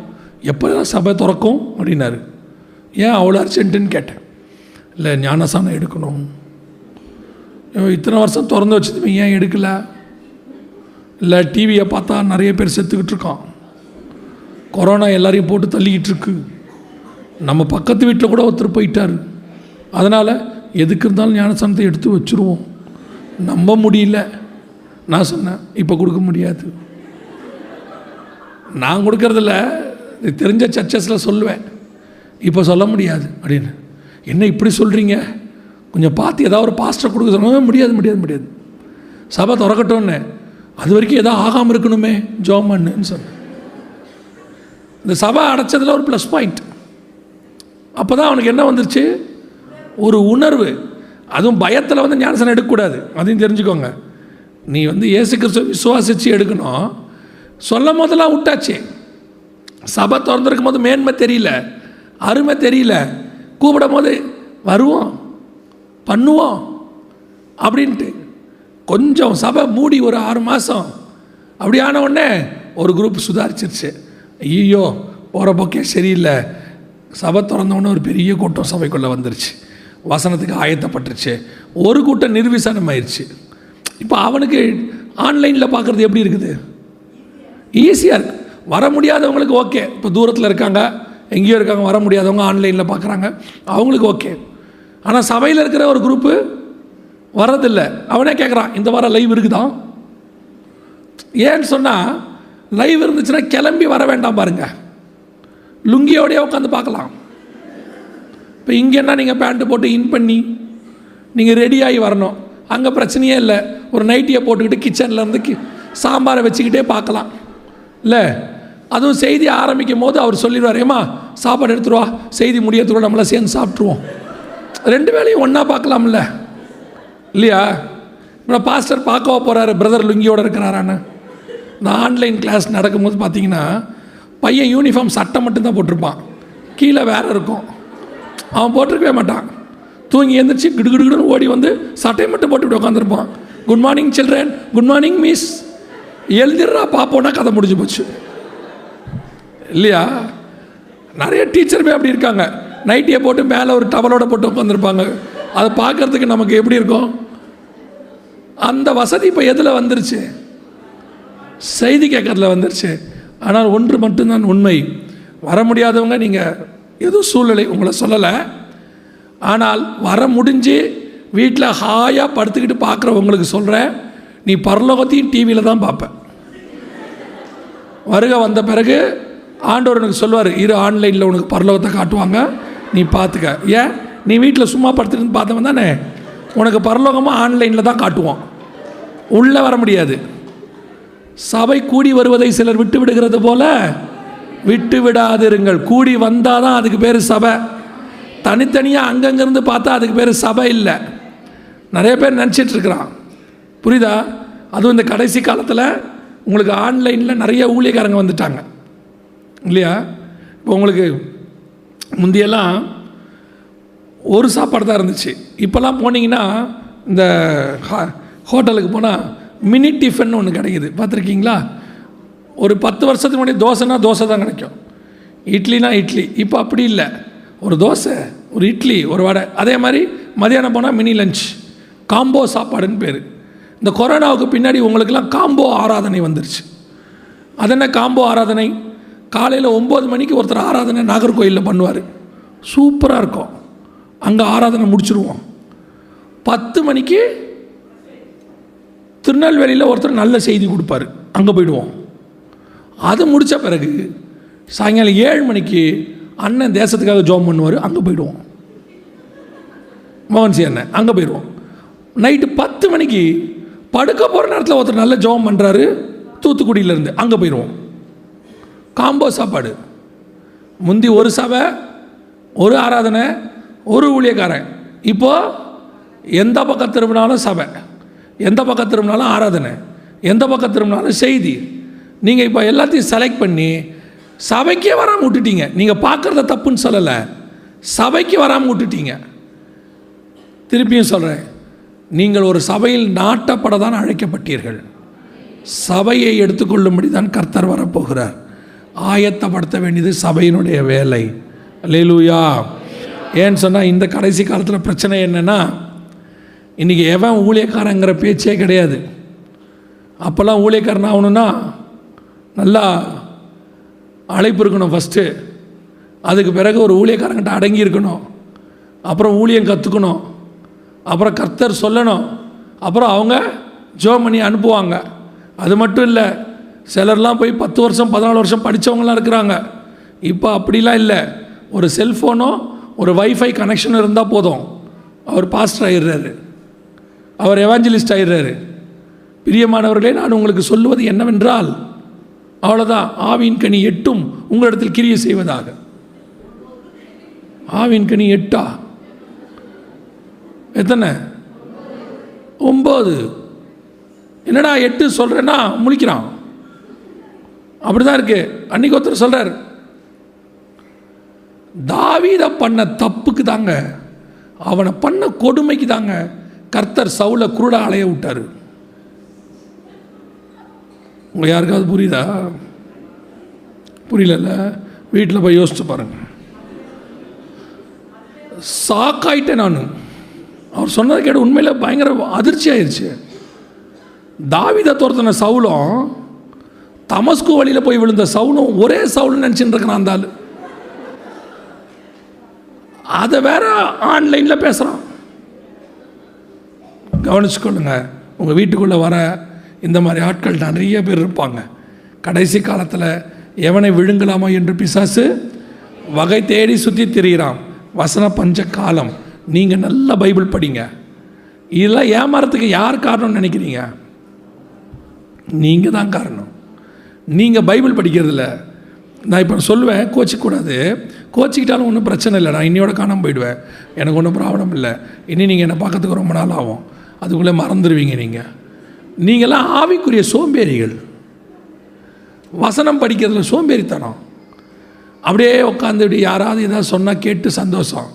A: எப்போ சபை திறக்கும்? அப்படின்னாரு. ஏன் அவ்வளோ அர்ஜென்ட்டுன்னு கேட்டேன். இல்லை ஞானசானம் எடுக்கணும். ஐயோ, இத்தனை வருஷம் திறந்து வச்சதுமே ஏன் எடுக்கல? இல்லை டிவியை பார்த்தா நிறைய பேர் செத்துக்கிட்டு இருக்கான். கொரோனா எல்லாரையும் போட்டு தள்ளிக்கிட்டு இருக்கு நம்ம பக்கத்து வீட்டில் கூட ஒருத்தர் போயிட்டார். அதனால் எதுக்கு இருந்தாலும் ஞானசானத்தை எடுத்து வச்சுருவோம். நம்ப முடியல. நான் சொன்னேன் இப்போ கொடுக்க முடியாது. நான் கொடுக்கறதில்ல இது தெரிஞ்ச சர்ச்சஸில் சொல்லுவேன். இப்போ சொல்ல முடியாது அப்படின்னு. என்ன இப்படி சொல்கிறீங்க கொஞ்சம் பார்த்து ஏதாவது ஒரு பாஸ்டர் கொடுக்க சொல்லுங்க முடியாது முடியாது முடியாது. சபை திறக்கட்டும்னு. அது வரைக்கும் எதாவது ஆகாமல் இருக்கணுமே ஜோமன்னு சொன்னேன். இந்த சபை அடைச்சதில் ஒரு ப்ளஸ் பாயிண்ட் அப்போ தான் அவனுக்கு என்ன வந்துருச்சு? ஒரு உணர்வு. அதுவும் பயத்தில் வந்து ஞானசனம் எடுக்கக்கூடாது. அதையும் தெரிஞ்சுக்கோங்க. நீ வந்து இயேசு கிறிஸ்துவ விசுவாசித்து எடுக்கணும். சொல்லும் போதெல்லாம் விட்டாச்சு. சபை திறந்துருக்கும் போது மேன்மை தெரியல. அருமை தெரியல. கூப்பிடும் போது வருவோம். பண்ணுவோம். அப்படின்ட்டு. கொஞ்சம் சபை மூடி ஒரு ஆறு மாதம் அப்படி ஆன உடனே ஒரு குரூப் சுதாரிச்சிருச்சு. ஐயோ போகிற போக்கே சரியில்லை. சபை திறந்தவொன்னே ஒரு பெரிய கூட்டம் சபைக்குள்ளே வந்துருச்சு. வசனத்துக்கு ஆயத்தப்பட்டுருச்சு. ஒரு கூட்டம் நிர்விசனம் ஆயிடுச்சு இப்போ அவனுக்கு ஆன்லைனில் பார்க்குறது எப்படி இருக்குது? ஈஸியாக இருக்குது வர முடியாதவங்களுக்கு ஓகே. இப்போ தூரத்தில் இருக்காங்க எங்கேயோ இருக்காங்க வர முடியாதவங்க ஆன்லைனில் பார்க்குறாங்க அவங்களுக்கு ஓகே. ஆனால் சபையில் இருக்கிற ஒரு குரூப்பு வர்றதில்லை. அவனே கேட்குறான் இந்த வாரம் லைவ் இருக்குதான் ஏன்னு சொன்னால் லைவ் இருந்துச்சுன்னா கிளம்பி வர வேண்டாம் பாருங்கள் லுங்கியோடையே உட்காந்து பார்க்கலாம். இப்போ இங்கே என்ன நீங்கள் பேண்ட்டு போட்டு இன் பண்ணி நீங்கள் ரெடியாகி வரணும். அங்கே பிரச்சனையே இல்லை. ஒரு நைட்டியை போட்டுக்கிட்டு கிச்சனில் இருந்து கி சாம்பாரை வச்சுக்கிட்டே பார்க்கலாம். இல்லை? அதுவும் செய்தி ஆரம்பிக்கும் போது அவர் சொல்லிடுவார் ஏமா சாப்பாடு எடுத்துருவா செய்தி முடியத்துருவா நம்மளை சேர்ந்து சாப்பிட்ருவோம் ரெண்டு வேலையும் ஒன்றா பார்க்கலாம்ல. இல்லையா? இப்போ பாஸ்டர் பார்க்கவா போகிறாரு பிரதர் லுங்கியோடு இருக்கிறாரான்னு. இந்த ஆன்லைன் கிளாஸ் நடக்கும்போது பார்த்தீங்கன்னா பையன் யூனிஃபார்ம் சட்டை மட்டும்தான் போட்டிருப்பான். கீழே வேற இருக்கும். அவன் போட்டிருக்கவே மாட்டான். தூங்கி எழுந்திரிச்சு கிடுகிடுன்னு ஓடி வந்து சட்டையை மட்டும் போட்டு உட்காந்துருப்பான் good morning children good morning miss எழுதிடுறா பார்ப்போன்னா கதை முடிஞ்சு போச்சு. இல்லையா? நிறைய டீச்சருமே அப்படி இருக்காங்க. நைட்டியை போட்டு மேலே ஒரு டவலோட போட்டு உட்காந்துருப்பாங்க அதை பார்க்கறதுக்கு நமக்கு எப்படி இருக்கும்? அந்த வசதி இப்போ எதில் வந்துருச்சு? செய்தி கேட்கறதுல வந்துருச்சு. ஆனால் ஒன்று மட்டும்தான் உண்மை. வர முடியாதவங்க நீங்கள் எதுவும் சூழ்நிலை உங்களை சொல்லலை. ஆனால் வர முடிஞ்சு வீட்டில் ஹாயாக படுத்துக்கிட்டு பார்க்குறவங்களுக்கு சொல்கிறேன் நீ பரலோகத்தையும் டிவியில் தான் பார்ப்பேன் வருக வந்த பிறகு ஆண்டவர் எனக்கு சொல்லுவார் இரு ஆன்லைனில் உனக்கு பரலோகத்தை காட்டுவாங்க. நீ பார்த்துக்க ஏன்? நீ வீட்டில் சும்மா படுத்துட்டு பார்த்தவன் தானே? உனக்கு பரலோகமாக ஆன்லைனில் தான் காட்டுவோம் உள்ளே வர முடியாது. சபை கூடி வருவதை சிலர் விட்டு விடுகிறது போல விட்டு விடாதிருங்கள். கூடி வந்தால் தான் அதுக்கு பேர் சபை. தனித்தனியாக அங்கங்கேருந்து பார்த்தா அதுக்கு பேர் சபை இல்லை. நிறைய பேர் நினச்சிட்ருக்குறான் புரியுதா? அதுவும் இந்த கடைசி காலத்தில் உங்களுக்கு ஆன்லைனில் நிறைய ஊழியக்காரங்க வந்துட்டாங்க. இல்லையா? இப்போ உங்களுக்கு முந்தியெல்லாம் ஒரு சாப்பாடு தான் இருந்துச்சு. இப்போல்லாம் போனீங்கன்னா இந்த ஹா- ஹோட்டலுக்கு போனால் மினி டிஃபன் ஒன்று கிடைக்குது. பார்த்துருக்கீங்களா? ஒரு பத்து வருஷத்துக்கு முன்னாடி தோசைனா தோசை தான் கிடைக்கும். இட்லினா இட்லி. இப்போ அப்படி இல்லை. ஒரு தோசை ஒரு இட்லி ஒரு வடை. அதே மாதிரி மதியானம் போனால் மினி லஞ்ச் காம்போ சாப்பாடுன்னு பேர். இந்த கொரோனாவுக்கு பின்னாடி உங்களுக்கெல்லாம் காம்போ ஆராதனை வந்துருச்சு. அது என்ன காம்போ ஆராதனை? காலையில் ஒம்பது மணிக்கு ஒருத்தர் ஆராதனை நாகர்கோயிலில் பண்ணுவார். சூப்பராக இருக்கும். அங்கே ஆராதனை முடிச்சுருவோம். பத்து மணிக்கு திருநெல்வேலியில் ஒருத்தர் நல்ல செய்தி கொடுப்பாரு. அங்கே போயிடுவோம். அது முடித்த பிறகு சாயங்காலம் ஏழு மணிக்கு அண்ணன் தேசத்துக்காக ஜோம் பண்ணுவார் அங்கே போயிடுவோம். மோகன்சி அண்ணன் அங்கே போயிடுவோம். நைட்டு பத்து மணிக்கு படுக்க போகிற நேரத்தில் ஒருத்தர் நல்ல ஜோம் பண்ணுறாரு தூத்துக்குடியிலேருந்து அங்கே போயிடுவோம். காம்போ சாப்பாடு. முந்தி ஒரு சபை ஒரு ஆராதனை ஒரு ஊழியக்காரன். இப்போது எந்த பக்கம் திரும்பினாலும் சபை. எந்த பக்கம் திரும்பினாலும் ஆராதனை எந்த பக்கம் திரும்பினாலும் செய்தி. நீங்கள் இப்போ எல்லாத்தையும் செலக்ட் பண்ணி சபைக்கே வராமல் விட்டுட்டீங்க. நீங்கள் பார்க்குறத தப்புன்னு சொல்லலை. சபைக்கு வராமல் விட்டுட்டீங்க. திருப்பியும் சொல்கிறேன் நீங்கள் ஒரு சபையில் நாட்டப்பட தான் அழைக்கப்பட்டீர்கள். சபையை எடுத்துக்கொள்ளும்படி தான் கர்த்தர் வரப்போகிறார். ஆயத்தப்படுத்த வேண்டியது சபையினுடைய வேலை. லேலூயா ஏன்னு சொன்னால் இந்த கடைசி காலத்தில் பிரச்சனை என்னென்னா இன்றைக்கி எவன் ஊழியக்காரங்கிற பேச்சே கிடையாது. அப்போல்லாம் ஊழியக்காரன் ஆகணும்னா நல்லா அழைப்பு இருக்கணும் ஃபஸ்ட்டு அதுக்கு பிறகு ஒரு ஊழியக்காரங்கிட்ட அடங்கி இருக்கணும். அப்புறம் ஊழியம் கற்றுக்கணும் அப்புறம் கர்த்தர் சொல்லணும். அப்புறம் அவங்க ஜோ பண்ணி அனுப்புவாங்க. அது மட்டும் இல்லை சிலர்லாம் போய் பத்து வருஷம் பதினாலு வருஷம் படித்தவங்களாம் இருக்கிறாங்க. இப்போ அப்படிலாம் இல்லை. ஒரு செல்ஃபோனோ ஒரு வைஃபை கனெக்ஷன் இருந்தால் போதும். அவர் பாஸ்டர் ஆயிடுறாரு. அவர் எவாஞ்சலிஸ்ட் ஆயிடுறாரு. பிரியமானவர்களே நான் உங்களுக்கு சொல்லுவது என்னவென்றால் அவ்வளோதான் ஆவின் கனி எட்டும் உங்களிடத்தில் கிரியை செய்வதாக. ஆவின் கனி எட்டா? எத்தனை? ஒம்பது என்னடா எட்டு சொல்கிறேன்னா முழிக்கிறான். அப்படி தான் இருக்கு. அன்னைக்கு ஒருத்தர் சொல்கிறார் தாவீத பண்ண தப்புக்கு தாங்க அவனை பண்ண கொடுமைக்கு தாங்க கர்த்தர் சவுல குருடா அலைய விட்டார். உங்க யாருக்காவது புரியுதா? புரியலல்ல? வீட்டில் போய் யோசிச்சு பாருங்க. சாக்காயிட்டேன் நான். அவர் சொன்னதை கேட்டு உண்மையில் பயங்கர அதிர்ச்சி ஆயிடுச்சு தாவித துரத்தின சவுலும் தமஸ்கு வழியில் போய் விழுந்த சவுலும் ஒரே சவுல்னு நினச்சின்னு இருக்கிறான் அந்த ஆள். அதை வேற ஆன்லைனில் பேசுகிறான் கவனிச்சுக்கொள்ளுங்க. உங்கள் வீட்டுக்குள்ளே வர இந்த மாதிரி ஆட்கள் நிறைய பேர் இருப்பாங்க. கடைசி காலத்தில் எவனை விழுங்கலாமா என்று பிசாசு வகை தேடி சுற்றி திரிகிறான் வசன பஞ்ச காலம். நீங்கள் நல்ல பைபிள் படிங்க. இதெல்லாம் ஏமாறத்துக்கு யார் காரணம்னு நினைக்கிறீங்க? நீங்கள் தான் காரணம். நீங்கள் பைபிள் படிக்கிறதில்ல நான் இப்போ சொல்லுவேன் கோச்சிக்கூடாது கோச்சிக்கிட்டாலும் ஒன்றும் பிரச்சனை இல்லை. நான் இன்னையோட காணாமல் போயிடுவேன். எனக்கு ஒன்றும் ப்ராப்ளம் இல்லை. இனி நீங்கள் என்னை பார்க்கறதுக்கு ரொம்ப நாள் ஆகும். அதுக்குள்ளே மறந்துடுவீங்க நீங்கள் நீங்களாம் ஆவிக்குரிய சோம்பேறிகள். வசனம் படிக்கிறதுல சோம்பேறித்தனம். அப்படியே உட்காந்து இப்படி யாராவது ஏதாவது சொன்னால் கேட்டு சந்தோஷம்.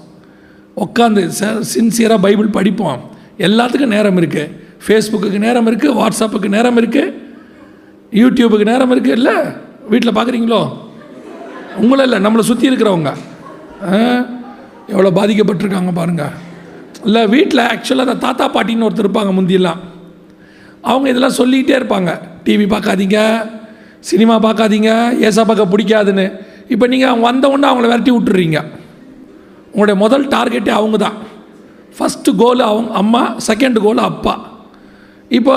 A: உட்காந்து சின்சியராக பைபிள் படிப்போம். எல்லாத்துக்கும் நேரம் இருக்குது ஃபேஸ்புக்குக்கு நேரம் இருக்குது வாட்ஸ்அப்புக்கு நேரம் இருக்குது யூடியூபுக்கு நேரம் இருக்குது இல்லை? வீட்டில் பார்க்குறீங்களோ? உங்களும் இல்லை நம்மளை சுற்றி இருக்கிறவங்க. ஆ, எவ்வளோ பாதிக்கப்பட்டிருக்காங்க பாருங்கள் இல்லை வீட்டில் ஆக்சுவலாக அந்த தாத்தா பாட்டின்னு ஒருத்தர் இருப்பாங்க முந்தியெல்லாம். அவங்க இதெல்லாம் சொல்லிக்கிட்டே இருப்பாங்க. டிவி பார்க்காதீங்க சினிமா பார்க்காதீங்க ஏசா பார்க்க பிடிக்காதுன்னு. இப்போ நீங்கள் அவங்க வந்த அவங்கள விரட்டி விட்டுறீங்க. உங்களுடைய முதல் டார்கெட்டே அவங்க தான். ஃபஸ்ட்டு கோல் அவங்க அம்மா செகண்ட் கோல் அப்பா. இப்போ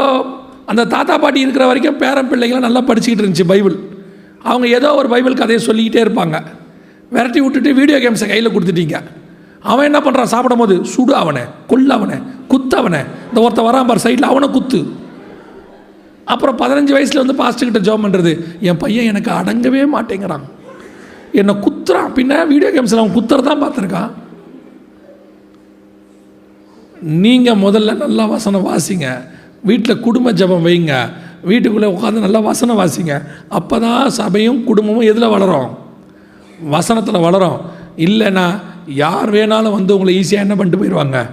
A: அந்த தாத்தா பாட்டி இருக்கிற வரைக்கும் பேரன் பிள்ளைங்களாம் நல்லா படிச்சுக்கிட்டு இருந்துச்சு பைபிள். அவங்க ஏதோ ஒரு பைபிள் கதையை சொல்லிக்கிட்டே இருப்பாங்க. விரட்டி விட்டுட்டு வீடியோ கேம்ஸை கையில் கொடுத்துட்டீங்க. அவன் என்ன பண்ணுறான் சாப்பிடும் போது சுடு அவனை கொல்ல அவனை குத்து அவனை இந்த ஒருத்தன் வரான் பார் சைடில் அவனை குத்து. அப்புறம் பதினஞ்சு வயசில் வந்து பாஸ்ட்டுக்கிட்ட ஜாப் பண்ணுறது என் பையன் எனக்கு அடங்கவே மாட்டேங்கிறான். என்னை குத்துறான். பின்ன வீடியோ கேம்ஸில் அவன் குத்துறதான் பார்த்துருக்கான். நீங்கள் முதல்ல நல்லா வசனம் வாசிங்க. வீட்டில் குடும்ப ஜெபம் வைங்க. வீட்டுக்குள்ளே உட்காந்து நல்லா வசனம் வாசிங்க. அப்போ தான் சபையும் குடும்பமும் எதில் வளரும்? வசனத்தில் வளரும். இல்லைன்னா யார் வேணாலும் வந்து உங்களை ஈஸியாக என்ன பண்ணிட்டு போயிடுவாங்க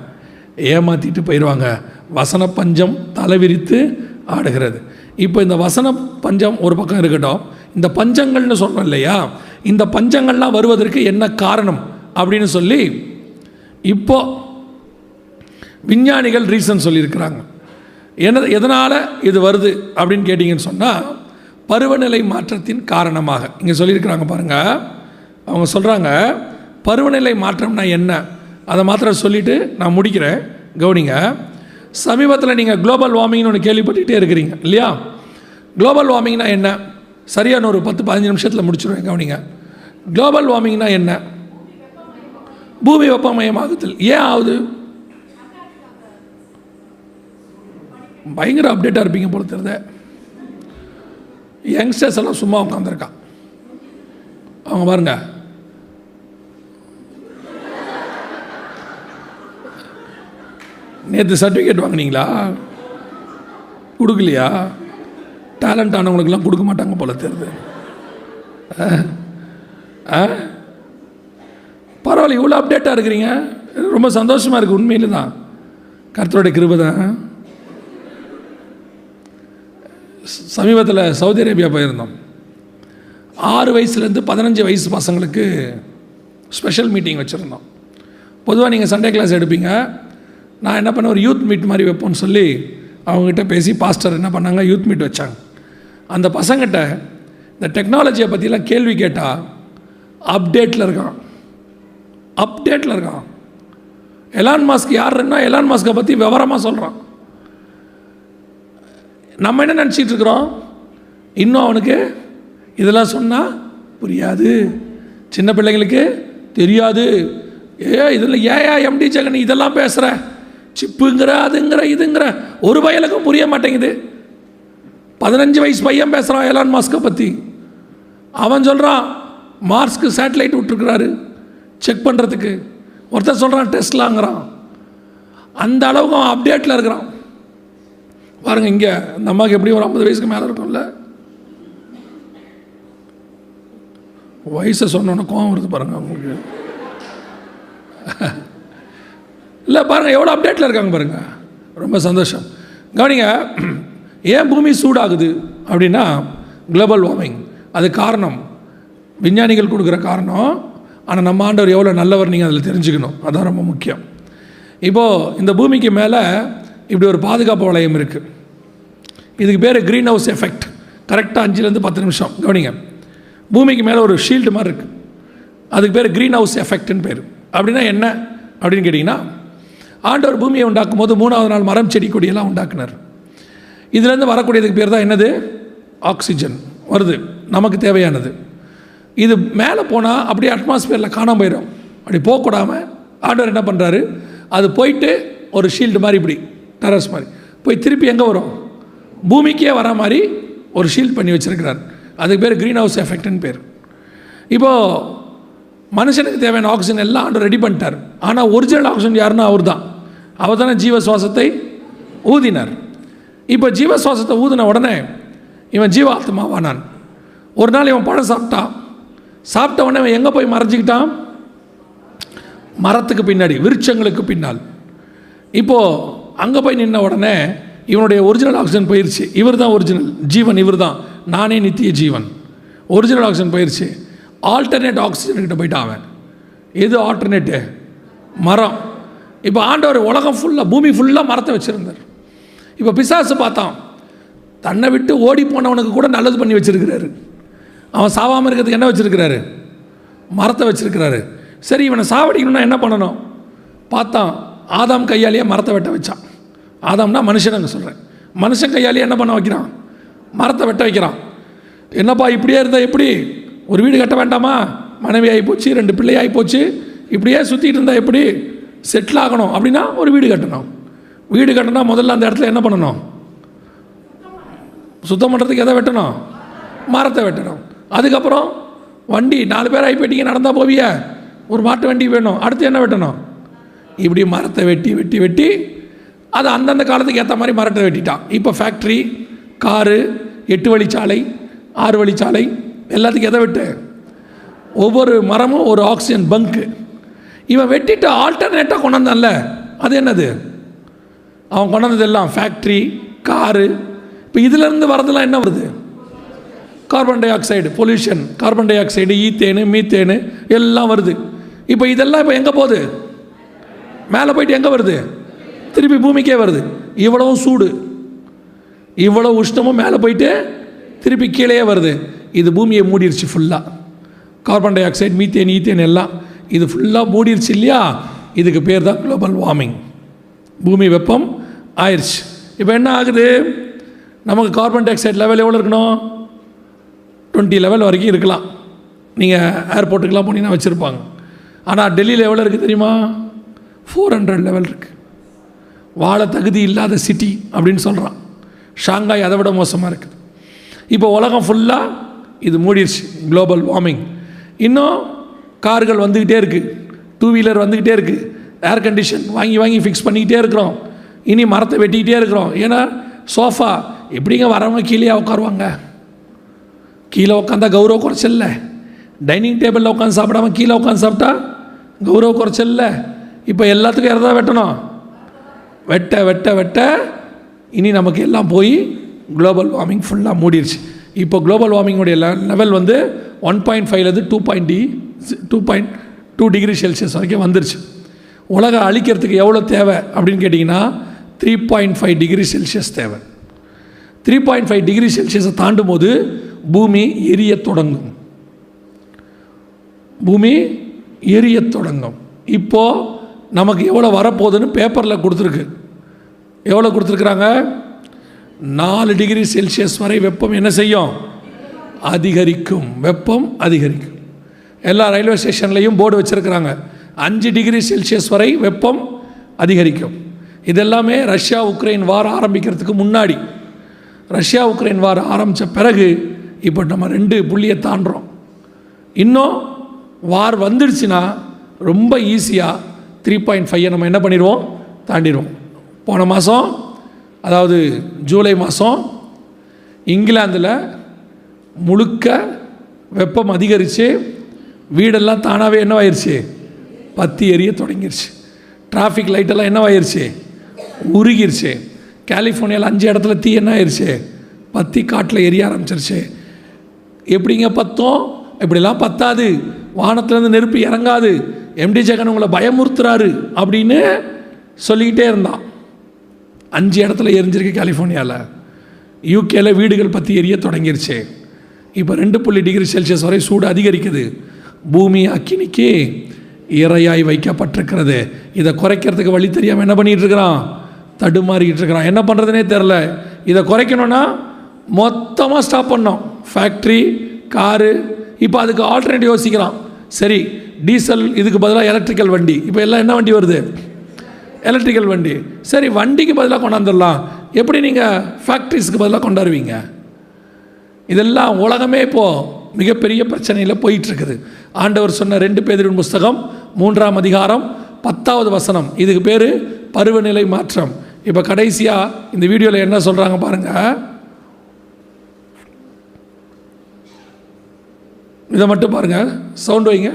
A: ஏமாற்றிட்டு போயிடுவாங்க வசன பஞ்சம் தலைவிரித்து ஆடுகிறது. இப்போ இந்த வசன பஞ்சம் ஒரு பக்கம் இருக்கட்டும். இந்த பஞ்சங்கள்னு சொல்கிறோம் இல்லையா? இந்த பஞ்சங்கள்லாம் வருவதற்கு என்ன காரணம்? அப்படின்னு சொல்லி இப்போ விஞ்ஞானிகள் ரீசன் சொல்லியிருக்கிறாங்க. என்ன எதனால் இது வருது அப்படின்னு கேட்டிங்கன்னு சொன்னால் பருவநிலை மாற்றத்தின் காரணமாக. இங்கே சொல்லியிருக்கிறாங்க பாருங்கள் அவங்க சொல்கிறாங்க பருவநிலை மாற்றம்னா என்ன? அதை மாத்திரம் சொல்லிவிட்டு நான் முடிக்கிறேன். கவனிங்க. சமீபத்தில் நீங்கள் குளோபல் வார்மிங்னு ஒன்று கேள்விப்பட்டுகிட்டே இருக்கிறீங்க இல்லையா? குளோபல் வார்மிங்னா என்ன? சரியான ஒரு பத்து பதினஞ்சு நிமிஷத்தில் முடிச்சிடுவேன் கவனிங்க. குளோபல் வார்மிங்னா என்ன? பூமி வெப்பமயமாகுதல் ஏன் ஆகுது? பயங்கர அப்டேட்டாக இருப்பீங்க போல தெரிந்த யங்ஸ்டர்ஸ் எல்லாம் சும்மா உட்காந்துருக்கான் அவங்க பாருங்கள் நேற்று சர்டிஃபிகேட் வாங்குனீங்களா? கொடுக்கலையா? டேலண்ட் ஆனவங்களுக்கெல்லாம் கொடுக்க மாட்டாங்க போல தெரியுது. ஆ? பரவாயில்ல இவ்வளோ அப்டேட்டாக இருக்கிறீங்க. ரொம்ப சந்தோஷமாக இருக்குது உண்மையில் தான் கர்த்தருடைய கிருபை தான். சமீபத்தில் சவுதி அரேபியா போயிருந்தோம். ஆறு வயசுலேருந்து பதினஞ்சு வயசு பசங்களுக்கு ஸ்பெஷல் மீட்டிங் வச்சுருந்தோம். பொதுவாக நீங்கள் சண்டே கிளாஸ் எடுப்பீங்க. நான் என்ன பண்ண ஒரு யூத் மீட் மாதிரி வைப்போம்னு சொல்லி அவங்ககிட்ட பேசி பாஸ்டர் என்ன பண்ணாங்க யூத் மீட் வச்சாங்க. அந்த பசங்கிட்ட இந்த டெக்னாலஜியை பற்றிலாம் கேள்வி கேட்டால் அப்டேட்டில் இருக்கான். அப்டேட்டில் இருக்கான். எலான் மாஸ்க் யாருன்னா எலான் மாஸ்கை பற்றி விவரமாக சொல்கிறான் நம்ம என்ன நினச்சிட்டு இருக்கிறோம்? இன்னும் அவனுக்கு இதெல்லாம் சொன்னால் புரியாது. சின்ன பிள்ளைங்களுக்கு தெரியாது. ஏ இதில் ஏயா எம்டி ஜெகன் இதெல்லாம் பேசுகிற சிப்புங்கிற அதுங்கிற இதுங்கிற. ஒரு பயலுக்கும் புரிய மாட்டேங்குது. பதினஞ்சு வயசு பையன் பேசுகிறான் எலான் மாஸ்கை பற்றி அவன் சொல்கிறான் மார்ஸ்க்கு சேட்டலைட் விட்டுருக்குறாரு செக் பண்ணுறதுக்கு ஒருத்தர் சொல்கிறான் டெஸ்ட்லாங்கிறான் அந்த அளவுக்கு அவன் அப்டேட்டில் இருக்கிறான். பாருங்க இங்கே இந்த அம்மாவுக்கு எப்படி ஒரு ஐம்பது வயசுக்கு மேலே இருக்கும்ல? வயசை சொன்னோன்னே கோவம் வருது பாருங்க அவங்களுக்கு. இல்லை பாருங்கள் எவ்வளோ அப்டேட்டில் இருக்காங்க பாருங்கள் ரொம்ப சந்தோஷம். கவனிங்க ஏன் பூமி சூடாகுது அப்படின்னா குளோபல் வார்மிங் அது காரணம். விஞ்ஞானிகள் கொடுக்குற காரணம். ஆனால் நம்ம ஆண்டவர் எவ்வளோ நல்லவர் நீங்கள் அதில் தெரிஞ்சுக்கணும். அதுதான் ரொம்ப முக்கியம். இப்போது இந்த பூமிக்கு மேலே இப்படி ஒரு பாதுகாப்பு வளையம் இருக்குது இதுக்கு பேர் க்ரீன் ஹவுஸ் எஃபெக்ட் கரெக்டாக அஞ்சுலேருந்து பத்து நிமிஷம். கவனிங்க. பூமிக்கு மேலே ஒரு ஷீல்டு மாதிரி இருக்குது அதுக்கு பேர் க்ரீன் ஹவுஸ் எஃபெக்ட்னு பேர். அப்படின்னா என்ன? அப்படின்னு கேட்டிங்கன்னா ஆண்டவர் பூமியை உண்டாக்கும் போது மூணாவது நாள் மரம் செடி கொடியெல்லாம் உண்டாக்குனார். இதுலேருந்து வரக்கூடியதுக்கு பேர் தான் என்னது? ஆக்சிஜன். வருது. நமக்கு தேவையானது. இது மேலே போனால் அப்படியே அட்மாஸ்பியரில் காணாம போயிடும். அப்படி போகக்கூடாமல் ஆண்டவர் என்ன பண்ணுறாரு அது போயிட்டு ஒரு ஷீல்டு மாதிரி இப்படி டெரஸ் மாதிரி. போய் திருப்பி எங்கே வரும்? பூமிக்கே வர மாதிரி ஒரு ஷீல்ட் பண்ணி வச்சுருக்கிறார். அதுக்கு பேர் க்ரீன் ஹவுஸ் எஃபெக்ட்னு பேர். இப்போது மனுஷனுக்கு தேவையான ஆக்சிஜன் எல்லாம் ஆண்டு ரெடி பண்ணிட்டார். ஆனால் ஒரிஜினல் ஆக்சிஜன் யாருன்னா அவர் தான் அவர் தானே ஜீவ சுவாசத்தை ஊதினார். இப்போ ஜீவ சுவாசத்தை ஊதின உடனே இவன் ஜீவாத்மாவானான். ஒரு நாள் இவன் பழம் சாப்பிட்டான். சாப்பிட்ட உடனே இவன் எங்கே போய் மறைஞ்சிக்கிட்டான்? மரத்துக்கு பின்னாடி விருட்சங்களுக்கு பின்னால். இப்போது அங்கே போய் நின்ன உடனே இவனுடைய ஒரிஜினல் ஆக்சிஜன் போயிடுச்சு இவர் தான் ஒரிஜினல் ஜீவன் இவர் தான் நானே நித்திய ஜீவன். ஒரிஜினல் ஆக்சிஜன் போயிடுச்சு ஆல்டர்னேட் ஆக்சிஜன் கிட்ட போயிட்டான் அவன். எது ஆல்டர்னேட்டு மரம். இப்போ ஆண்டவர் உலகம் ஃபுல்லாக பூமி ஃபுல்லாக மரத்தை வச்சுருந்தார். இப்போ பிசாசு பார்த்தான். தன்னை விட்டு ஓடி போனவனுக்கு கூட நல்லது பண்ணி வச்சுருக்கிறாரு. அவன் சாவாமல் இருக்கிறதுக்கு என்ன வச்சுருக்கிறாரு? மரத்தை வச்சிருக்கிறாரு. சரி இவனை சாவடிக்கணும்னா என்ன பண்ணணும்? பார்த்தான் ஆதாம் கையாலேயே மரத்தை வெட்ட வச்சான். ஆதாம்னா மனுஷனுங்க சொல்கிறேன் மனுஷன் கையாலேயே என்ன பண்ண வைக்கிறான்? மரத்தை வெட்ட வைக்கிறான். என்னப்பா இப்படியே இருந்தால் எப்படி? ஒரு வீடு கட்ட வேண்டாமா? மனைவி ஆகிப்போச்சு ரெண்டு பிள்ளை ஆகிப்போச்சு இப்படியே சுற்றிட்டு இருந்தால் எப்படி? செட்டில் ஆகணும். அப்படின்னா ஒரு வீடு கட்டணும். வீடு கட்டினா முதல்ல அந்த இடத்துல என்ன பண்ணணும்? சுத்தம் பண்ணுறதுக்கு எதை வெட்டணும்? மரத்தை வெட்டணும். அதுக்கப்புறம் வண்டி நாலு பேர் ஆகி போயிட்டீங்க நடந்தால் போவிய. ஒரு மாட்டு வண்டி வேணும். அடுத்து என்ன வெட்டணும்? இப்படி மரத்தை வெட்டி வெட்டி வெட்டி அது அந்தந்த காலத்துக்கு ஏற்ற மாதிரி மரத்தை வெட்டிட்டான். இப்போ ஃபேக்ட்ரி காரு எட்டு வழிச்சாலை ஆறு வழிச்சாலை எல்லாத்துக்கும் எதை வெட்டு? ஒவ்வொரு மரமும் ஒரு ஆக்சிஜன் பங்க்கு இவன் வெட்டிட்டு ஆல்டர்னேட்டாக கொண்டாந்தான்ல அது என்னது? அவன் கொண்டாந்தது எல்லாம் ஃபேக்ட்ரி காரு இப்போ இதிலேருந்து வரதெல்லாம் என்ன வருது? Carbon dioxide pollution carbon dioxide ethane methane எல்லாம் வருது. இப்போ இதெல்லாம் இப்போ எங்கே போகுது? மேலே போயிட்டு எங்கே வருது? திருப்பி பூமிக்கே வருது. இவ்வளவும் சூடு. இவ்வளோ உஷ்ணமும் மேலே போயிட்டு திருப்பி கீழே வருது. இது பூமியை மூடிருச்சு ஃபுல்லாக carbon dioxide methane ethane எல்லாம் இது ஃபுல்லாக மூடிருச்சு இல்லையா? இதுக்கு பேர் தான் குளோபல் வார்மிங் பூமி வெப்பம் ஆயிடுச்சு இப்போ என்ன ஆகுது? நமக்கு கார்பன் டை ஆக்சைடு லெவல் எவ்வளோ இருக்கணும்? டுவெண்ட்டி லெவல் வரைக்கும் இருக்கலாம். நீங்கள் ஏர்போர்ட்டுக்கெலாம் போனீங்கன்னா வச்சுருப்பாங்க. ஆனால் டெல்லியில் எவ்வளோ இருக்குது தெரியுமா? ஃபோர் ஹண்ட்ரட் லெவல் இருக்குது வாழ தகுதி இல்லாத சிட்டி அப்படின்னு சொல்கிறான் ஷாங்காய் அதை விட மோசமாக இருக்குது. இப்போ உலகம் ஃபுல்லாக இது மூடிடுச்சு குளோபல் வார்மிங் இன்னும் கார்கள் வந்துக்கிட்டே இருக்குது டூ வீலர் வந்துக்கிட்டே இருக்குது ஏர் கண்டிஷன் வாங்கி வாங்கி ஃபிக்ஸ் பண்ணிக்கிட்டே இருக்கிறோம். இனி மரத்தை வெட்டிக்கிட்டே இருக்கிறோம். ஏன்னா சோஃபா எப்படிங்க வரவங்க கீழே உட்காருவாங்க? கீழே உட்காந்தா கௌரவ குறைச்சல்ல டைனிங் டேபிளில் உட்காந்து சாப்பிடாம கீழே உட்காந்து சாப்பிட்டா கௌரவ குறைச்சல்ல இப்போ எல்லாத்துக்கும் இறதா வெட்டணும். வெட்ட வெட்ட வெட்ட இனி நமக்கு எல்லாம் போய் குளோபல் வார்மிங் ஃபுல்லாக மூடிடுச்சு இப்போ குளோபல் வார்மிங்குடைய லெவல் வந்து ஒன் பாயிண்ட் ஃபைவ்லேருந்து two point D two point two degree Celsius வரைக்கும் வந்துருச்சு. உலகம் அழிக்கிறதுக்கு எவ்வளோ தேவை அப்படின்னு கேட்டிங்கன்னா three point five degree Celsius தேவை. த்ரீ பாயிண்ட் ஃபைவ் டிகிரி செல்சியஸை தாண்டும் போது பூமி எரியத் தொடங்கும். பூமி எரியத் தொடங்கும். இப்போது நமக்கு எவ்வளோ வரப்போகுதுன்னு பேப்பரில் கொடுத்துருக்கு. எவ்வளோ கொடுத்துருக்குறாங்க? நாலு டிகிரி செல்சியஸ் வரை வெப்பம் என்ன செய்யும்? அதிகரிக்கும். வெப்பம் அதிகரிக்கும். எல்லா ரயில்வே ஸ்டேஷன்லேயும் போர்டு வச்சுருக்கிறாங்க. அஞ்சு டிகிரி செல்சியஸ் வரை வெப்பம் அதிகரிக்கும். இதெல்லாமே ரஷ்யா உக்ரைன் வார் ஆரம்பிக்கிறதுக்கு முன்னாடி. ரஷ்யா உக்ரைன் வார் ஆரம்பித்த பிறகு இப்போ நம்ம ரெண்டு புள்ளியை தாண்டுறோம். இன்னும் வார் வந்துடுச்சுன்னா ரொம்ப ஈஸியாக த்ரீ பாயிண்ட் ஃபைவை நம்ம என்ன பண்ணிடுவோம்? தாண்டிடுவோம். போன மாதம் அதாவது ஜூலை மாதம் இங்கிலாந்தில் முழுக்க வெப்பம் அதிகரித்து வீடெல்லாம் தானாகவே என்னவாயிருச்சு? பத்தி எரிய தொடங்கிருச்சு. டிராஃபிக் லைட்டெல்லாம் என்னவாயிருச்சு? உருகிருச்சு. கலிஃபோர்னியாவில் அஞ்சு இடத்துல தீ என்ன ஆயிடுச்சு பத்தி காட்டில் எரிய ஆரம்பிச்சிருச்சு. எப்படிங்க பத்தோம்? இப்படிலாம் பத்தாது. வானத்துலேருந்து நெருப்பு இறங்காது. எம்டி ஜெகன் உங்களை பயமுறுத்துறாரு அப்படின்னு சொல்லிக்கிட்டே இருந்தான். அஞ்சு இடத்துல எரிஞ்சிருக்கு கலிஃபோர்னியாவில் யூகேல வீடுகள் பற்றி எரிய தொடங்கிருச்சு. இப்போ ரெண்டு புள்ளி டிகிரி செல்சியஸ் வரை சூடு அதிகரிக்குது. பூமி அக்கினிக்கு இறையாய் வைக்கப்பட்டிருக்கிறது. இதை குறைக்கிறதுக்கு வழி தெரியாமல் என்ன பண்ணிகிட்டு இருக்கிறான்? தடுமாறிக்கிட்டு இருக்கிறான். என்ன பண்ணுறதுனே தெரில இதை குறைக்கணும்னா மொத்தமாக ஸ்டாப் பண்ணோம் ஃபேக்ட்ரி காரு. இப்போ அதுக்கு ஆல்டர்னேட் யோசிக்கிறான். சரி டீசல் இதுக்கு பதிலாக எலக்ட்ரிக்கல் வண்டி. இப்போ எல்லாம் என்ன வண்டி வருது? எலக்ட்ரிக்கல் வண்டி. சரி வண்டிக்கு பதிலாக கொண்டாந்துடலாம். எப்படி நீங்கள் ஃபேக்ட்ரிஸ்க்கு பதிலாக கொண்டாடுவீங்க இதெல்லாம் உலகமே இப்போது மிகப்பெரிய பிரச்சனையில் போயிட்டுருக்குது. ஆண்டவர் சொன்ன ரெண்டு பேரின் புஸ்தகம் மூன்றாம் அதிகாரம் பத்தாவது வசனம். இதுக்கு பேர் பருவநிலை மாற்றம். இப்போ கடைசியாக இந்த வீடியோவில் என்ன சொல்கிறாங்க பாருங்கள் இதை மட்டும் பாருங்கள் சவுண்ட் வைங்க.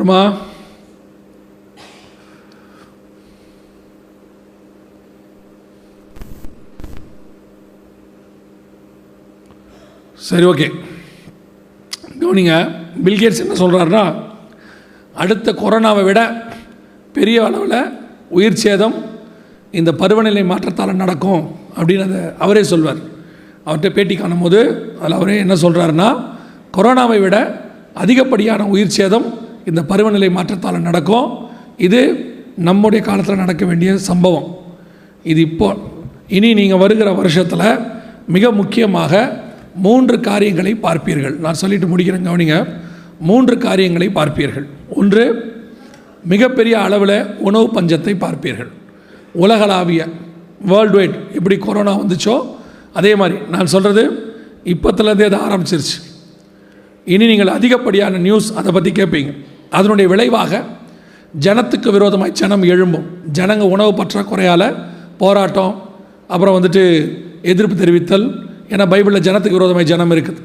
A: வருமா சரி ஓகே. கவனிங்க பில்கேட்ஸ் என்ன சொல்கிறாருன்னா அடுத்த கொரோனாவை விட பெரிய அளவில் உயிர் சேதம் இந்த பருவநிலை மாற்றத்தால் நடக்கும் அப்படின்னு அதை அவரே சொல்வார். அவர்கிட்ட பேட்டி காணும்போது அதில் அவரே என்ன சொல்கிறாருன்னா கொரோனாவை விட அதிகப்படியான உயிர் சேதம் இந்த பருவநிலை மாற்றத்தால் நடக்கும். இது நம்முடைய காலத்தில் நடக்க வேண்டிய சம்பவம். இது இப்போ இனி நீங்கள் வருகிற வருஷத்தில் மிக முக்கியமாக மூன்று காரியங்களை பார்ப்பீர்கள். நான் சொல்லிட்டு முடிக்கிறேன் கவனிங்க. மூன்று காரியங்களை பார்ப்பீர்கள். ஒன்று மிகப்பெரிய அளவில் உணவு பஞ்சத்தை பார்ப்பீர்கள். உலகளாவிய வேர்ல்டு வைட் எப்படி கொரோனா வந்துச்சோ அதே மாதிரி நான் சொல்கிறது இப்போத்துலேருந்தே அது ஆரம்பிச்சிருச்சு. இனி நீங்கள் அதிகப்படியான நியூஸ் அதை பற்றி கேட்பீங்க அதனுடைய விளைவாக ஜனத்துக்கு விரோதமாய் ஜனம் எழும்பும். ஜனங்க உணவு பற்றாக்குறையால் போராட்டம் அப்புறம் வந்துட்டு எதிர்ப்பு தெரிவித்தல் ஏன்னா பைபிளில் ஜனத்துக்கு விரோதமாய் ஜனம் இருக்குது.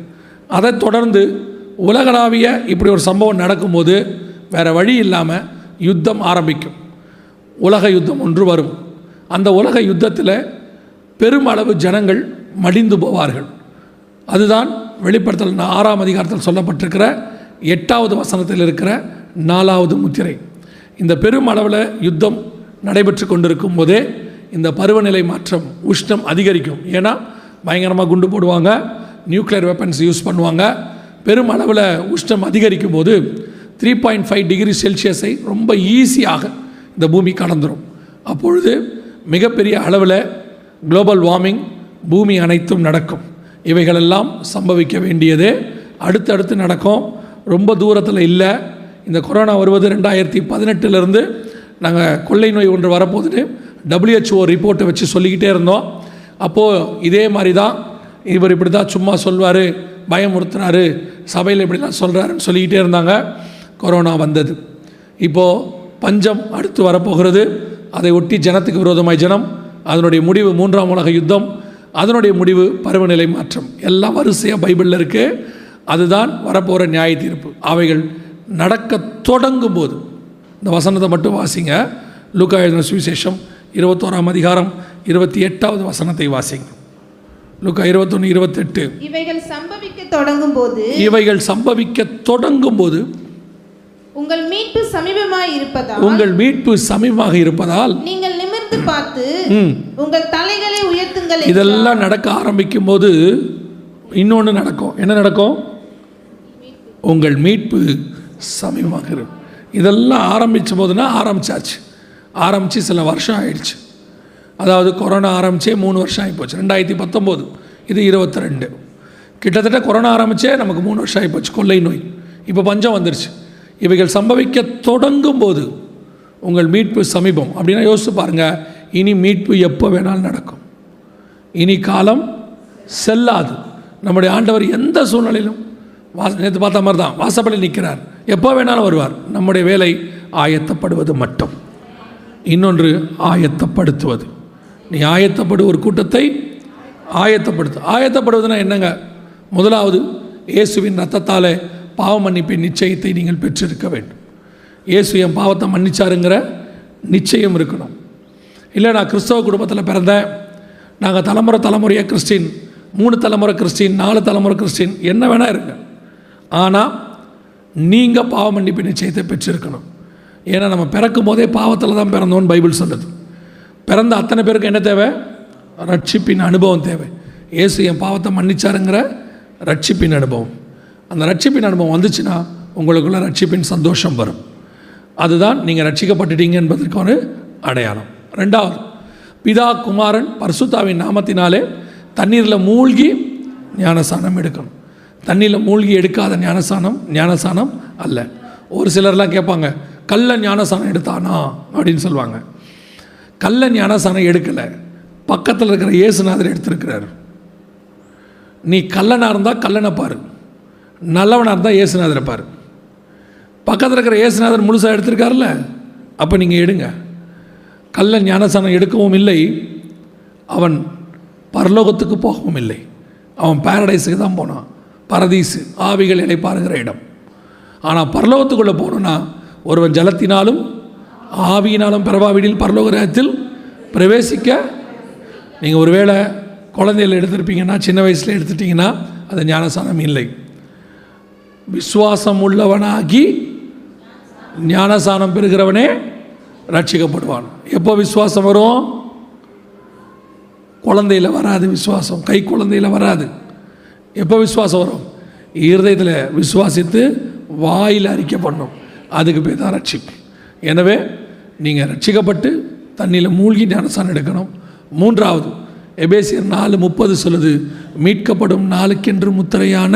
A: அதை தொடர்ந்து உலகளாவிய இப்படி ஒரு சம்பவம் நடக்கும்போது வேறு வழி இல்லாமல் யுத்தம் ஆரம்பிக்கும். உலக யுத்தம் ஒன்று வரும். அந்த உலக யுத்தத்தில் பெருமளவு ஜனங்கள் மடிந்து போவார்கள். அதுதான் வெளிப்படுத்தல் ஆறாம் அதிகாரத்தில் சொல்லப்பட்டிருக்கிற எட்டாவது வசனத்தில் இருக்கிற நாலாவது முத்திரை. இந்த பெரும் அளவில் யுத்தம் நடைபெற்று கொண்டிருக்கும் போதே இந்த பருவநிலை மாற்றம் உஷ்ணம் அதிகரிக்கும். ஏன்னா பயங்கரமாக குண்டு போடுவாங்க நியூக்ளியர் வெப்பன்ஸ் யூஸ் பண்ணுவாங்க. பெரும் அளவில் உஷ்ணம் அதிகரிக்கும் போது த்ரீ பாயிண்ட் ஃபைவ் டிகிரி செல்சியஸை ரொம்ப ஈஸியாக இந்த பூமி கடந்துடும் அப்பொழுது மிகப்பெரிய அளவில் குளோபல் வார்மிங் பூமி அனைத்தும் நடக்கும். இவைகளெல்லாம் சம்பவிக்க வேண்டியது. அடுத்தடுத்து நடக்கும். ரொம்ப தூரத்தில் இல்லை. இந்த கொரோனா வருவது ரெண்டாயிரத்தி பதினெட்டுலேருந்து நாங்கள் கொள்ளை நோய் ஒன்று வரப்போகுதுன்னு டபிள்யூஹெச்ஓ ரிப்போர்ட்டை வச்சு சொல்லிக்கிட்டே இருந்தோம். அப்போது இதே மாதிரி தான் இவர் இப்படி தான் சும்மா சொல்வார் பயமுறுத்துறாரு சபையில் இப்படிலாம் சொல்கிறாருன்னு சொல்லிக்கிட்டே இருந்தாங்க. கொரோனா வந்தது. இப்போது பஞ்சம் அடுத்து வரப்போகிறது. அதை ஒட்டி ஜனத்துக்கு விரோதமாய் ஜனம் அதனுடைய முடிவு மூன்றாம் உலக யுத்தம் அதனுடைய முடிவு பருவநிலை மாற்றம். எல்லாம் வரிசையாக பைபிளில் இருக்குது அதுதான் வரப்போகிற நியாய தீர்ப்பு. அவைகள் நடக்க தொடங்கும் போது இந்த வசனத்தை மட்டும் வாசிங்க. லூக்கா எழுதின சுவிசேஷம் இருபத்தோராம் அதிகாரம் இருபத்தி எட்டாவது வசனத்தை வாசிங்க. லூக்கா இருபத்தொன்று இருபத்தெட்டு.
B: இவைகள் சம்பவிக்க தொடங்கும் போது
A: இவைகள் சம்பவிக்க தொடங்கும் போது
B: உங்கள் மீட்பு சமீபமாய் இருப்பதால்
A: உங்கள் மீட்பு சமீபமாக இருப்பதால்
B: நீங்கள் நிமிர்ந்து பார்த்து உங்கள் தலைகளை உயர்த்துங்கள்.
A: இதெல்லாம் நடக்க ஆரம்பிக்கும் போது இன்னொன்று நடக்கும். என்ன நடக்கும்? உங்கள் மீட்பு சமீபமாக இருக்கும். இதெல்லாம் ஆரம்பிச்ச போதுனா ஆரம்பிச்சாச்சு. ஆரம்பித்து சில வருஷம் ஆயிடுச்சு. அதாவது கொரோனா ஆரம்பிச்சே மூணு வருஷம் ஆகிப்போச்சு ரெண்டாயிரத்தி பத்தொம்போது. இது இருபத்தி ரெண்டு கிட்டத்தட்ட கொரோனா ஆரம்பிச்சே நமக்கு மூணு வருஷம் ஆகிப்போச்சு கொள்ளை நோய். இப்போ பஞ்சம் வந்துருச்சு. இவைகள் சம்பவிக்க தொடங்கும் போது உங்கள் மீட்பு சமீபம். அப்படின்னா யோசித்து பாருங்கள் இனி மீட்பு எப்போ வேணாலும் நடக்கும். இனி காலம் செல்லாது. நம்முடைய ஆண்டவர் எந்த சூழ்நிலையிலும் வாச நேற்று பார்த்த மாதிரி தான் வாசப்படி நிற்கிறார். எப்போ வேணாலும் வருவார். நம்முடைய வேலை ஆயத்தப்படுவது மட்டும். இன்னொன்று ஆயத்தப்படுத்துவது. நீ ஆயத்தப்படு ஒரு கூட்டத்தை ஆயத்தப்படுத்து. ஆயத்தப்படுவதுன்னா என்னங்க? முதலாவது இயேசுவின் ரத்தத்தாலே பாவ மன்னிப்பின் நிச்சயத்தை நீங்கள் பெற்றிருக்க வேண்டும். இயேசு என் பாவத்தை மன்னிச்சாருங்கிற நிச்சயம் இருக்கணும். இல்லை நான் கிறிஸ்தவ குடும்பத்தில் பிறந்தேன் நாங்கள் தலைமுறை தலைமுறையாக கிறிஸ்டின் மூணு தலைமுறை கிறிஸ்டின் நாலு தலைமுறை கிறிஸ்டின் என்ன வேணால் இருங்க. ஆனால் நீங்கள் பாவ மன்னிப்பு நிச்சயத்தை பெற்றிருக்கணும். ஏன்னா நம்ம பிறக்கும் போதே பாவத்தில் தான் பிறந்தோன்னு பைபிள் சொல்லுது. பிறந்த அத்தனை பேருக்கு என்ன தேவை? ரட்சிப்பின் அனுபவம் தேவை. இயேசு என் பாவத்தை மன்னிச்சாருங்கிற ரட்சிப்பின் அனுபவம். அந்த ரட்சிப்பின் அனுபவம் வந்துச்சுன்னா உங்களுக்குள்ள ரட்சிப்பின் சந்தோஷம் வரும். அதுதான் நீங்கள் ரட்சிக்கப்பட்டுட்டீங்க என்பதற்கு ஒரு அடையாளம். ரெண்டாவது பிதா குமாரன் பர்சுத்தாவின் நாமத்தினாலே தண்ணீரில் மூழ்கி ஞானசானம் எடுக்கணும். தண்ணியில் மூழ்கி எடுக்காத ஞானசானம் ஞானசானம் அல்ல. ஒரு சிலர்லாம் கேட்பாங்க கள்ள ஞானசானம் எடுத்தானா? அப்படின்னு சொல்லுவாங்க. கள்ள ஞானசானம் எடுக்கலை. பக்கத்தில் இருக்கிற இயேசுநாதர் எடுத்திருக்கிறார். நீ கல்லனாக இருந்தால் கல்லனை பாரு. நல்லவனாக இருந்தால் இயேசுநாதரை பாரு. பக்கத்தில் இருக்கிற ஏசுநாதர் முழுசாக எடுத்திருக்காருல்ல? அப்போ நீங்கள் எடுங்க. கள்ள ஞானசானம் எடுக்கவும் இல்லை. அவன் பரலோகத்துக்கு போகவும் இல்லை. அவன் பேரடைஸுக்கு தான் போனான். பரதீசு ஆவிகள் இலைப்பாருகிற இடம். ஆனால் பரலோகத்துக்குள்ளே போனோன்னா ஒருவன் ஜலத்தினாலும் ஆவியினாலும் பிறவாவிடில் பரலோக ராஜ்யத்தில் பிரவேசிக்க நீங்கள் ஒருவேளை குழந்தையில் எடுத்திருப்பீங்கன்னா சின்ன வயசில் எடுத்துட்டிங்கன்னா அது ஞானசானம் இல்லை. விசுவாசம் உள்ளவனாகி ஞானசானம் பெறுகிறவனே ரட்சிக்கப்படுவான். எப்போ விசுவாசம் வரும்? குழந்தையில் வராது விசுவாசம். கை குழந்தையில் வராது. எப்போ விசுவாசம் வரும்? இருதயத்தில் விசுவாசித்து வாயில் அறிக்கை பண்ணும் அதுக்கு பேர் தான் ரட்சிப்பு. எனவே நீங்கள் ரட்சிக்கப்பட்டு தண்ணியில் மூழ்கி ஞானசானம் எடுக்கணும். மூன்றாவது எபேசியர் நாலு முப்பது சொல்லுது மீட்கப்படும் நாளுக்கென்று முத்திரையான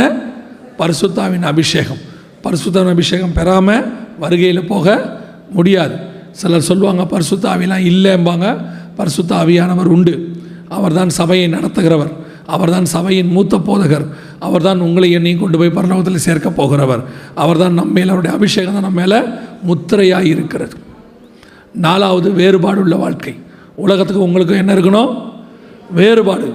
A: பரிசுத்தாவின் அபிஷேகம். பரிசுத்தாவின் அபிஷேகம் பெறாமல் வருகையில் போக முடியாது. சிலர் சொல்லுவாங்க பரிசுத்த ஆவிலாம் இல்லைம்பாங்க பரிசுத்த ஆவியானவர் உண்டு. அவர்தான் சபையை நடத்துகிறவர். அவர்தான் சபையின் மூத்த போதகர். அவர்தான் உங்களை என்னையும் கொண்டு போய் பரலோகத்தில் சேர்க்க போகிறவர். அவர்தான் நம்ம மேலே அவருடைய அபிஷேகம் தான் நம்ம மேலே முத்திரையாக இருக்கிறது. நாலாவது வேறுபாடு உள்ள வாழ்க்கை. உலகத்துக்கு உங்களுக்கு என்ன இருக்கணும்? வேறுபாடு.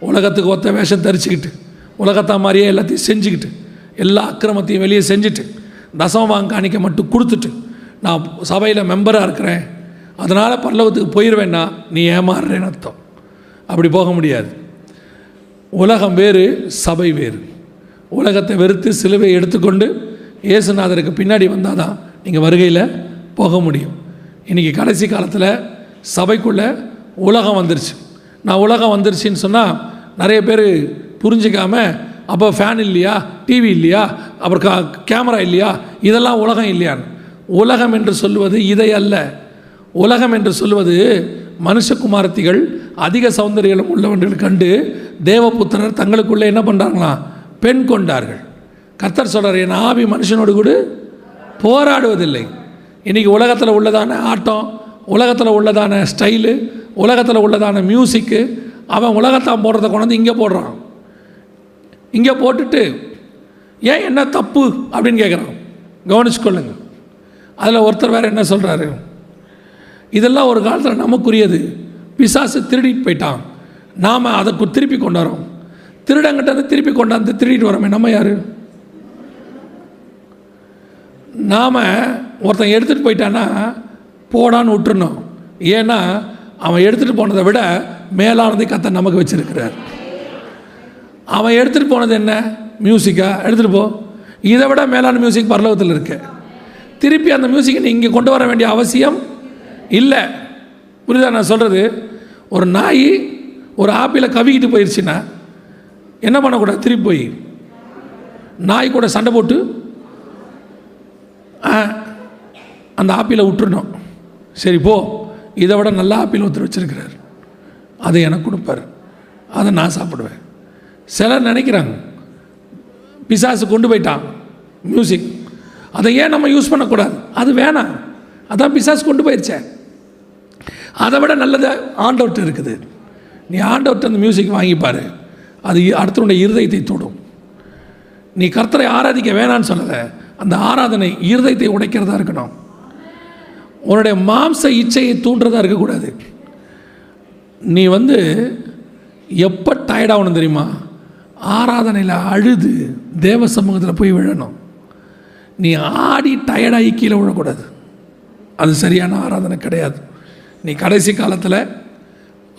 A: உலகத்துக்கு ஒத்த வேஷம் தரிச்சுக்கிட்டு உலகத்தா மாதிரியே எல்லாத்தையும் செஞ்சுக்கிட்டு எல்லா அக்கிரமத்தையும் வெளியே செஞ்சுட்டு தசமபாங்க காணிக்க மட்டும் கொடுத்துட்டு நான் சபையில் மெம்பராக இருக்கிறேன். அதனால் பல்லவத்துக்கு போயிடுவேன்னா நீ ஏமாறுறேன்னு அர்த்தம். அப்படி போக முடியாது. உலகம் வேறு சபை வேறு. உலகத்தை வெறுத்து சிலுவை எடுத்துக்கொண்டு இயேசுநாதருக்கு பின்னாடி வந்தால் தான் நீங்கள் வருகையில் போக முடியும். இன்றைக்கி கடைசி காலத்தில் சபைக்குள்ளே உலகம் வந்துருச்சு. நான் உலகம் வந்துருச்சுன்னு சொன்னால் நிறைய பேர் புரிஞ்சிக்காமல் அப்போ ஃபேன் இல்லையா? டிவி இல்லையா? அப்புறம் கா கேமரா இல்லையா? இதெல்லாம் உலகம் இல்லையான்னு உலகம் என்று சொல்லுவது இதை அல்ல. உலகம் என்று சொல்லுவது மனுஷகுமாரத்திகள் அதிக சௌந்தரியம் உள்ளவர்கள் கண்டு தேவபுத்திரர் தங்களுக்குள்ளே என்ன பண்ணுறாங்களாம் பெண் கொண்டார்கள். கர்த்தர் சொல்கிறார் என் ஆவி மனுஷனோடு கூட போராடுவதில்லை. இன்றைக்கி உலகத்தில் உள்ளதான ஆட்டம் உலகத்தில் உள்ளதான ஸ்டைலு உலகத்தில் உள்ளதான மியூசிக்கு அவன் உலகத்தான் போடுறத கொண்டாந்து இங்கே போடுறான். இங்கே போட்டுட்டு ஏன் என்ன தப்பு? அப்படின்னு கேட்குறான் கவனிச்சுக்கொள்ளுங்க. அதில் ஒருத்தர் வேறு என்ன சொல்கிறாரு இதெல்லாம் ஒரு காலத்தில் நமக்குரியது. பிசாசு திருடிட்டு போயிட்டான். நாம் அதை திருப்பி கொண்டாடுறோம் திருடங்கிட்ட இருந்து திருப்பி கொண்டாந்து திருடிட்டு வரோமே நம்ம யார்? நாம் ஒருத்தன் எடுத்துகிட்டு போயிட்டான்னா போடான்னு விட்டுருணும் ஏன்னா அவன் எடுத்துகிட்டு போனதை விட மேலானதை கத்த நமக்கு வச்சுருக்கிறார். அவன் எடுத்துகிட்டு போனது என்ன? மியூசிக்கா எடுத்துகிட்டு போ. இதை விட மேலான மியூசிக் பரலோகத்தில் இருக்கு. திருப்பி அந்த மியூசிக்கை நீ இங்கே கொண்டு வர வேண்டிய அவசியம் இல்லை. புரியுதா நான் சொல்கிறது ஒரு நாய் ஒரு ஆப்பிளை கவிக்கிட்டு போயிடுச்சுன்னா என்ன பண்ணக்கூடாது? திருப்பி போய். நாய் கூட சண்டை போட்டு ஆ, அந்த ஆப்பிளை விட்டுருணும் சரி போ. இதை விட நல்ல ஆப்பிள் ஒருத்தர் வச்சுருக்கிறார். அதை எனக்கு கொடுப்பார். அதை நான் சாப்பிடுவேன். சிலர் நினைக்கிறாங்க. பிசாசு கொண்டு போயிட்டான். மியூசிக் அதை ஏன் நம்ம யூஸ் பண்ணக்கூடாது? அது வேணாம். அதான் பிசாஸ் கொண்டு போயிடுச்சே அதை விட நல்லது ஆண்டவுட் இருக்குது. நீ ஆண்டவுட் அந்த மியூசிக் வாங்கிப்பார் அது அடுத்தவனுடைய இருதயத்தை தொடும். நீ கர்த்தரை ஆராதிக்க வேணான்னு சொல்லலை. அந்த ஆராதனை இருதயத்தை உடைக்கிறதா இருக்கணும். உன்னுடைய மாம்ச இச்சையை தூண்டுறதா இருக்கக்கூடாது. நீ வந்து எப்போ டயர்டாகணும் தெரியுமா? ஆராதனையில் அழுது தேவ சமூகத்தில் போய் விழணும். நீ ஆடி டயர்டாகி கீழே விழக்கூடாது. அது சரியான ஆராதனை கிடையாது. நீ கடைசி காலத்தில்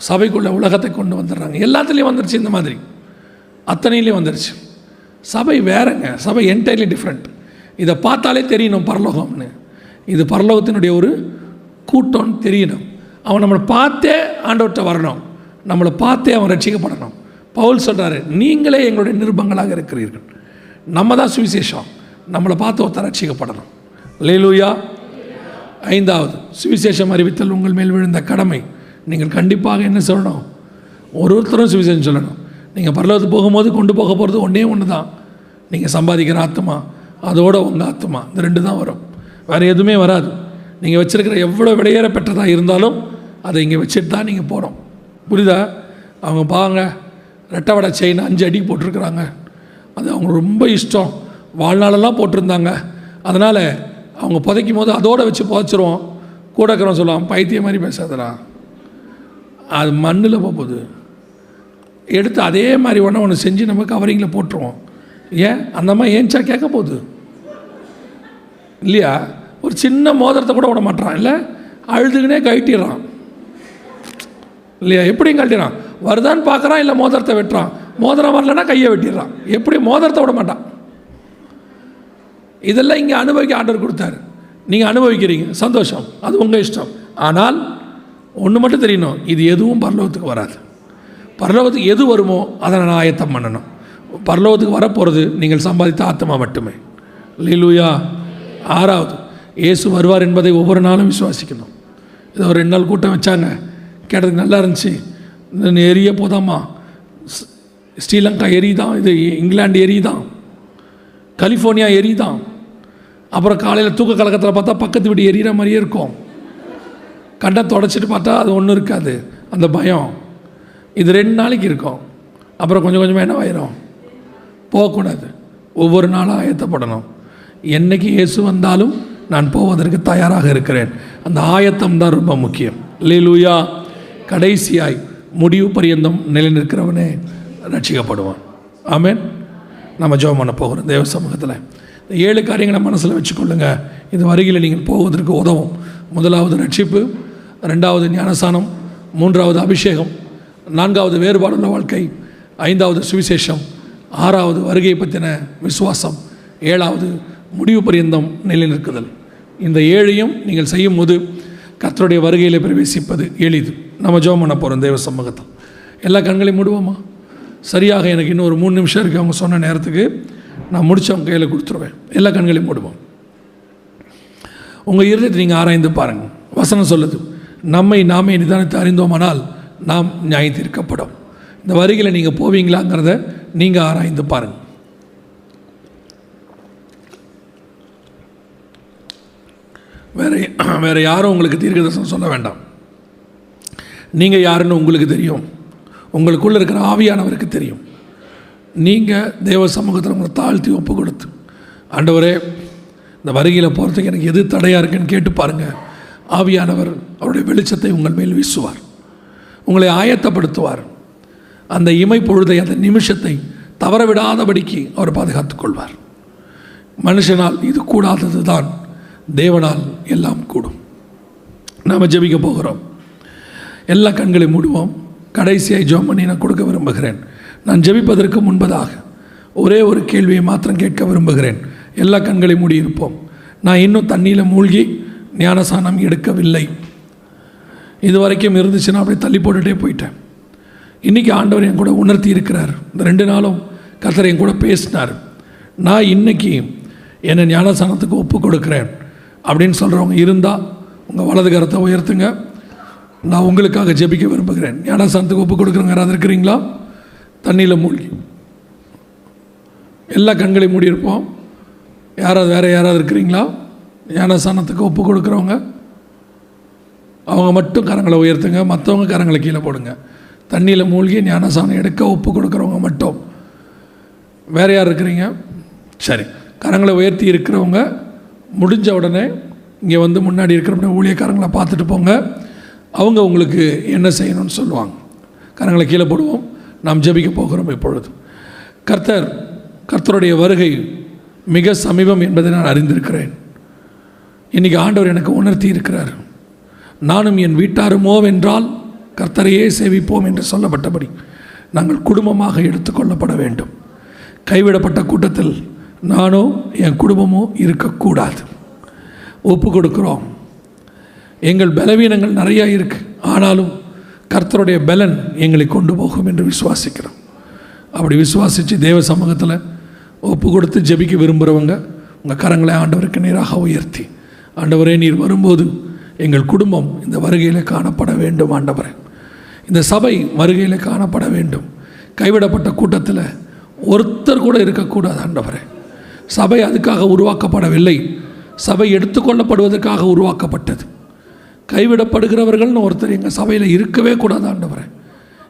A: சபைக்குள்ள உலகத்தை கொண்டு வந்துடுறாங்க. எல்லாத்துலேயும் வந்துருச்சு இந்த மாதிரி. அத்தனையிலையும் வந்துருச்சு. சபை வேறங்க. சபை என்டையர்லி டிஃப்ரெண்ட் இதை பார்த்தாலே தெரியணும் பரலோகம்னு. இது பரலோகத்தினுடைய ஒரு கூட்டம்னு தெரியணும். அவன் நம்மளை பார்த்தே ஆண்டவர்கிட்ட வரணும். நம்மளை பார்த்தே அவன் ரட்சிக்கப்படணும். பவுல் சொல்கிறாரு நீங்களே எங்களுடைய நிருபங்களாக இருக்கிறீர்கள். நம்ம தான் சுவிசேஷம். நம்மளை பார்த்து ஒருத்தர் ரட்சிக்கப்படணும். லேலூயா ஐந்தாவது சுவிசேஷம் அறிவித்தல் உங்கள் மேல் விழுந்த கடமை. நீங்கள் கண்டிப்பாக என்ன சொல்லணும்? ஒரு ஒருத்தரும் சுவிசேஷம் சொல்லணும். நீங்கள் பரலோகத்துக்கு போகும்போது கொண்டு போக போகிறது ஒன்றே ஒன்று தான் நீங்கள் சம்பாதிக்கிற ஆத்மா அதோட உங்கள் ஆத்மா. இந்த ரெண்டு தான் வரும். வேறு எதுவுமே வராது. நீங்கள் வச்சுருக்கிற எவ்வளோ விலையேற பெற்றதாக இருந்தாலும் அதை இங்கே வச்சுட்டு தான் நீங்கள் போகிறோம் புரியுதா? அவங்க பாங்க ரெட்டை வடை செயின் அஞ்சு அடி போட்டிருக்கிறாங்க. அது அவங்க ரொம்ப இஷ்டம். வாழ்நாளெல்லாம் போட்டிருந்தாங்க. அதனால் அவங்க புதைக்கும் போது அதோடு வச்சு புதைச்சிருவோம். கூட இருக்கிறவன் சொல்லுவான் பைத்தியம் மாதிரி பேசாதடா. அது மண்ணில் போகுது எடுத்து அதே மாதிரி ஒன்று ஒன்று செஞ்சு நம்ம கவரிங்கில் போட்டுருவோம். ஏன்? அந்த மாதிரி ஏன்ச்சா கேட்க போகுது? இல்லையா? ஒரு சின்ன மோதிரத்தை கூட விட மாட்டான் இல்லை? அழுதுகினே கழட்டிடுறான். இல்லையா? எப்படியும் கழட்டிடுறான். வருதான்னு பார்க்குறான் இல்லை மோதிரத்தை வெட்டுறான்? மோதிரம் வரலன்னா கையை வெட்டிடுறான். எப்படி மோதிரத்தை விட மாட்டான்? இதெல்லாம் இங்கே அனுபவிக்க ஆர்டர் கொடுத்தாரு. நீங்கள் அனுபவிக்கிறீங்க. சந்தோஷம். அது உங்கள் இஷ்டம். ஆனால் ஒன்று மட்டும் தெரியணும். இது எதுவும் பரலோகத்துக்கு வராது. பரலோகத்துக்கு எது வருமோ அதை நான் ஆயத்தம் பண்ணணும். பரலோகத்துக்கு வரப்போகிறது நீங்கள் சம்பாதித்த ஆத்மா மட்டுமே. லீலுயா ஆறாவது இயேசு வருவார் என்பதை ஒவ்வொரு நாளும் விசுவாசிக்கணும். இதை ஒரு ரெண்டு நாள் கூட்டம் வச்சாங்க. கேட்டதுக்கு நல்லா இருந்துச்சு. இந்த எரிய போதாமா? ஸ்ரீலங்கா ஸ்ரீலங்கா எரிதான் இது இங்கிலாந்து எரிதான் கலிஃபோர்னியா எரிதான் அப்புறம் காலையில் தூக்க கலக்கத்தில் பார்த்தா பக்கத்து வீடு எரியிற மாதிரியே இருக்கும். கண்டை தொடச்சிட்டு பார்த்தா அது ஒன்றும் இருக்காது. அந்த பயம். இது ரெண்டு நாளைக்கு இருக்கும். அப்புறம் கொஞ்சம் கொஞ்சமாக என்னவாயிரும் போகக்கூடாது. ஒவ்வொரு நாளும் ஆயத்தப்படணும். என்னைக்கு இயேசு வந்தாலும் நான் போவதற்கு தயாராக இருக்கிறேன். அந்த ஆயத்தம் தான் ரொம்ப முக்கியம். லேலூயா கடைசியாய் முடிவு பரியந்தம் நிலைநிற்கிறவனே ரட்சிக்கப்படுவான். ஆமேன். நம்ம ஜோம் பண்ண போகிறோம் தேவ சமூகத்தில். இந்த ஏழு காரியங்களை மனசில் வச்சுக்கொள்ளுங்க. இது வருகையில் நீங்கள் போவதற்கு உதவும். முதலாவது ரட்சிப்பு ரெண்டாவது ஞானசானம் மூன்றாவது அபிஷேகம் நான்காவது வேறுபாடுள்ள வாழ்க்கை ஐந்தாவது சுவிசேஷம் ஆறாவது வருகை பற்றின விசுவாசம் ஏழாவது முடிவு பரியந்தம் நிலைநிற்குதல். இந்த ஏழையும் நீங்கள் செய்யும் கத்தருடைய வருகையில் பிரவேசிப்பது எளிது. நம்ம ஜோம் பண்ண போகிறோம் தெய்வ சமூகத்தில். எல்லா கண்களையும் மூடுவோமா? சரியாக எனக்கு இன்னும் ஒரு மூணு நிமிஷம் இருக்குது அவங்க சொன்ன நேரத்துக்கு நான் முடிச்சு அவங்க கையில் கொடுத்துருவேன். எல்லா கண்களையும் மூடுவோம். உங்கள் இருந்துட்டு நீங்கள் ஆராய்ந்து பாருங்கள் வசனம் சொல்லுது நம்மை நாமே நிதானித்து அறிந்தோமானால் நாம் நியாயம் தீர்க்கப்படும் இந்த வரிகளை நீங்கள் போவீங்களாங்கிறத நீங்கள் ஆராய்ந்து பாருங்கள் வேறு வேறு யாரும் உங்களுக்கு தீர்க்கதரிசனம் சொல்ல வேண்டாம். நீங்கள் யாருன்னு உங்களுக்கு தெரியும். உங்களுக்குள்ளே இருக்கிற ஆவியானவருக்கு தெரியும். நீங்கள் தேவ சமூகத்தில் உங்களை தாழ்த்தி ஒப்பு கொடுத்து ஆண்டவரே இந்த வருகையில் போகிறதுக்கு எனக்கு எது தடையாக இருக்குன்னு கேட்டு பாருங்கள் ஆவியானவர் அவருடைய வெளிச்சத்தை உங்கள் மேல் வீசுவார். உங்களை ஆயத்தப்படுத்துவார். அந்த இமை பொழுதை அந்த நிமிஷத்தை தவற விடாதபடிக்கு அவர் பாதுகாத்துக் கொள்வார். மனுஷனால் இது கூடாதது தான் தேவனால் எல்லாம் கூடும். நாம் ஜெபிக்க போகிறோம். எல்லா கண்களையும் மூடுவோம். கடைசியாக ஜோம் பண்ணி நான் கொடுக்க விரும்புகிறேன். நான் ஜெபிப்பதற்கு முன்பதாக ஒரே ஒரு கேள்வியை மாத்திரம் கேட்க விரும்புகிறேன். எல்லா கண்களையும் மூடியிருப்போம் நான் இன்னும் தண்ணியில் மூழ்கி ஞானசானம் எடுக்கவில்லை. இது வரைக்கும் இருந்துச்சுன்னா அப்படியே தள்ளி போட்டுகிட்டே போயிட்டேன். இன்றைக்கி ஆண்டவர் என் கூட உணர்த்தி இருக்கிறார். இந்த ரெண்டு நாளும் கத்தர் என் கூட பேசினார். நான் இன்னைக்கு என்னை ஞானசானத்துக்கு ஒப்பு கொடுக்குறேன். அப்படின்னு சொல்கிறவங்க இருந்தால் உங்கள் வலது கரத்தை உயர்த்துங்க. நான் உங்களுக்காக ஜெபிக்க விரும்புகிறேன். ஞானசானத்துக்கு ஒப்பு கொடுக்குறவங்க யாராவது இருக்கிறீங்களா? தண்ணியில் மூழ்கி. எல்லா கண்களையும் மூடியிருப்போம். யாராவது வேறு யாராவது இருக்கிறீங்களா? ஞானசானத்துக்கு ஒப்பு கொடுக்குறவங்க. அவங்க மட்டும் கரங்களை உயர்த்துங்க. மற்றவங்க கரங்களை கீழே போடுங்க. தண்ணியில் மூழ்கி ஞானசானம் எடுக்க ஒப்பு கொடுக்குறவங்க மட்டும். வேறு யார் இருக்கிறீங்க? சரி. கரங்களை உயர்த்தி இருக்கிறவங்க முடிஞ்ச உடனே இங்கே வந்து முன்னாடி இருக்கிற ஊழியக்காரங்களை பார்த்துட்டு போங்க. அவங்க உங்களுக்கு என்ன செய்யணும்னு சொல்லுவாங்க. கரங்களை கீழே போடுவோம். நாம் ஜபிக்க போகிறோம் இப்பொழுது. கர்த்தர் கர்த்தருடைய வருகை மிக சமீபம் என்பதை நான் அறிந்திருக்கிறேன். இன்றைக்கி ஆண்டவர் எனக்கு உணர்த்தி இருக்கிறார். நானும் என் வீட்டாருமோ என்றால் கர்த்தரையே சேவிப்போம் என்று சொல்லப்பட்டபடி நாங்கள் குடும்பமாக எடுத்துக்கொள்ளப்பட வேண்டும். கைவிடப்பட்ட கூட்டத்தில் நானோ என் குடும்பமோ இருக்கக்கூடாது. ஒப்பு கொடுக்குறோம். எங்கள் பலவீனங்கள் நிறையா இருக்கு. ஆனாலும் கர்த்தருடைய பலன் எங்களை கொண்டு போகும் என்று விசுவாசிக்கிறோம். அப்படி விசுவாசித்து தேவ சமூகத்தில் ஒப்பு கொடுத்து ஜெபிக்க விரும்புகிறவங்க உங்கள் கரங்களை ஆண்டவருக்கு நேராக உயர்த்தி. ஆண்டவரே நீர் வரும்போது எங்கள் குடும்பம் இந்த வருகையில் காணப்பட வேண்டும் ஆண்டவரே. இந்த சபை வருகையில் காணப்பட வேண்டும். கைவிடப்பட்ட கூட்டத்தில் ஒருத்தர் கூட இருக்கக்கூடாது ஆண்டவரே. சபை அதுக்காக உருவாக்கப்படவில்லை. சபை எடுத்துக்கொள்ளப்படுவதற்காக உருவாக்கப்பட்டது. கைவிடப்படுகிறவர்கள்னு ஒருத்தர் எங்கள் சபையில் இருக்கவே கூடாது ஆண்டவரே.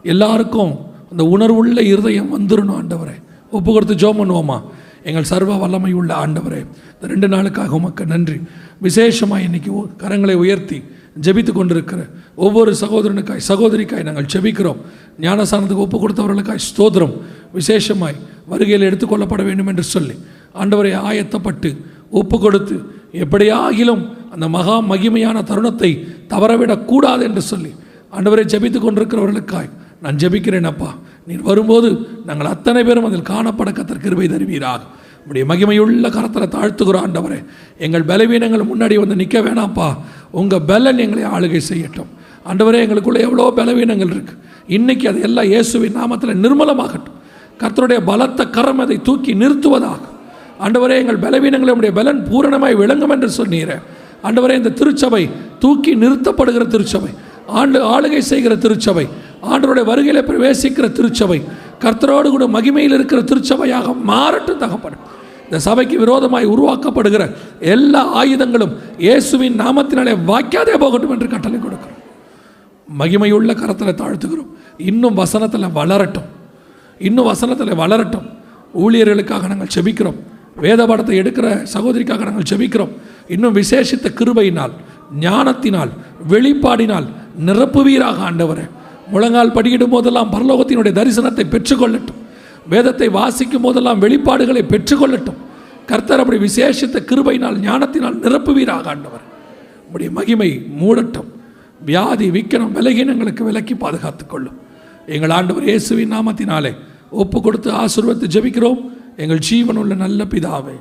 A: எல்லாருக்கும் அந்த உணர்வுள்ள இருதயம் வந்துடணும் ஆண்டவரே. ஒப்பு கொடுத்து ஜோம் பண்ணுவோமா? எங்கள் சர்வ வல்லமை உள்ள ஆண்டவரே இந்த ரெண்டு நாளுக்காக உமக்கு நன்றி. விசேஷமாக இன்னைக்கு கரங்களை உயர்த்தி ஜெபித்து கொண்டிருக்கிற ஒவ்வொரு சகோதரனுக்காய் சகோதரிக்காய் நாங்கள் ஜெபிக்கிறோம். ஞானசானத்துக்கு ஒப்பு கொடுத்தவர்களுக்காய் ஸ்தோத்திரம். விசேஷமாய் வருகையில் எடுத்துக்கொள்ளப்பட வேண்டும் என்று சொல்லி ஆண்டவரை ஆயத்தப்பட்டு ஒப்பு கொடுத்து எப்படியாகிலும் அந்த மகா மகிமையான தருணத்தை தவறவிடக்கூடாது என்று சொல்லி ஆண்டவரை ஜபித்து கொண்டிருக்கிறவர்களுக்காய் நான் ஜபிக்கிறேன் அப்பா. நீர் வரும்போது நாங்கள் அத்தனை பேரும் அதில் காணப்பட கத்தர் கிருபை தருவீராக. உடைய மகிமையுள்ள கரத்தில் தாழ்த்துகிறோம் ஆண்டவரே. எங்கள் பலவீனங்கள் முன்னாடி வந்து நிற்க வேணாம்ப்பா. உங்கள் பலன் எங்களை ஆளுகை செய்யட்டும். ஆண்டவரே எங்களுக்குள்ளே எவ்வளோ பலவீனங்கள் இருக்குது இன்னைக்கு அது எல்லாம் இயேசுவின் நாமத்தில் நிர்மலமாகட்டும். கர்த்தருடைய பலத்த கரம் அதை தூக்கி நிறுத்துவதாகும் ஆண்டவரே எங்கள் பலவீனங்களை உடைய பலன் பூரணமாய் விளங்கும் என்று சொன்னீரே. ஆண்டவரே இந்த திருச்சபை தூக்கி நிறுத்தப்படுகிற திருச்சபை ஆண்டு ஆளுகை செய்கிற திருச்சபை ஆண்டவருடைய வருகையில் பிரவேசிக்கிற திருச்சபை கர்த்தரோடு கூட மகிமையில் இருக்கிற திருச்சபையாக மாறட்டும் தகப்படும் இந்த சபைக்கு விரோதமாய் உருவாக்கப்படுகிற எல்லா ஆயுதங்களும் இயேசுவின் நாமத்தினாலே வாய்க்காதே போகட்டும் என்று கட்டளை கொடுக்கிறோம். மகிமையுள்ள கரத்தில் தாழ்த்துகிறோம். இன்னும் வசனத்தில் வளரட்டும். இன்னும் வசனத்தில் வளரட்டும். ஊழியர்களுக்காக நாங்கள் செபிக்கிறோம். வேத பாடத்தை எடுக்கிற சகோதரிக்காக நாங்கள் ஜெபிக்கிறோம். இன்னும் விசேஷித்த கிருபையினால் ஞானத்தினால் வெளிப்பாடினால் நிரப்புவீராக ஆண்டவரே. முழங்கால் படியிடும் போதெல்லாம் பரலோகத்தினுடைய தரிசனத்தை பெற்றுக்கொள்ளட்டும். வேதத்தை வாசிக்கும் போதெல்லாம் வெளிப்பாடுகளை பெற்றுக்கொள்ளட்டும். கர்த்தர் அப்படி விசேஷித்த கிருபையினால் ஞானத்தினால் நிரப்புவீராக ஆண்டவர். உம்முடைய மகிமை மூடட்டும். வியாதி விக்கனம் விலகினங்களுக்கு விலக்கி பாதுகாத்துக் கொள்ளும் எங்கள் ஆண்டவர் இயேசுவின் நாமத்தினாலே ஒப்பு கொடுத்து ஆசீர்வதித்து ஜெபிக்கிறோம். எங்கள் ஜீவனுள்ள நல்ல பிதாவே.